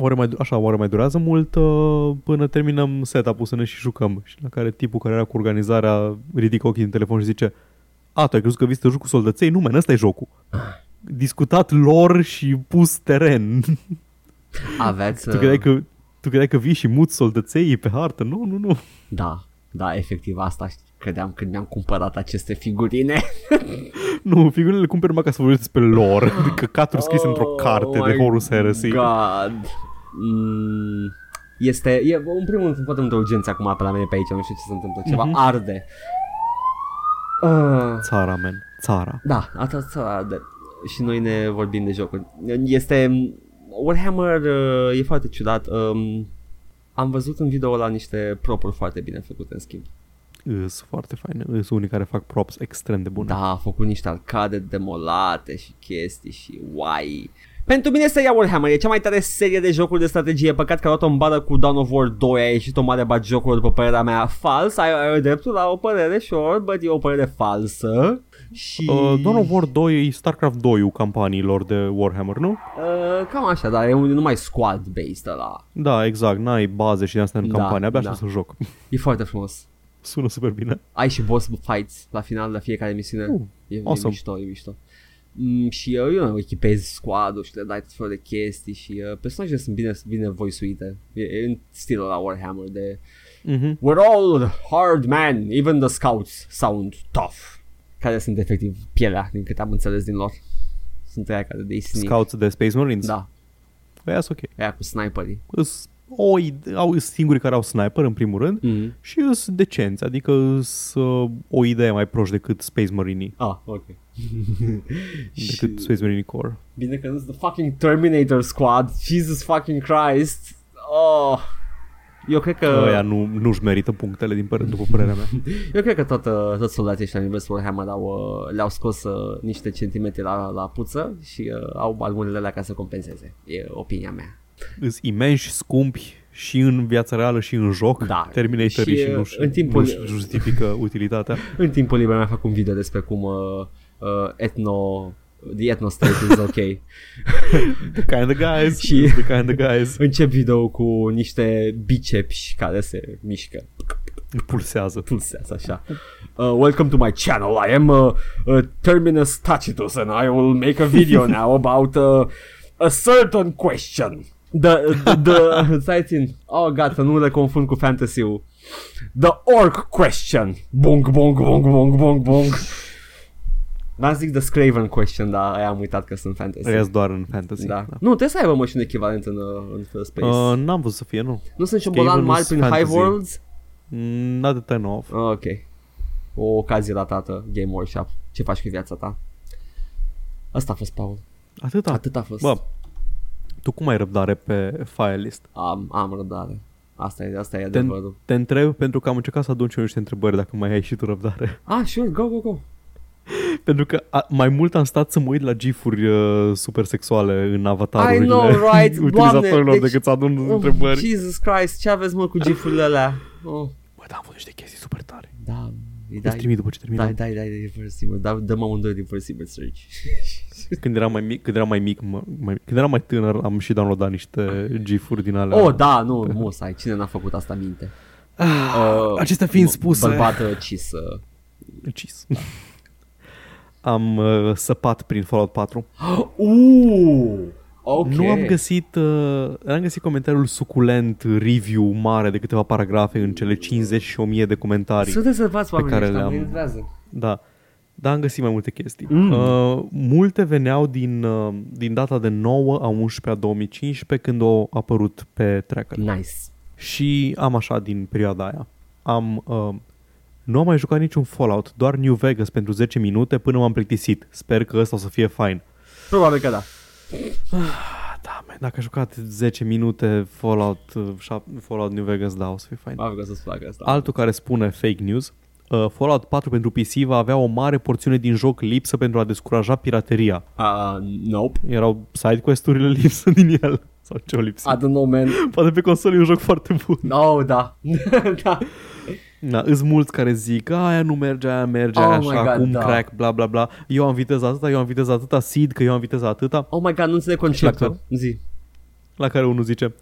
oare mai, așa, oare mai durează mult uh, până terminăm setup-ul să ne și jucăm. Și la care tipul care era cu organizarea ridică ochii din telefon și zice A, tu ai crezut că vii să te joci cu soldăței? Nu, men, ăsta e jocul. Discutat lor și pus teren. <laughs> Aveți... tu, Uh, credeai că, tu credeai că vii și muți soldăței pe hartă? Nu, nu, nu. Da, da, efectiv asta ș- credeam când mi-am cumpărat aceste figurine. <laughs> Nu, figurile le cumperi numai ca să vorbești despre lor. Căcaturi scrise într-o carte de Oh my Horus Heresy. God. Mm, este, e, în primul rând, foarte multă urgență acum pe la mine pe aici, nu știu ce se întâmplă, ceva Mhm. arde. Uh, Țara, men. Țara. da, asta, asta arde. Și noi ne vorbim de jocuri. Este, Warhammer uh, e foarte ciudat. Um, am văzut în video la niște propuri foarte bine făcute, în schimb. Îs foarte faine. Îs unii care fac props extrem de bune. Da, a făcut niște arcade demolate și chestii și uai. Pentru mine seria Warhammer e cea mai tare serie de jocuri de strategie. Păcat că a luat-o în bară cu Dawn of War 2, a ieșit o mare bat jocuri după părerea mea fals. Ai, ai dreptul la o părere, sure, but e o părere falsă. Și... Uh, Dawn of War 2 e StarCraft 2 campaniilor de Warhammer, nu? Uh, cam așa, dar e un, numai squad-based ăla. Da, exact. N-ai baze și din asta în Da, campanie. Abia da. așa să joc. E foarte frumos. <laughs> Sună super bine. Ai și boss fights la final la fiecare misiune. Uh, e, e awesome. mișto, e mișto. Mm, și eu, eu echipezi squad-ul și le dai tot felul de chestii și uh, personajele sunt bine, bine voisuite. E, e în stilul la Warhammer de Mhm. We're all hard men, even the scouts sound tough. Care sunt efectiv pielea, din câte am înțeles din lor. Sunt aia care de sneak. Scouts de Space Marines? Da, Păi asta ok. aia cu sniperii. Îs, o, ide- au îs singurii care au sniper în primul rând Mm. și îs decenți, adică îs uh, o idee mai proști decât Space Marine Ah, ok. <laughs> decât Space Marine Core. Bine că nu sunt the fucking Terminator Squad. Jesus fucking Christ. Oh. Eu cred că... Ăia nu, nu-și merită punctele din păr- după părerea mea. <laughs> Eu cred că tot, uh, tot soldații ăștia la universul Warhammer au, uh, le-au scos uh, niște centimetri la, la puță și uh, au armurele alea ca să compenseze. E opinia mea. Îs imensi, scumpi și în viața reală și în joc. Da. Terminatorii Și, și, uh, nu în timpul- nu justifică <laughs> utilitatea. În timpul liber mi-a făcut un video despre cum uh, uh, etno... The ethno state is ok. <laughs> The kind of guys. Și- Și... The kind of guys. Încep video cu niște biceps care se mișcă. Pulsează. Pulsează așa. Uh, welcome to my channel. I am uh, uh, Terminus Tacitus and I will make a video <laughs> now about uh, a certain question. The, the, the <laughs> stai țin. Oh, gata, nu le confund cu fantasy-ul. The orc question. Bong, bong, bong, bong, bong, bong. N-am zic the Scraven question, dar aia am uitat că sunt fantasy. Ăia doar în fantasy. Da. Nu, trebuie să aibă mă și un echivalent în, uh, în First Space. Uh, n-am văzut să fie, nu. nu sunt șobolan Skaven mari is prin fantasy. High Worlds? Mm, Not the turn off. Ah, ok. O ocazie ratată, Game Workshop. Ce faci cu viața ta? Asta a fost, Paul. Atâta. Atât a fost. Bă, tu cum ai răbdare pe file list? Am, am răbdare. Asta e, asta e Te, adevărul. te întreb pentru că am încercat să adun și eu niște întrebări dacă mai ai și tu răbdare. Ah, sure, go, go, go. Pentru că a, mai mult am stat să mă uit la gifuri uh, super sexuale în avatarurile I know, <laughs> right? utilizatorilor Doamne, deci- decât să adun Oh, întrebări. Jesus Christ, ce aveți mă cu gifurile alea? Oh, Bă, da, am văzut niște chestii super tare. da, îi Îți dai, trimit după ce terminăm. dai, dai, dai, dai, first image, da, dăm amândoi din first image search. Când eram mai mic, când eram mai mic, mă, mai, când eram mai tânăr, am și downloadat niște gifuri din alea. Oh, da, nu, musai, cine n-a făcut asta minte? Ah, Uh, acestea fiind spuse. Bărbat uh, cis. uh. Cis. Am uh, săpat prin Fallout 4. Uh, ok. Nu am găsit, uh, am găsit comentariul suculent, review mare de câteva paragrafe în cele 50 și 1000 de comentarii. Sunt rezervați oamenii care ăștia, mă le-am- enervează. Da. Dar am găsit mai multe chestii. Mm. Uh, multe veneau din, uh, din data de 9 a 11 a 2015 când au apărut pe tracker. Nice. Și am așa din perioada aia. Am, uh, nu am mai jucat niciun Fallout, doar New Vegas pentru 10 minute până m-am plictisit. Sper că ăsta o să fie fine. Probabil că da. Da, man, dacă ai jucat 10 minute Fallout, uh, șap- Fallout New Vegas, da, o să fie fine. Probabil că să-ți placă asta. Altul care spune fake news, uh, Fallout 4 pentru PC va avea o mare porțiune din joc lipsă pentru a descuraja pirateria. Uh, nope. Erau side quest-urile <laughs> lipsă din el. Sau ce o lipsă? I don't know, man. Poate pe console e un joc foarte bun. Oh, da. <laughs> da. Da, îs mulți care zic, aia nu merge, aia merge, Oh aia my așa, God, cum da. crack, bla bla bla. Eu am viteza atâta, eu am viteza atâta, seed că eu am viteza atâta. Oh my god, nu înțeleg conceptul. Dacă- Zi. La care unul zice,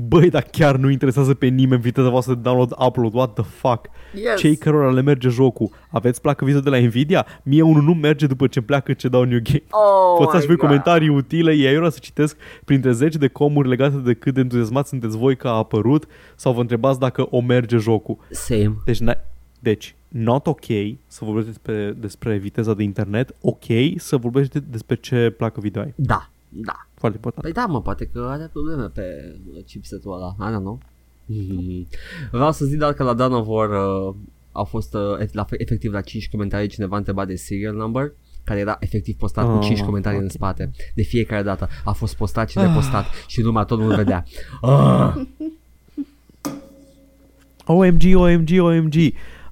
băi, dar chiar nu interesează pe nimeni viteza voastră de download-upload, what the fuck? Yes. Cei cărora le merge jocul, aveți placă video de la Nvidia? Mie unul nu merge după ce pleacă ce dau New Game. Oh Poți să my voi God. comentarii utile, e aiurea să citesc printre zeci de comuri legate de cât de entuziasmați sunteți voi că a apărut sau vă întrebați dacă o merge jocul. Same. Deci, n- deci not ok să vorbești despre, despre viteza de internet, ok să vorbești de- despre ce placă video ai. Da. Da. Foarte important. Păi da, mă, poate că are probleme pe chipsetul ăla. I don't know. Mhm. Vreau să zic doar că la Dawn of War uh, au fost uh, la, efectiv la 5 comentarii cineva întreba de serial number care era efectiv postat cu Oh, 5 comentarii în ok. spate. De fiecare dată a fost postat și repostat și lumea tot nu vedea. <laughs> Ah. OMG, OMG, OMG.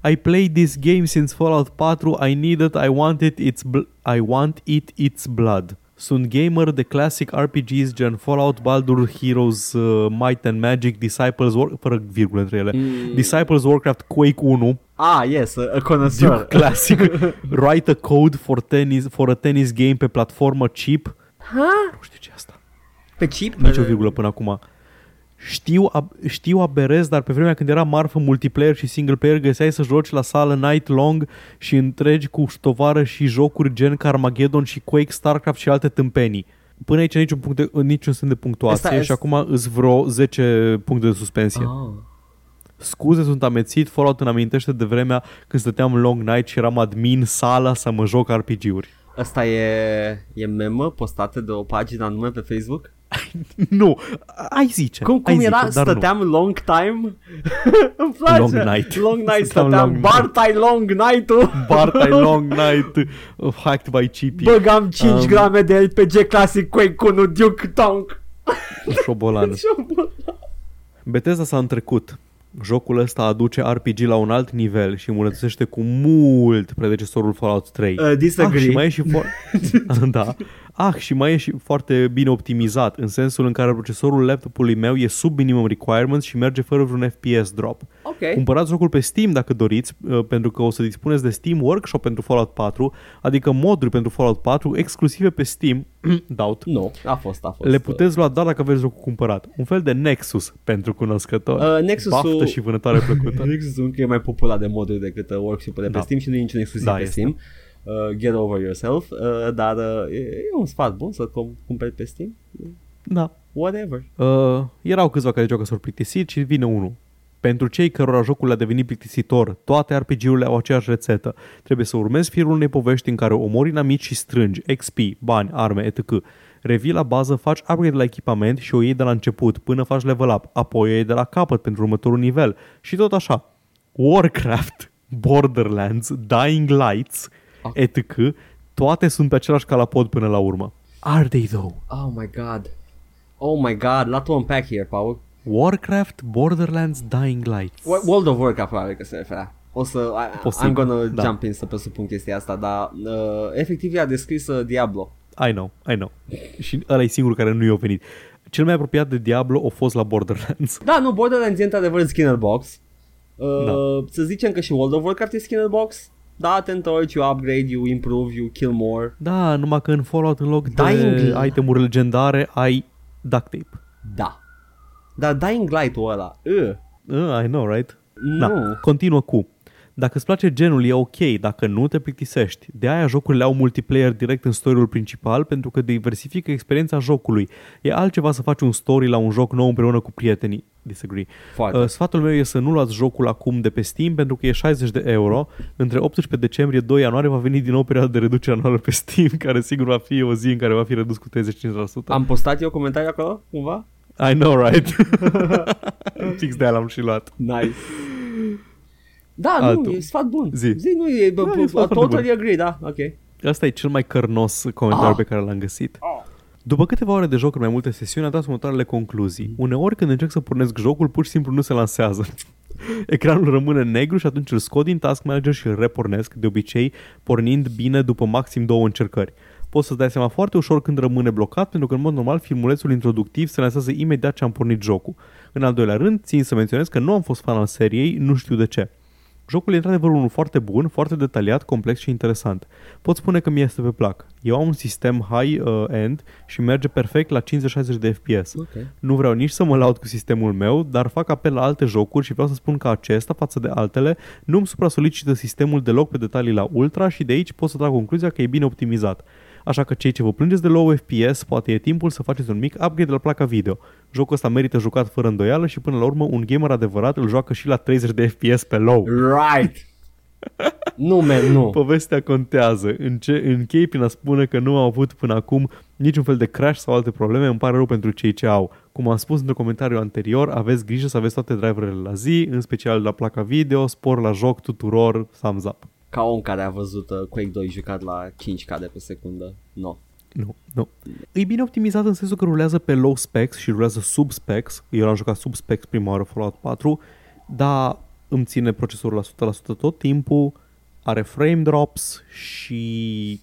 I played this game since Fallout 4. I need it, I want it, it's bl- I want it, it's blood. Sunt gamer de classic RPGs gen Fallout, Baldur, Heroes, uh, Might and Magic, Disciples, War- fără virgule între ele. Mm. Disciples, Warcraft, Quake 1, Ah, yes, a, a Duke connoisseur. Classic, <laughs> write a code for tennis, for a tennis game pe platformă cheap. Ha? Nu știu ce e asta. Pe chip? Nici o virgulă până acum. Știu, ab- știu aberez, dar pe vremea când era marfă multiplayer și single player găseai să joci la sală night long și întregi cu tovară și jocuri gen Carmageddon și Quake, Starcraft și alte tâmpenii. Până aici niciun, punct de, niciun semn de punctuație Asta- și acum îți vreo 10 puncte de suspensie. Ah. Scuze, sunt amețit, Fallout îmi amintește de vremea când stăteam long night și eram admin sala să mă joc RPG-uri. Asta e, e memă postată de o pagină anume pe Facebook? <laughs> nu, ai zice. Cum, ai cum era? zice, dar nu. stăteam long time? <laughs> Îmi place. Long night. Long night Stăteam stăteam. long Bartai long night-ul. <laughs> Bartai Long Night uh, Hacked by Chippy Băgam 5 Um, grame de RPG Classic Quake cu un Duke Tonk. Șobolan Bethesda s-a întrecut Jocul ăsta aduce RPG la un alt nivel și îmbunătățește cu mult predecesorul Fallout 3. Uh, disagree. Ah, și mai e și fo- da. Ah, și mai e și foarte bine optimizat, în sensul în care procesorul laptopului meu e sub minimum requirements și merge fără vreun FPS drop. Ok. Cumpărați jocul pe Steam dacă doriți, uh, pentru că o să dispuneți de Steam Workshop pentru Fallout 4, adică moduri pentru Fallout 4 exclusive pe Steam, <clears throat> doubt. Nu, a fost, a fost. Le puteți lua doar dacă aveți jocul cumpărat. Un fel de Nexus pentru cunoscători. Uh, Nexus-ul- Baftă și vânătoare plăcută. <laughs> Nexus încă e mai popular de moduri decât uh, workshop-urile pe Da. Steam și nu e niciun exclusiv Da, pe este. Steam. Uh, get over yourself. Uh, dar uh, e, e un sfat bun să cum- cumperi pe Steam. da. Whatever. Uh, erau câțiva care joacă s-au plictisit și vine unul. Pentru cei cărora jocul a devenit plictisitor, toate RPG-urile au aceeași rețetă. Trebuie să urmezi firul unei povești în care omori inamici și strângi XP, bani, arme, etc. Revii la bază, faci upgrade la echipament și o iei de la început până faci level up, apoi o iei de la capăt pentru următorul nivel și tot așa. Warcraft, <laughs> Borderlands, Dying Lights, Ah. Etc. Toate sunt pe același calapod până la urmă. Are they though? Oh my god. Oh my god, lot to unpack here, Paul. Warcraft, Borderlands, Dying Light. Wo- World of Warcraft probabil că se referea. O să, I, Posibil, I'm gonna da. jump in să presupun chestia asta, dar uh, efectiv i-a descris uh, Diablo. I know, I know. Și ăla e singurul care nu i-a venit. Cel mai apropiat de Diablo a fost la Borderlands. Da, nu, Borderlands e într-adevăr Skinner Box. Uh, Da. Să zicem că și World of Warcraft e Skinner Box. Da, te întorci, you upgrade, you improve, you kill more. Da, numai că în Fallout în loc de Dying- itemuri legendare ai duct tape. Da. Dar Dying Light-ul ăla, uh, Uh, I know, right? nu. Da, continuă cu. Dacă îți place genul, e ok, dacă nu, te plictisești. De aia jocurile au multiplayer direct în story-ul principal, pentru că diversifică experiența jocului. E altceva să faci un story la un joc nou împreună cu prietenii. Disagree. Foarte. Uh, sfatul meu e să nu luați jocul acum de pe Steam, pentru că e 60 de euro. Între 18 decembrie 2 ianuarie va veni din nou perioada de reducere anuală pe Steam, <laughs> care sigur va fi o zi în care va fi redus cu 35%. Am postat eu comentarii acolo, cumva? I know, right? <laughs> Fix de aia l-am și luat. Nice. Da, Altul. nu, e sfat bun. Zi. Zi nu e, bă, Da, bă, e sfat foarte totally agree, da, ok. Asta e cel mai cărnos comentariu Ah. pe care l-am găsit. După câteva ore de joc în mai multe sesiuni, am tras următoarele concluzii. Uneori când încerc să pornesc jocul, pur și simplu nu se lansează. <laughs> Ecranul rămâne negru și atunci îl scot din Task Manager și îl repornesc, de obicei pornind bine după maxim două încercări. Poți să-ți dai seama foarte ușor când rămâne blocat, pentru că în mod normal filmulețul introductiv se lansează imediat ce am pornit jocul. În al doilea rând, țin să menționez că nu am fost fan al seriei, nu știu de ce. Jocul e într-adevăr unul foarte bun, foarte detaliat, complex și interesant. Pot spune că mi este pe plac. Eu am un sistem high-end și merge perfect la 50-60 de FPS. Ok. Nu vreau nici să mă laud cu sistemul meu, dar fac apel la alte jocuri și vreau să spun că acesta, față de altele, nu îmi supra-solicită sistemul deloc pe detalii la ultra și de aici pot să trag concluzia că e bine optimizat. Așa că cei ce vă plângeți de low FPS, poate e timpul să faceți un mic upgrade la placa video. Jocul ăsta merită jucat fără îndoială și până la urmă un gamer adevărat îl joacă și la 30 de FPS pe low. Right. nu, man, nu. <laughs> Povestea contează. Înce- închei prin a spune că nu am avut până acum niciun fel de crash sau alte probleme. Îmi pare rău pentru cei ce au. Cum am spus într-un comentariu anterior, aveți grijă să aveți toate driverele la zi, în special la placa video, spor la joc tuturor, thumbs up. Ca om care a văzut uh, Quake 2 jucat la 5K de pe secundă. No. Nu, nu. E bine optimizat în sensul că rulează pe low specs și rulează sub specs. Eu l-am jucat sub specs prima oară Fallout 4, dar îmi ține procesorul la 100% tot timpul, are frame drops și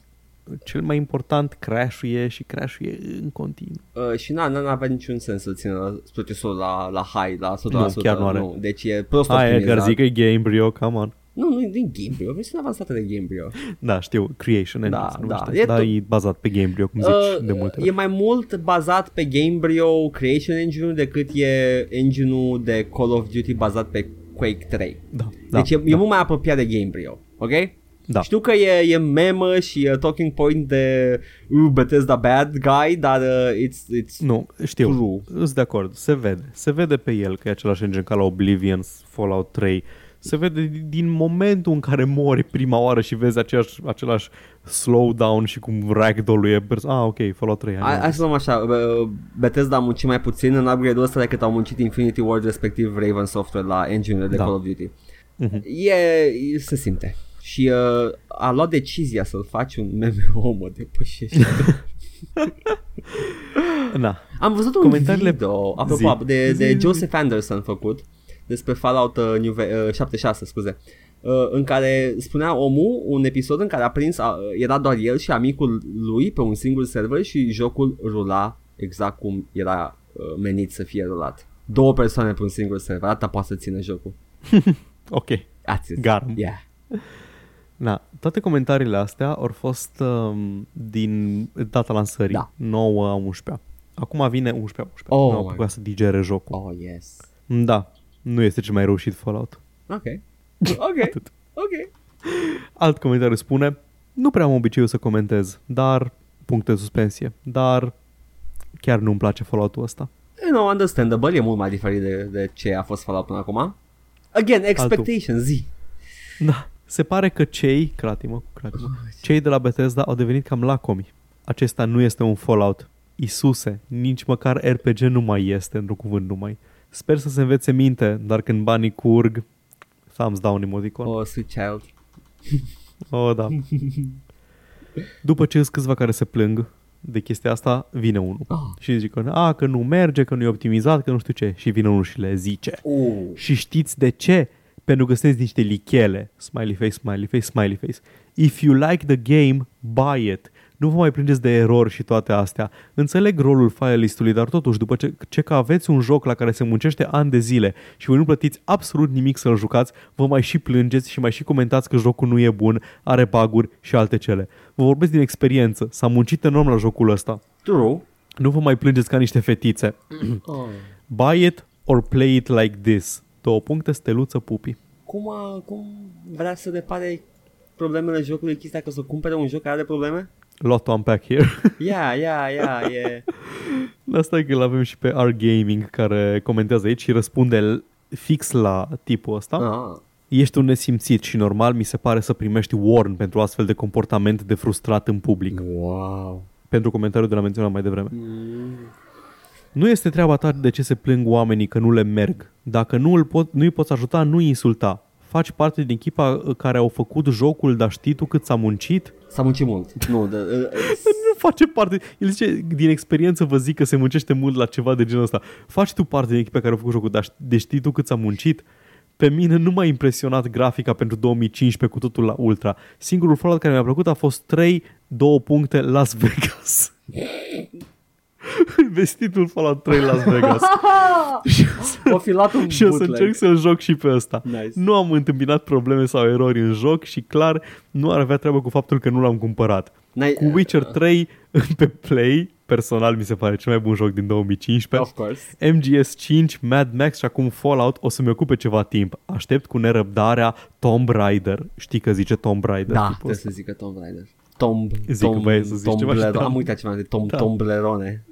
cel mai important, crash-uie și crash-uie în continuu. Uh, și na, n avea niciun sens să țină procesorul la, la high, la 100%. Nu, chiar nu are. Deci e prost Hai, optimizat. Edgar, zic că e Gamebryo, come on. Nu, nu e din Gamebryo, o versiune avansată de Gamebryo. Da, știu, Creation Engine Da, se numește. da, e Dar tot- e bazat pe Gamebryo, cum zici Uh, de multe e ori. mai mult bazat pe Gamebryo Creation Engine-ul decât e engine-ul de Call of Duty bazat pe Quake 3. Da, da, deci e, da. e mult mai apropiat de Gamebryo, ok? Da. Știu că e, e memă și e talking point de uh, Bethesda bad guy, dar uh, it's, it's Nu, știu, True. sunt de acord, se vede. Se vede pe el că e același engine ca la Oblivion, Fallout 3. Se vede din- din momentul în care mori prima oară și vezi aceeași, același slowdown și cum ragdoll-ul e pers- Ah, ok, Fallout 3. Hai, hai să luăm așa, uh, Bethesda a muncit mai puțin în upgrade-ul ăsta decât au muncit Infinity Ward respectiv Raven Software la engine de Da. Call of Duty. Mhm. E, e, se simte. Și uh, a luat decizia să-l faci un MMO, <laughs> mă depășește. <laughs> Na, Am văzut un Comentariile- video, apropo, Zi. de, Zi, de zi. Joseph Anderson făcut despre Fallout uh, New Ve- uh, 76, scuze. Uh, în care spunea omul un episod în care a prins, uh, era doar el și amicul lui pe un singur server și jocul rula exact cum era uh, menit să fie rulat. Două persoane pe un singur server, atâta poate să țină jocul. <laughs> ok. That's it. Garm. Yeah. Na, toate comentariile astea au fost um, din data lansării, Da. 9 a 11 Acum vine 11 a 11 Oh Nu am my apucat să digere jocul. Oh, yes. Da, nu este cel mai reușit Fallout. Ok. <laughs> Ok. Atât. ok. Alt comentariu spune, nu prea am obiceiul să comentez, dar, puncte de suspensie, dar chiar nu-mi place Fallout-ul ăsta. You know, understandable, e mult mai diferit de, de ce a fost Fallout până acum. Again, expectations, zi. Da, se pare că cei, cratimă, cratimă, cei de la Bethesda au devenit cam lacomi. Acesta nu este un Fallout. Isuse, nici măcar RPG nu mai este, într-un cuvânt numai. Sper să se învețe minte, dar când banii curg, thumbs down emoticon. Oh, sweet child. <laughs> Oh, da. După ce sunt câțiva care se plâng, de chestia asta, vine unul. Ah. Și zice că, a, că nu merge, că nu e optimizat, că nu știu ce. Și vine unul și le zice. Uh. Și știți de ce? Pentru că sunteți niște lichele. Smiley face, smiley face, smiley face. If you like the game, buy it. Nu vă mai plângeți de erori și toate astea. Înțeleg rolul file listului, dar totuși, după ce, ce că aveți un joc la care se muncește ani de zile și voi nu plătiți absolut nimic să-l jucați, vă mai și plângeți și mai și comentați că jocul nu e bun, are baguri și alte cele. Vă vorbesc din experiență. S-a muncit enorm la jocul ăsta. True. Nu vă mai plângeți ca niște fetițe. <clears throat> Oh. Buy it or play it like this. Două puncte, steluță, pupi. Cum, a, cum vrea să repare problemele jocului chestia că să cumpere un joc care are probleme? Lot to unpack here. Ia, ia, ia, e... Asta e că îl avem și pe R Gaming care comentează aici și răspunde fix la tipul ăsta. Ah. Ești un nesimțit și normal mi se pare să primești warn pentru astfel de comportament de frustrat în public. Wow. Pentru comentariul de la menționat mai devreme. Mm. Nu este treaba ta de ce se plâng oamenii că nu le merg. Dacă nu îl pot, nu îi poți ajuta, nu îi insulta. Faci parte din echipa care au făcut jocul, dar știi tu cât s-a muncit? S-a muncit mult. Nu, de, <laughs> Nu face parte. El zice, din experiență vă zic că se muncește mult la ceva de genul ăsta. Faci tu parte din echipa care a făcut jocul, dar de știi tu cât s-a muncit? Pe mine nu m-a impresionat grafica pentru 2015 cu totul la Ultra. Singurul Fallout care mi-a plăcut a fost 3, 2 puncte Las Vegas. <laughs> <laughs> Vestitul Fallout 3 Las Vegas. <laughs> și o să, o fi luat un și o să bootleg. încerc să-l joc și pe ăsta. Nice. Nu am întâmpinat probleme sau erori în joc și clar nu ar avea treabă cu faptul că nu l-am cumpărat. N-ai- Cu Witcher 3 pe Play, personal mi se pare cel mai bun joc din 2015. Of course. MGS 5, Mad Max și acum Fallout o să-mi ocupe ceva timp. Aștept cu nerăbdarea Tomb Raider. Știi că zice Tomb Raider? Da, tipul trebuie ăsta? să zică Tomb Raider. Tomb, Zic că Tomb, băie să zici ceva și Tomblerone. da. Am uitat ceva de Tom, Da. Tomblerone.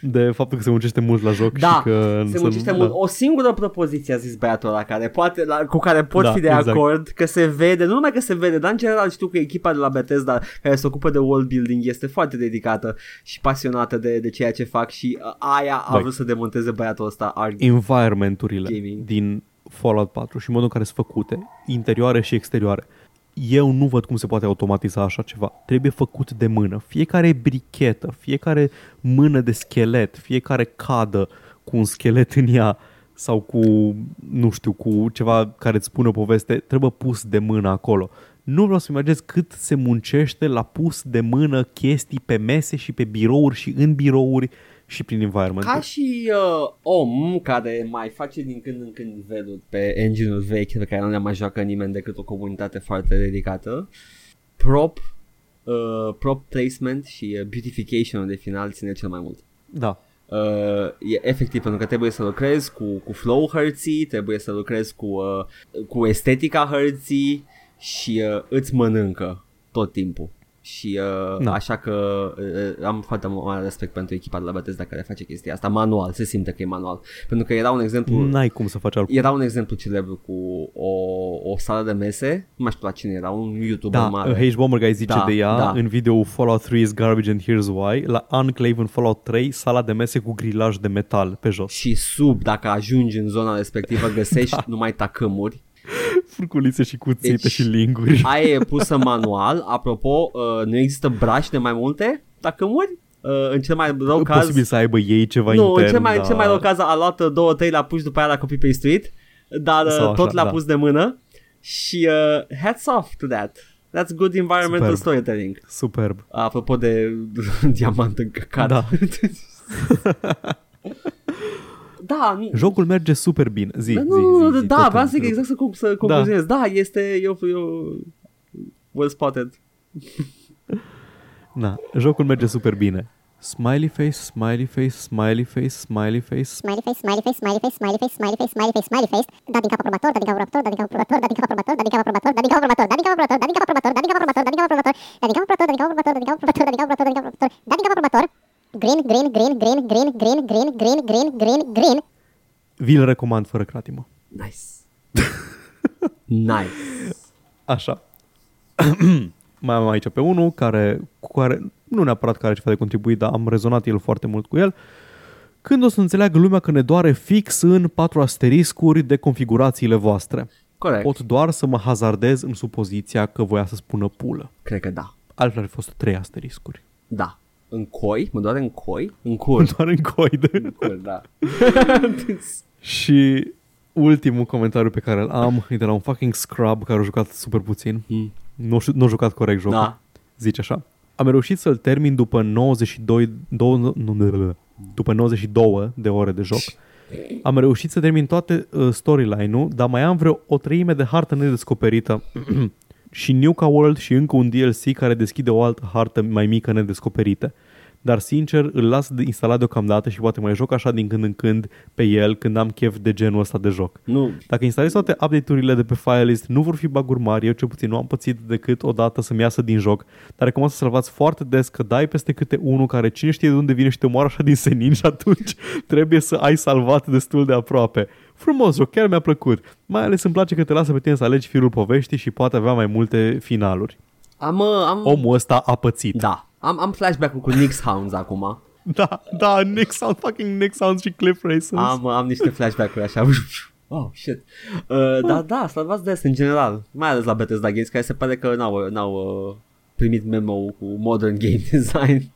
De faptul că se muncește mult la joc Da, și că... se să- muncește da. mult. O singură propoziție a zis băiatul ăla care poate, la, cu care pot Da, fi de exact. acord, că se vede, nu numai că se vede, dar în general știu că echipa de la Bethesda care se ocupă de world building este foarte dedicată și pasionată de, de ceea ce fac și uh, aia a Băi. vrut să demonteze băiatul ăsta Arg. environmenturile Gaming. din Fallout 4 și modul în care sunt făcute, interioare și exterioare. Eu nu văd cum se poate automatiza așa ceva. Trebuie făcut de mână. Fiecare brichetă, fiecare mână de schelet, fiecare cadă cu un schelet în ea sau cu, nu știu, cu ceva care îți spune o poveste, trebuie pus de mână acolo. Nu vreau să imaginez cât se muncește la pus de mână chestii pe mese și pe birouri și în birouri și prin environment. Ca și uh, om care mai face din când în când niveluri pe engine-ul vechi pe care nu le mai joacă nimeni decât o comunitate foarte dedicată, prop, uh, prop placement și uh, beautification de final ține cel mai mult. Da. Uh, e efectiv pentru că trebuie să lucrezi cu, cu flow hărții, trebuie să lucrezi cu, uh, cu estetica hărții și uh, îți mănâncă tot timpul. Și uh, Da. așa că uh, am foarte mare respect pentru echipa de la Bethesda care face chestia asta manual, se simte că e manual. Pentru că era un exemplu N-ai cum să faci altcum. era un exemplu celebru cu o, o sală de mese, nu mai știu la cine era, un YouTuber Da, mare. H. Bomber Guy zice Da, de ea da. în video Fallout 3 is garbage and here's why. La Enclave în Fallout 3, sala de mese cu grilaj de metal pe jos. și sub, dacă ajungi în zona respectivă, găsești <laughs> Da. numai tacâmuri Furculițe și cuțite Deci- și linguri. <laughs> Aia e pusă manual. Apropo, uh, nu există brași de mai multe tacâmuri? Uh, în cel mai rău caz... Posibil să aibă ei ceva nu, intern. în cel mai, dar... cel mai rău caz a luat uh, două, trei, l-a pus după aia la copii pe street, dar uh, Sau așa, tot l-a da. pus de mână și uh, hats off to that. That's good environmental Superb. storytelling. Superb. Apropo de <laughs> diamant în căcat. Da. <laughs> da, nu, Jocul merge super bine. Zi, da, zi, nu, zi, zi, da, tot vreau să zic întrerup. exact să, cum- să concluzionez. Da. este, eu, eu, well spotted. Na, jocul merge super bine. Smiley face, smiley face, smiley face, smiley face. Smiley face, smiley face, smiley face, smiley face, smiley face, smiley face, smiley face. Da din cap aprobator, da din cap aprobator, da din cap aprobator, da din cap aprobator, da din cap aprobator, da din cap aprobator, da din cap aprobator, da din cap aprobator, da din cap aprobator, da din cap aprobator, da din cap aprobator, da din cap aprobator, da din cap aprobator, da din cap aprobator, da din cap aprobator, da din cap aprobator. Green, green, green, green, green, green, green, green, green, green, green. Vi-l recomand fără cratimă. Nice. <laughs> nice. Așa. <clears throat> Mai am aici pe unul care, cu care nu neapărat care are ceva de contribuit, dar am rezonat el foarte mult cu el. Când o să înțeleagă lumea că ne doare fix în patru asteriscuri de configurațiile voastre. Corect. Pot doar să mă hazardez în supoziția că voia să spună pulă. Cred că da. Altfel ar fi fost trei asteriscuri. Da. În coi? Mă doare în coi? În <laughs> cur. Doar în coide. în cur, da. <laughs> Și ultimul comentariu pe care îl am e de la un fucking scrub care a jucat super puțin. Mm. Nu, știu- nu a jucat corect jocul. da. Zice așa. Am reușit să-l termin după 92, două, nu, nu, nu, după 92 de ore de joc. Am reușit să termin toate uh, storyline-ul, dar mai am vreo o treime de hartă nedescoperită <clears throat> și Nuka World și încă un DLC care deschide o altă hartă mai mică nedescoperită. Dar sincer, îl las de instalat deocamdată și poate mai joc așa din când în când pe el când am chef de genul ăsta de joc. Nu, Dacă instalezi toate update-urile de pe filelist, nu vor fi baguri mari, eu cel puțin nu am pățit decât o dată să-mi iasă din joc, dar recomand să salvați foarte des că dai peste câte unul care cine știe de unde vine și te omoară așa din senin <laughs> și atunci trebuie să ai salvat destul de aproape. Frumos joc, chiar mi-a plăcut. Mai ales îmi place că te lasă pe tine să alegi firul poveștii și poate avea mai multe finaluri. am, uh, am, Omul ăsta a pățit. da. Am, am flashback-ul cu Nix Hounds acum. Da, da, Nick Sound, fucking Nick Sounds și Cliff Racers. Am, am niște flashback-uri așa. <laughs> Oh, shit. Uh, da, da, salvați des în general. Mai ales la Bethesda Games, care se pare că n-au, n-au uh, primit memo cu modern game <laughs> design.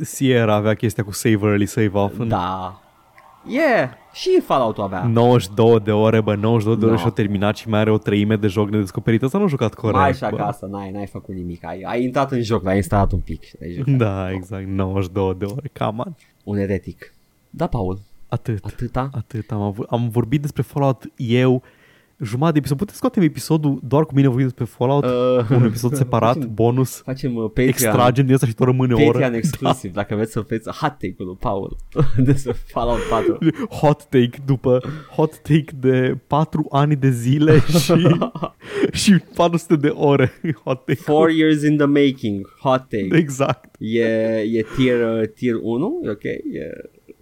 Sierra avea chestia cu save early, save often. da. Yeah, și Fallout-ul avea. 92 de ore, bă, 92 de ore No. și-a terminat și mai are o treime de joc nedescoperit. Asta nu a jucat corect, Mai și bă. acasă, n-ai, n-ai făcut nimic. Ai, ai intrat în joc, l-ai instalat un pic și ai jucat. Da, exact, 92 de ore, cam an. Un eretic. Da, Paul, Atât. atâta? Atât am, avut, am vorbit despre Fallout eu jumătate de episod. Puteți scoatem episodul doar cu mine vorbind despre Fallout? Uh, un episod separat, <laughs> facem- bonus, Facem uh, Patreon. extragem din asta și tot rămâne o oră. Patreon exclusiv, dacă vreți să vedeți hot take-ul lui Paul <laughs> despre Fallout 4. <laughs> Hot take după hot take de 4 ani de zile și, și 400 de ore. Hot take. Four years in the making, hot take. Exact. E, e tier, uh, tier 1, e ok? E,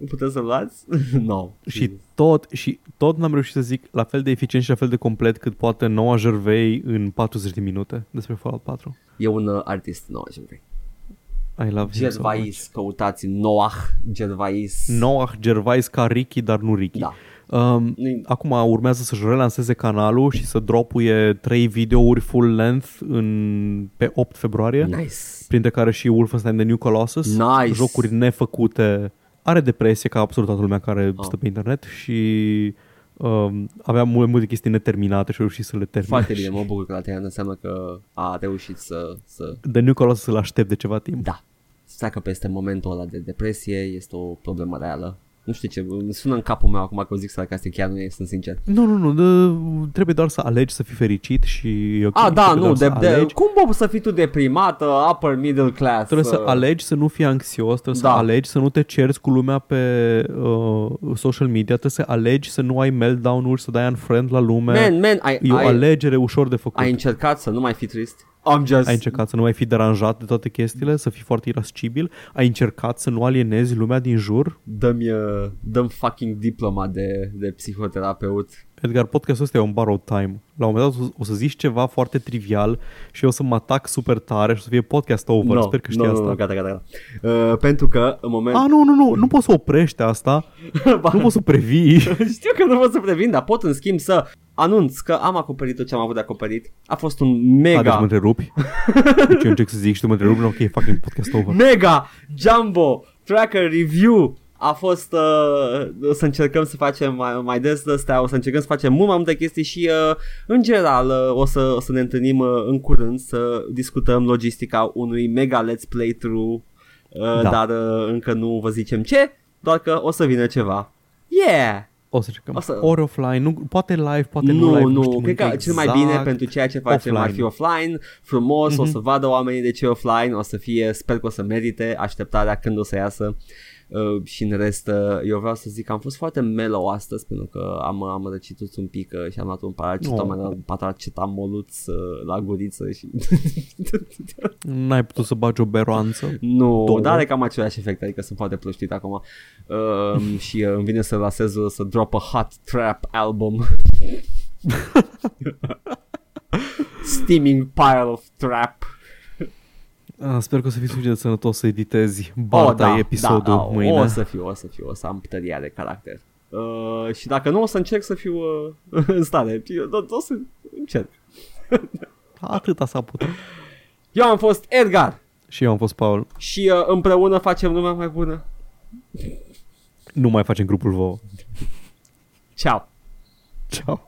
puteți să-l luați? <laughs> no. Și tot, și tot n-am reușit să zic la fel de eficient și la fel de complet cât poate noua Gervais în 40 de minute despre Fallout 4. E un uh, artist nou, așa vrei. I love him so much. Gervais, căutați Noah Gervais. Noah Gervais ca Ricky, dar nu Ricky. Da. Um, Nu- acum urmează să-și relanseze canalul și să dropuie 3 videouri full length în, pe 8 februarie, Nice. printre care și Wolfenstein The New Colossus, Nice. jocuri nefăcute. Are depresie ca absolut toată lumea care Ah. stă pe internet și um, avea multe, multe chestii neterminate și a reușit să le termine. Foarte bine, mă bucur că la terminat înseamnă că a reușit să, să The New Colossus îl aștept de ceva timp. da, să treacă peste momentul ăla de depresie, este o problemă reală. Nu știu ce, îmi sună în capul meu acum că o zic sarcastic, chiar nu e, sunt sincer. Nu, nu, nu, de, trebuie doar să alegi să fii fericit și e ok. A, da, Trebuie nu, doar de, să de, alegi. cum poți să fii tu deprimată, upper middle class? Trebuie să uh, alegi să nu fii anxios, trebuie Da. să alegi să nu te cerți cu lumea pe uh, social media, trebuie să alegi să nu ai meltdown-uri, să dai unfriend la lume. Man, man, ai, e o ai, alegere ușor de făcut. ai încercat să nu mai fii trist? I'm just... Ai încercat să nu mai fii deranjat de toate chestiile, să fii foarte irascibil, ai încercat să nu alienezi lumea din jur. Dă-mi, uh, dă fucking diploma de, de psihoterapeut. Edgar, podcastul ăsta e un borrowed time. La un moment dat o să- o să zici ceva foarte trivial și eu o să mă atac super tare și o să fie podcast over. No, Sper că știi no, asta. No, no, gata, gata, gata. Uh, pentru că în moment... A, nu, nu, nu, nu poți să oprești asta, <laughs> nu poți să previi. <laughs> Știu că nu pot să previn, dar pot în schimb să anunț că am acoperit tot ce am avut de acoperit. A fost un A, deci mega, mă întrerupi. Deci eu încerc să zic și tu mă întrerupi, ok, fucking podcast over. mega jumbo tracker review. A fost uh, o să încercăm să facem mai, mai des de astea, o să încercăm să facem mult mai multe chestii și uh, în general uh, o, să, o să ne întâlnim uh, în curând să discutăm logistica unui mega let's playthrough, uh, Da. dar uh, încă nu vă zicem ce, doar că o să vină ceva. Yeah! O să încercăm. O să- Ori offline, nu, poate live, poate nu, nu, live. nu, știm cred că încă cel mai exact. bine pentru ceea ce facem ar fi offline, frumos, o să vadă oamenii de ce e offline, o să fie, sper că o să merite așteptarea când o să iasă uh, și în rest uh, eu vreau să zic că am fost foarte mellow astăzi pentru că am, am răcitut un pic uh, și am luat un paracetamol, Oh. un paracetamoluț uh, la guriță și <laughs> N-ai putut să bagi o beroanță. nu, Două. dar are cam același efect, adică sunt foarte plăștit acum uh, <laughs> și uh, îmi vine să lasez uh, să drop a hot trap album <laughs> steaming pile of trap Ah, sper că o să fii suficient de sănătos să editezi Barta episodul da, mâine. O să fiu, o să fiu, o să am tăria de caracter. Uh, și dacă nu, o să încerc să fiu uh, <laughs> în stare. Eu, o, o să încerc. <laughs> Atâta s-a putut. Eu am fost Edgar. Și eu am fost Paul. Și uh, împreună facem lumea mai bună. Nu mai facem grupul vouă. Ciao! Ciao.